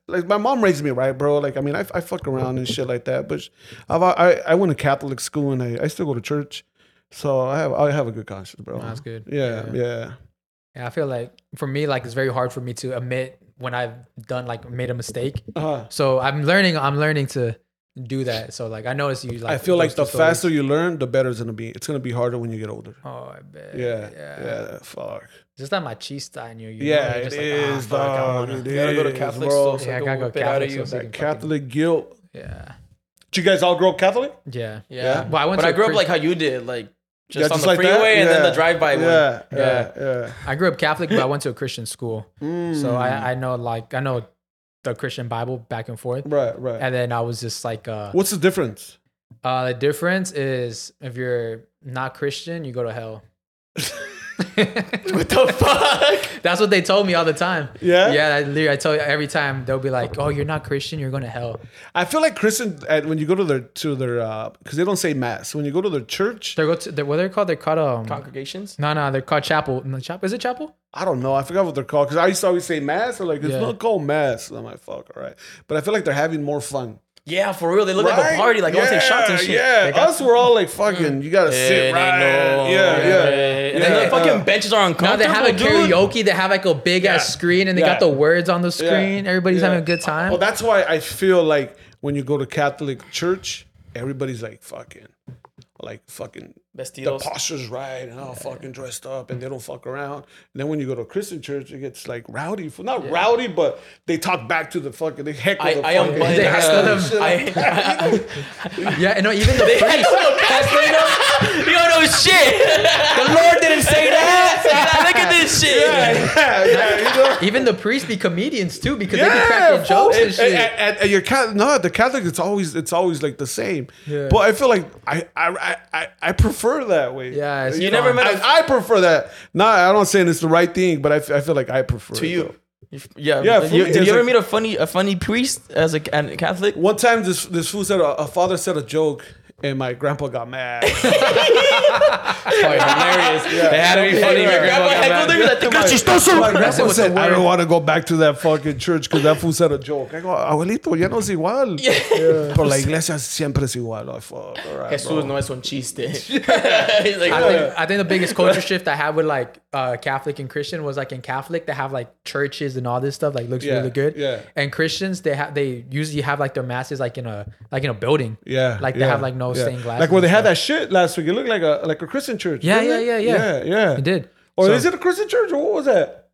like my mom raised me right, bro. Like I mean, I, I fuck around and shit like that, but I've, I I went to Catholic school and I, I still go to church, so I have I have a good conscience, bro. That's good. Yeah, yeah. Yeah, I feel like for me, like it's very hard for me to admit when I've done like made a mistake. Uh-huh. So I'm learning. I'm learning to do that. So like I notice you like. I feel like the stories. faster you learn, the better it's gonna be. It's gonna be harder when you get older. Oh, I bet. Yeah, yeah. yeah. Fuck. Just that my chista in you. you? Yeah, You're it just like, ah, is, fuck, I dog. wanna- It You gotta go to Catholic bro. school. So Yeah, I I gotta go whip it out Catholic you. so- That Catholic guilt. Yeah, Did you guys all grow up Catholic? yeah. Yeah. Well, I went but to I a grew up like how you did, like just Yeah, on the like that? freeway and then the drive-by one. Yeah, yeah, yeah. I grew up Catholic, but I went to a Christian school. So Mm. I, I know like I know the Christian Bible back and forth. right, right. And then I was just like uh What's the difference? uh the difference is if you're not Christian, you go to hell. What the fuck? That's what they told me all the time. Yeah? Yeah, I, literally, I tell you every time they'll be like, "Oh, you're not Christian, you're going to hell." I feel like Christian uh, when you go to their to their uh because they don't say mass. When you go to their church, They go to they're, what they're called. They're called um. Congregations? No, no, they're called chapel. No, chapel is it chapel? I don't know. I forgot what they're called because I used to always say mass. Or like it's Yeah. not called mass. I'm like fuck, all right. But I feel like they're having more fun. Yeah, for real. They look like a Right? party, like I want to take shots and shit. Yeah, They got- us we're all like fucking. You gotta sit right. I know, yeah, yeah. And then Yeah. the fucking Uh, benches are No, uncomfortable. they have a dude. karaoke. They have like a big ass screen, and they Yeah. got the words on the screen. Everybody's Yeah. having a good time. Well, that's why I feel like when you go to Catholic church, everybody's like fucking, like fucking the Vestidos. posture's right and all fucking dressed up and they don't fuck around. And then when you go to a Christian church, it gets like rowdy. Not rowdy, but they talk back to the fucking they heckle I, the I fucking unbuttoned They heckle them. I, Yeah, no, even the priest. you don't know shit. The Lord didn't say that. Look at this shit. yeah, yeah, you know. Even the priests be comedians too because they be Yeah, cracking jokes and and, shit. and, and, and your Catholic, no, the Catholic, it's always it's always like the same. Yeah. But I feel like I I, I, I prefer that way. Yeah, it's you fun. never met a- I, I prefer that. No, I don't saying it's the right thing, but I, f- I feel like I prefer To it, you. though. Yeah. Yeah, Did you, did you ever like- meet a funny a funny priest as a, a Catholic? One time, this this fool said a, a father said a joke, and my grandpa got mad. hilarious. It had to be funny. Yeah. when Grandpa grandpa got heckled mad. him. He's like, "Te My- My grandpa said, I don't want to go back to that fucking church because that fool said a joke. I go, abuelito, ya no es igual. Pero la iglesia siempre es igual. I fuck, all right, Jesús bro. no es un chiste. He's like, I think, I think the biggest culture shift I had with like uh, Catholic and Christian was like in Catholic they have like churches and all this stuff like looks Yeah, really good. yeah. And Christians they have they usually have like their masses like in a like in a building. Yeah, Like they yeah, have like no yeah. stained glass. Like where and they had that shit last week. It looked like a like a Christian church. Yeah, yeah, yeah, yeah. yeah, yeah. It did. Or So- is it a Christian church or what was that?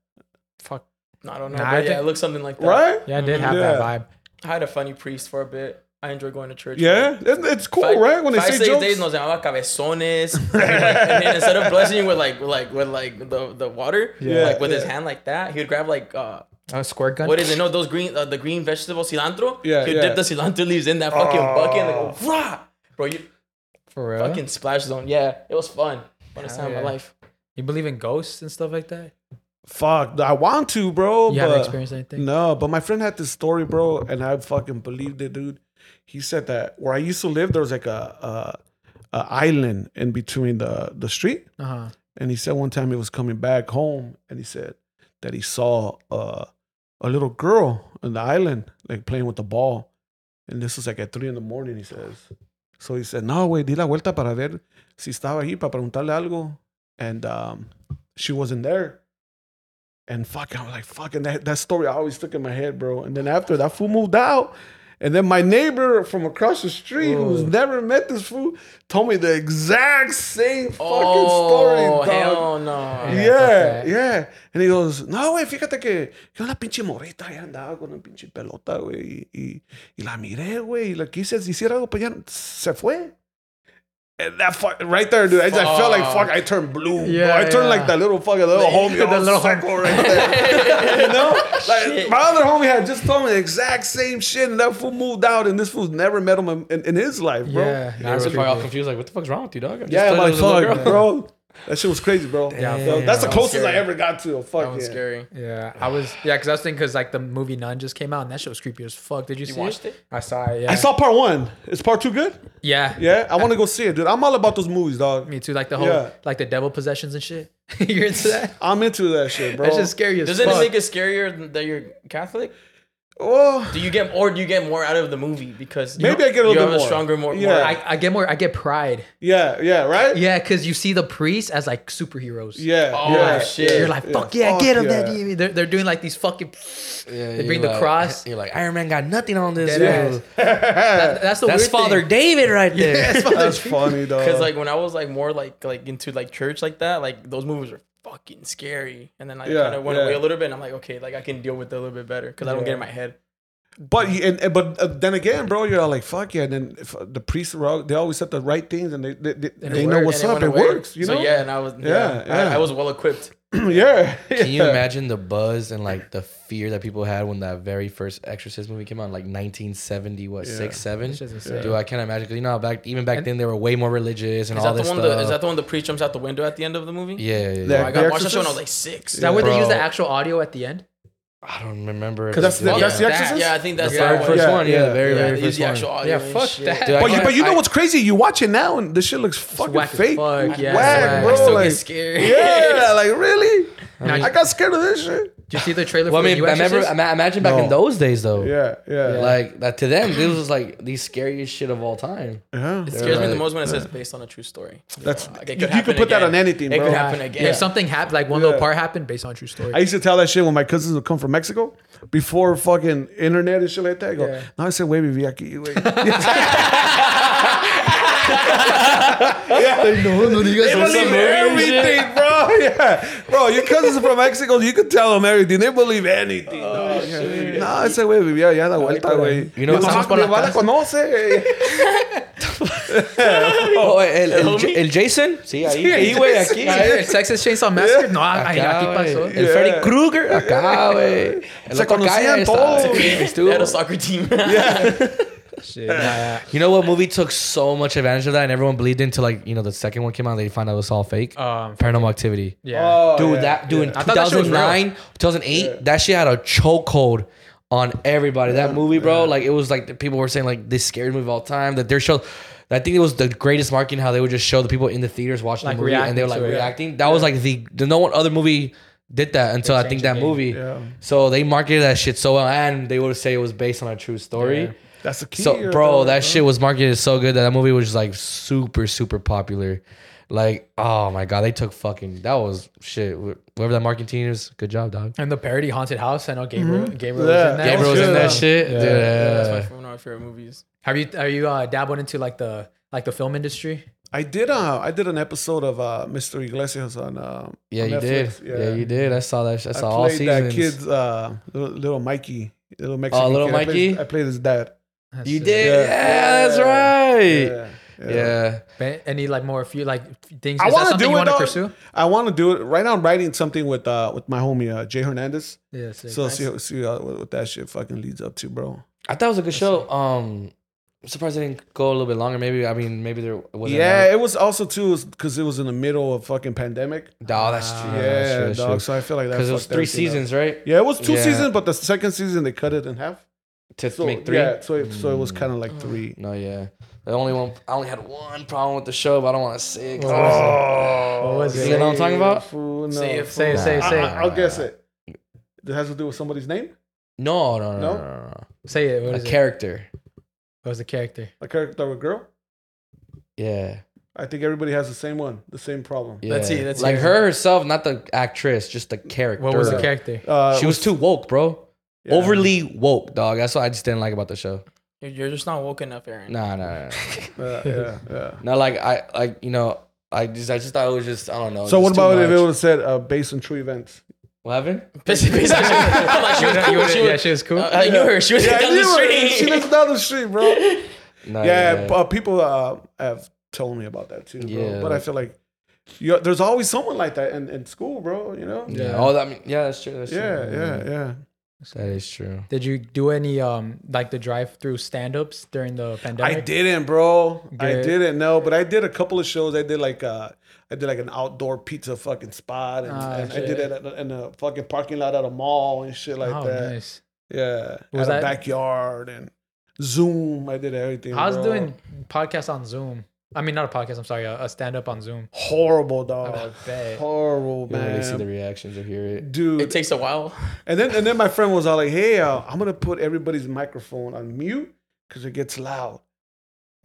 Fuck. I don't know. Nah, but I yeah, think- it looked something like that. Right? Yeah, it did have that vibe. I had a funny priest for a bit. I enjoy going to church. Yeah, it- it's cool, Five, right? When they five, say six jokes. days nos llamaba cabezones. and, like, and then instead of blessing you with like with like with like the, the water, Yeah, like with his hand like that, he would grab like uh A squirt gun. what is it? No, those green uh, the green vegetable cilantro. Yeah, He'd yeah. dip the cilantro leaves in that fucking bucket and Oh. they go, Rah! Bro, you For real? fucking splash zone. Yeah, it was fun. Funnest Hell time of my life. You believe in ghosts and stuff like that? Fuck, I want to, bro. You haven't experienced anything? No, but my friend had this story, bro, and I fucking believed it, dude. He said that where I used to live, there was like a, a, a island in between the the street, Uh huh. and he said one time he was coming back home, and he said that he saw uh, a little girl on the island, like playing with the ball, and this was like at three in the morning. He says, so he said, no, güey, di la vuelta para ver si estaba ahí para preguntarle algo, and um, she wasn't there. And fucking, I was like, fucking, that, that story I always stuck in my head, bro. And then after that fool moved out, and then my neighbor from across the street, who's oh. never met this fool, told me the exact same fucking story. Oh dog. hell no. Yeah, fuck yeah. And he goes, no, güey, fíjate que, que una pinche morrita ya andaba con una pinche pelota, güey. Y, y la miré, güey, y la quise hiciera algo, pues ya se fue. And that fuck, right there, dude, I, just, I felt like fuck, I turned blue. bro. Yeah, I turned like that little fucking little homie, the the little little psycho right there. you know, like Shit. my other homie had just told me the exact same shit, and that fool moved out, and this fool's never met him in, in, in his life, bro. Yeah. They were probably all confused, like, what the fuck's wrong with you, dog? I just Yeah, thought like, was a little fuck, girl. bro. That shit was crazy, bro. Yeah, So that's the that closest I ever got to a fuck. That was yeah. scary. Yeah, I was yeah, because I was thinking because like the movie Nun just came out and that shit was creepy as fuck. Did you, You see watched it? it? I saw it. Yeah, I saw part one. Is part two good? Yeah, Yeah, I want to go see it, dude. I'm all about those movies, dog. Me too. Like the whole Yeah. like the devil possessions and shit. You're into that? I'm into that shit, bro. That's just scary as Doesn't fuck. it make it scarier that you're Catholic? Oh, Do you get or do you get more out of the movie because Maybe I get a you little have bit a more. stronger more Yeah. more- I, I get more. I get pride. yeah, yeah, right? Yeah, because you see the priests as like superheroes. Yeah. Oh, yeah, shit. yeah, You're like, fuck yeah, Fuck get them. yeah. Daddy. They're, they're doing like these fucking. Yeah, They bring you're the like- cross. You're like, Iron Man got nothing on this. Yeah. That- that's the That's weird Father thing. David right there. That's That's funny, dog. Because like when I was like more like like into like church like that, like those movies are fucking scary. And then I Yeah, kind of went yeah. away a little bit. and I'm like, okay, like I can deal with it a little bit better because I don't get in my head. But and, and but uh, then again, bro, you're all like fuck yeah. And then if, uh, the priests were all, they always said the right things, and they they, they, they know what's And up. went It works, you so know. yeah, and I was Yeah, yeah, yeah. I, I was well equipped. yeah. Can you imagine the buzz and like the fear that people had when that very first Exorcist movie came out, like 1970, what Yeah. six, seven? It's just insane. Dude, I can't imagine because you know back even back then they were way more religious and all that the this one? stuff. The, is that the one the priest jumps out the window at the end of the movie? yeah, yeah, yeah. Yeah. I got watched that show when I was like six. Is that where they use the actual audio at the end? I don't remember. if 'Cause that's they the- did that's that. the That- Exorcist? Yeah, I think that's The the very first Yeah, one. Yeah, yeah. the very, Yeah, very first the one. actual audio. Yeah, fuck shit. that. Dude, But you, but you know I- what's crazy? You watch it now, and this shit looks fucking whack as fake. fuck, yeah, whack, it's bro. I still like, get scared. yeah, like really? Now, I got scared of this shit. Did you see the trailer Well, I for the mean, I remember. Exorcist? Imagine back in those days, though. Yeah, yeah, yeah. Like that to them, this was like the scariest shit of all time. Uh-huh. It scares me the like- most when it says based on a true story. That's Like, it you, you happen could put that again. on anything, It bro. could happen again. Yeah, if something happened, like one Yeah. little part happened based on a true story. I used to tell that shit when my cousins would come from Mexico before fucking internet and shit like that. I go, Yeah. no, I said, güey, viví aquí, güey. yeah. no, no digas They believe everything, bro. Yeah, bro. Your cousins are from Mexico. You can tell them everything. They believe anything. dog. No, ese güey vivía allá de vuelta, güey. You know, mi mamá, pasamos por la la casa. conoce. Oh, el, el, homie? el Jason. Sí, ahí, Sí, ahí, güey, aquí. Ay, el Texas Chainsaw Massacre. No, Acá, aquí güey. pasó. El Yeah. Freddy Krueger. Acá, güey. El Se conocían todos. Sí, estuvo. had a soccer team. Shit, nah. You know what movie took so much advantage of that and everyone believed into like, you know, the second one came out, they found out it was all fake? Um, Paranormal Activity. yeah. Oh, Dude, yeah, that dude yeah. I thought that shit was 2009, 2008, that shit had a chokehold on everybody. That movie, bro, like it was like the people were saying like this scary movie of all time. That their show, I think it was the greatest marketing how they would just show the people in the theaters watching Like the movie and they were like reacting it. reacting. That was like the, the no one other movie did that until I think that game. movie. Yeah. So they marketed that shit so well, and they would say it was based on a true story. Yeah. That's the key. So, here, bro, though, that shit was marketed so good that that movie was just like super, super popular. Like, oh my god, they took fucking that was shit. Whoever that marketing team is, good job, dog. And the parody Haunted House. I know Gabriel. Gabriel Yeah. was in that. Gabriel was in shit. that shit. Yeah. Dude, That's yeah. my, one of my favorite movies. Have you are you uh, dabbled into like the like the film industry? I did. Uh, I did an episode of uh, Mr. Iglesias on. Uh, Yeah, on you did. Netflix. Yeah. you did. I saw that. sh- I I saw all played that seasons. kid's uh, little, little Mikey, little Mexican. Oh, little kid. I played- Mikey? I played his dad. That's You it. did. Yeah. Yeah, that's right. Yeah. Yeah. Ba- Any like more few like things? I Is that want to do it. want to pursue? I want to do it right now. I'm writing something with uh with my homie uh, Jay Hernandez. Yeah. sick. So see see uh, what, what that shit fucking leads up to, bro. I thought it was a good show. Um, I'm surprised it didn't go a little bit longer. Maybe I mean maybe there wasn't. yeah, it was also too because it was in the middle of fucking pandemic. Oh, that's true. Yeah, that's true, that's dog. true. So I feel like that Because it was three everything up. seasons, right? Yeah, it was two Yeah. seasons, but the second season they cut it in half. To So make three. yeah, so it, so it was kind of like three. No, yeah. The only one I only had one problem with the show, but I don't want to say it. 'cause What I What was it? You it? know what I'm talking about? Fool, no. Say it, Say it, say it, say I, it. will guess it. It has to do with somebody's name, No, no, no, no, No? no, no, no. Say it. What A is it? What was the character? a character of a girl. Yeah. I think everybody has the same one, the same problem. yeah. Let's see, let's like see. her herself, not the actress, just the character. What was the character? Uh, She was too woke, bro. Yeah. Overly woke, dog. That's what I just didn't like about the show. You're- You're just not woke enough, Aaron. Nah, nah, nah. nah. Yeah, yeah, yeah. Not like I, like you know, I just, I just thought it was just, I don't know. So what about if it was said uh, based on true events? what happened? Basically, basically, I'm like, she was cool. She yeah, she was cool. I knew her. She was Yeah, down the street. She lives down the street, bro. No, yeah, uh, people uh, have told me about that too, bro. Yeah. But I feel like you, there's always someone like that in, in school, bro. You know? yeah. Yeah. Oh, that, I mean, yeah, that's true. That's Yeah, true. yeah, yeah. That is true. Did you do any um like the drive-through stand-ups during the pandemic? I didn't, bro. I didn't know, but I did a couple of shows. I did like uh, I did like an outdoor pizza fucking spot, and, Ah, and I did it in a fucking parking lot at a mall and shit like oh, that. nice. Yeah, Was at a that- backyard and Zoom. I did everything. I was bro. doing podcasts on Zoom. I mean, not a podcast. I'm sorry, a, a stand-up on Zoom. horrible, dog. bet. Horrible, You don't really see the man. reactions or hear it. Dude, It takes a while. And then and then my friend was all like, "Hey, uh, I'm gonna put everybody's microphone on mute because it gets loud."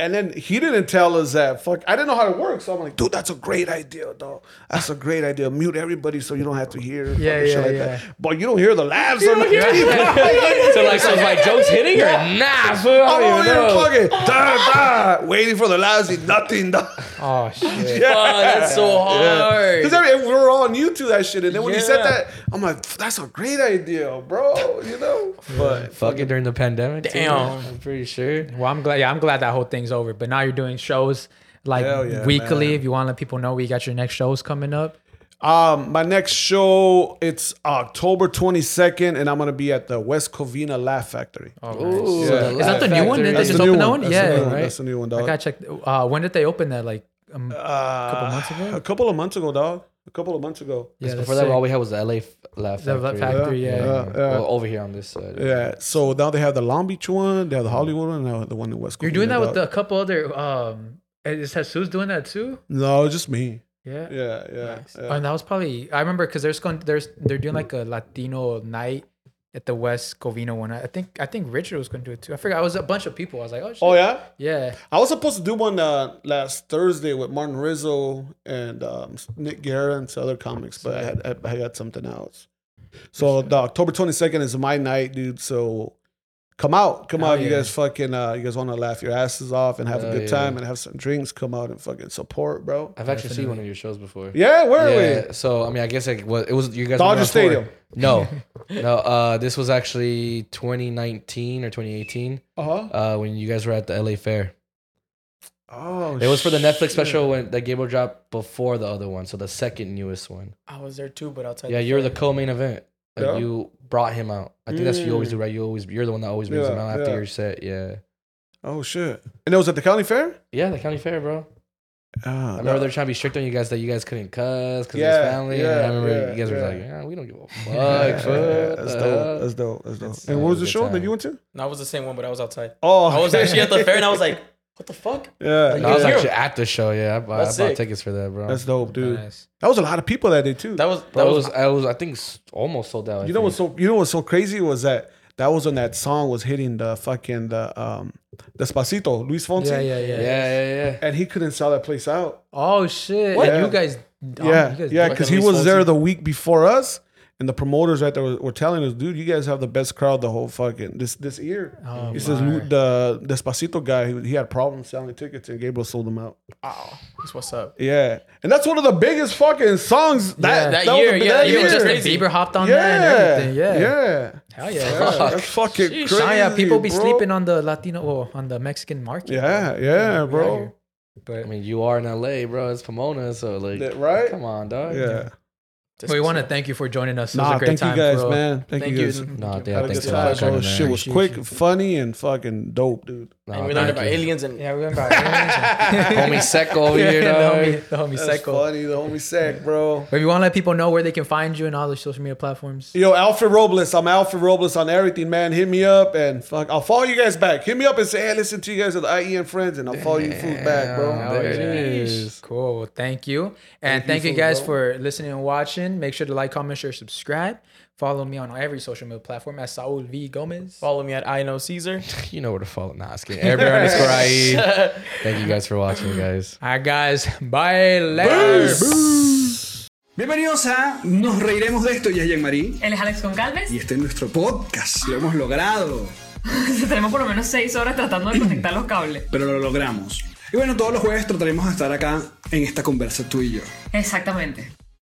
And then he didn't tell us that. Fuck, I didn't know how it works. So I'm like, "Dude, that's a great idea, dog. That's a great idea. Mute everybody so you don't have to hear fucking Yeah, shit yeah, like yeah. that." But you don't hear the laughs. on the so like, so my jokes hitting or nah? fool, I I'm don't over even here know. fucking da, da, waiting for the lousy nothing. Dog. Oh shit. Yeah. Fuck, that's so hard. Because we were all new to that shit, and then when he said that, I'm like, "That's a great idea, bro." You know, but Fuck it during the pandemic. too. Damn. I'm pretty sure. Well, I'm glad. Yeah, I'm glad that whole thing's over. But now you're doing shows like yeah, weekly. man. If you want to let people know, we got your next shows coming up. Um, my next show it's October 22nd, and I'm gonna be at the West Covina Laugh Factory. Oh, Ooh, nice. Yeah. Is that the new one? Factory. Did they That's just the new open that one. one? That's the new Yeah. one. right? That's the new one, I gotta check. Uh, when did they open that? Like, um, Uh, couple months ago? A couple of months ago, dog. A couple of months ago. yeah, that's Before that, sick. all we had was the LA f- Laugh The Factory. Laugh Factory, yeah. Yeah, yeah. Well, over here on this side. Yeah. So now they have the Long Beach one, they have the Hollywood one, and now the one in West. You're Covina, doing that with dog. a couple other. Um, is Jesus doing that too? No, just me. Yeah. Yeah, yeah. Nice. yeah. And that was probably I remember because there's going there's they're doing like a Latino night at the West Covina one. I think I think Richard was going to do it too. I forgot. It was a bunch of people. I was like, oh, shit. Oh yeah. yeah. I was supposed to do one uh, last Thursday with Martin Rizzo and um, Nick Guerra and some other comics, but I had I, I got something else. So the October twenty second is my night, dude. So come out, come Hell out. You guys fucking, uh, you guys want to laugh your asses off and have a good yeah. time and have some drinks. Come out and fucking support, bro. I've actually seen one of your shows before. Yeah, where are Yeah, so I mean, I guess like what it was. You guys were Dodger on tour. Stadium. No, no. Uh, this was actually 2019 or 2018. Uh huh. Uh, when you guys were at the LA Fair. Oh, It was for the Netflix shit. special when that Gabriel dropped before the other one, so the second newest one. I was there too, but outside. Yeah, the you're the co-main event. Like Yeah. you brought him out. I think that's what you always Mm. do, right? You always you're the one that always brings him out after yeah. your set. Yeah, Oh shit! And it was at the county fair. yeah, the county fair, bro. Ah, I remember they're trying to be strict on you guys that you guys couldn't cuss because Yeah, it's family. and yeah, I remember yeah, you guys were like, yeah, we don't give a fuck. Yeah, fuck, that's the dope. hell?" That's dope. That's dope. And what was the show good that you went to? No, I was the same one, but I was outside. Oh, I was actually at the fair, and I was like, "What the fuck?" yeah, No, I was Yeah. actually at the show. Yeah, I bought, I That's bought sick. tickets for that, bro. that's dope, dude. Nice. That was a lot of people that day too. That was that Bro, it was. was, I was, I think, s- almost sold out. I you know what's think. so you know what's so crazy was that that was when that song was hitting the fucking the um Despacito, Luis Fonsi. Yeah, yeah, Yeah, yeah. yeah, yeah. And he couldn't sell that place out. Oh shit! What? And Yeah. you guys, oh, yeah, you guys yeah, because he Luis was there Fonsi. the week before us, and the promoters right there were, were telling us, dude, you guys have the best crowd the whole fucking this this year. Oh, he says my. Lu- the Despacito guy, he, he had problems selling tickets, and Gabriel sold them out. Oh, that's what's up. Yeah, and that's one of the biggest fucking songs that Yeah. That was year, the- yeah, that year Even just year. that crazy. Bieber hopped on yeah, that and everything. Yeah. yeah. Hell yeah. Yeah, that's fucking Sheesh. crazy. Oh, yeah, people be bro. sleeping on the Latino or on the Mexican market. Yeah, bro. yeah, we bro. But I mean, you are in LA, bro. It's Pomona, so like, That- right? come on, dog. Yeah. We want to thank you for joining us. It was Nah, a great thank time, you guys, bro. man. Thank, Thank you you. guys. No, Had yeah, Had a thanks good time, watching. man. Shit was Appreciate quick, you. funny, and fucking dope, dude. No, And we learned about you. aliens and Yeah, we went by aliens. Homie Secco over yeah, here, the homie, the homie That's Psycho. funny. The homie Sec, bro. But if you want to let people know where they can find you and all the social media platforms. Yo, Alfred Robles. I'm Alfred Robles on everything, man. Hit me up and fuck. I'll follow you guys back. Hit me up and say, hey, listen to you guys at the IE and friends, and I'll follow you fools back, bro. There it is. Cool. Thank you. And Thank thank, you you, guys bro. for listening and watching. Make sure to like, comment, share, subscribe. Follow me on every social media platform at Saul V Gomez. follow me at I know Caesar. You know where to follow. Nah, it's kidding. Every underscore IE. Thank you guys for watching, guys. All right, guys. Bye. Later. Bienvenidos a Nos Reiremos de Esto, y es Jean-Marie. Él es Alex Goncalves. Y este es nuestro podcast, lo hemos logrado, Tenemos por lo menos seis horas tratando de conectar los cables. pero lo logramos. Y bueno, todos los jueves trataremos de estar acá en esta conversa tú y yo. Exactamente.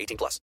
18 plus.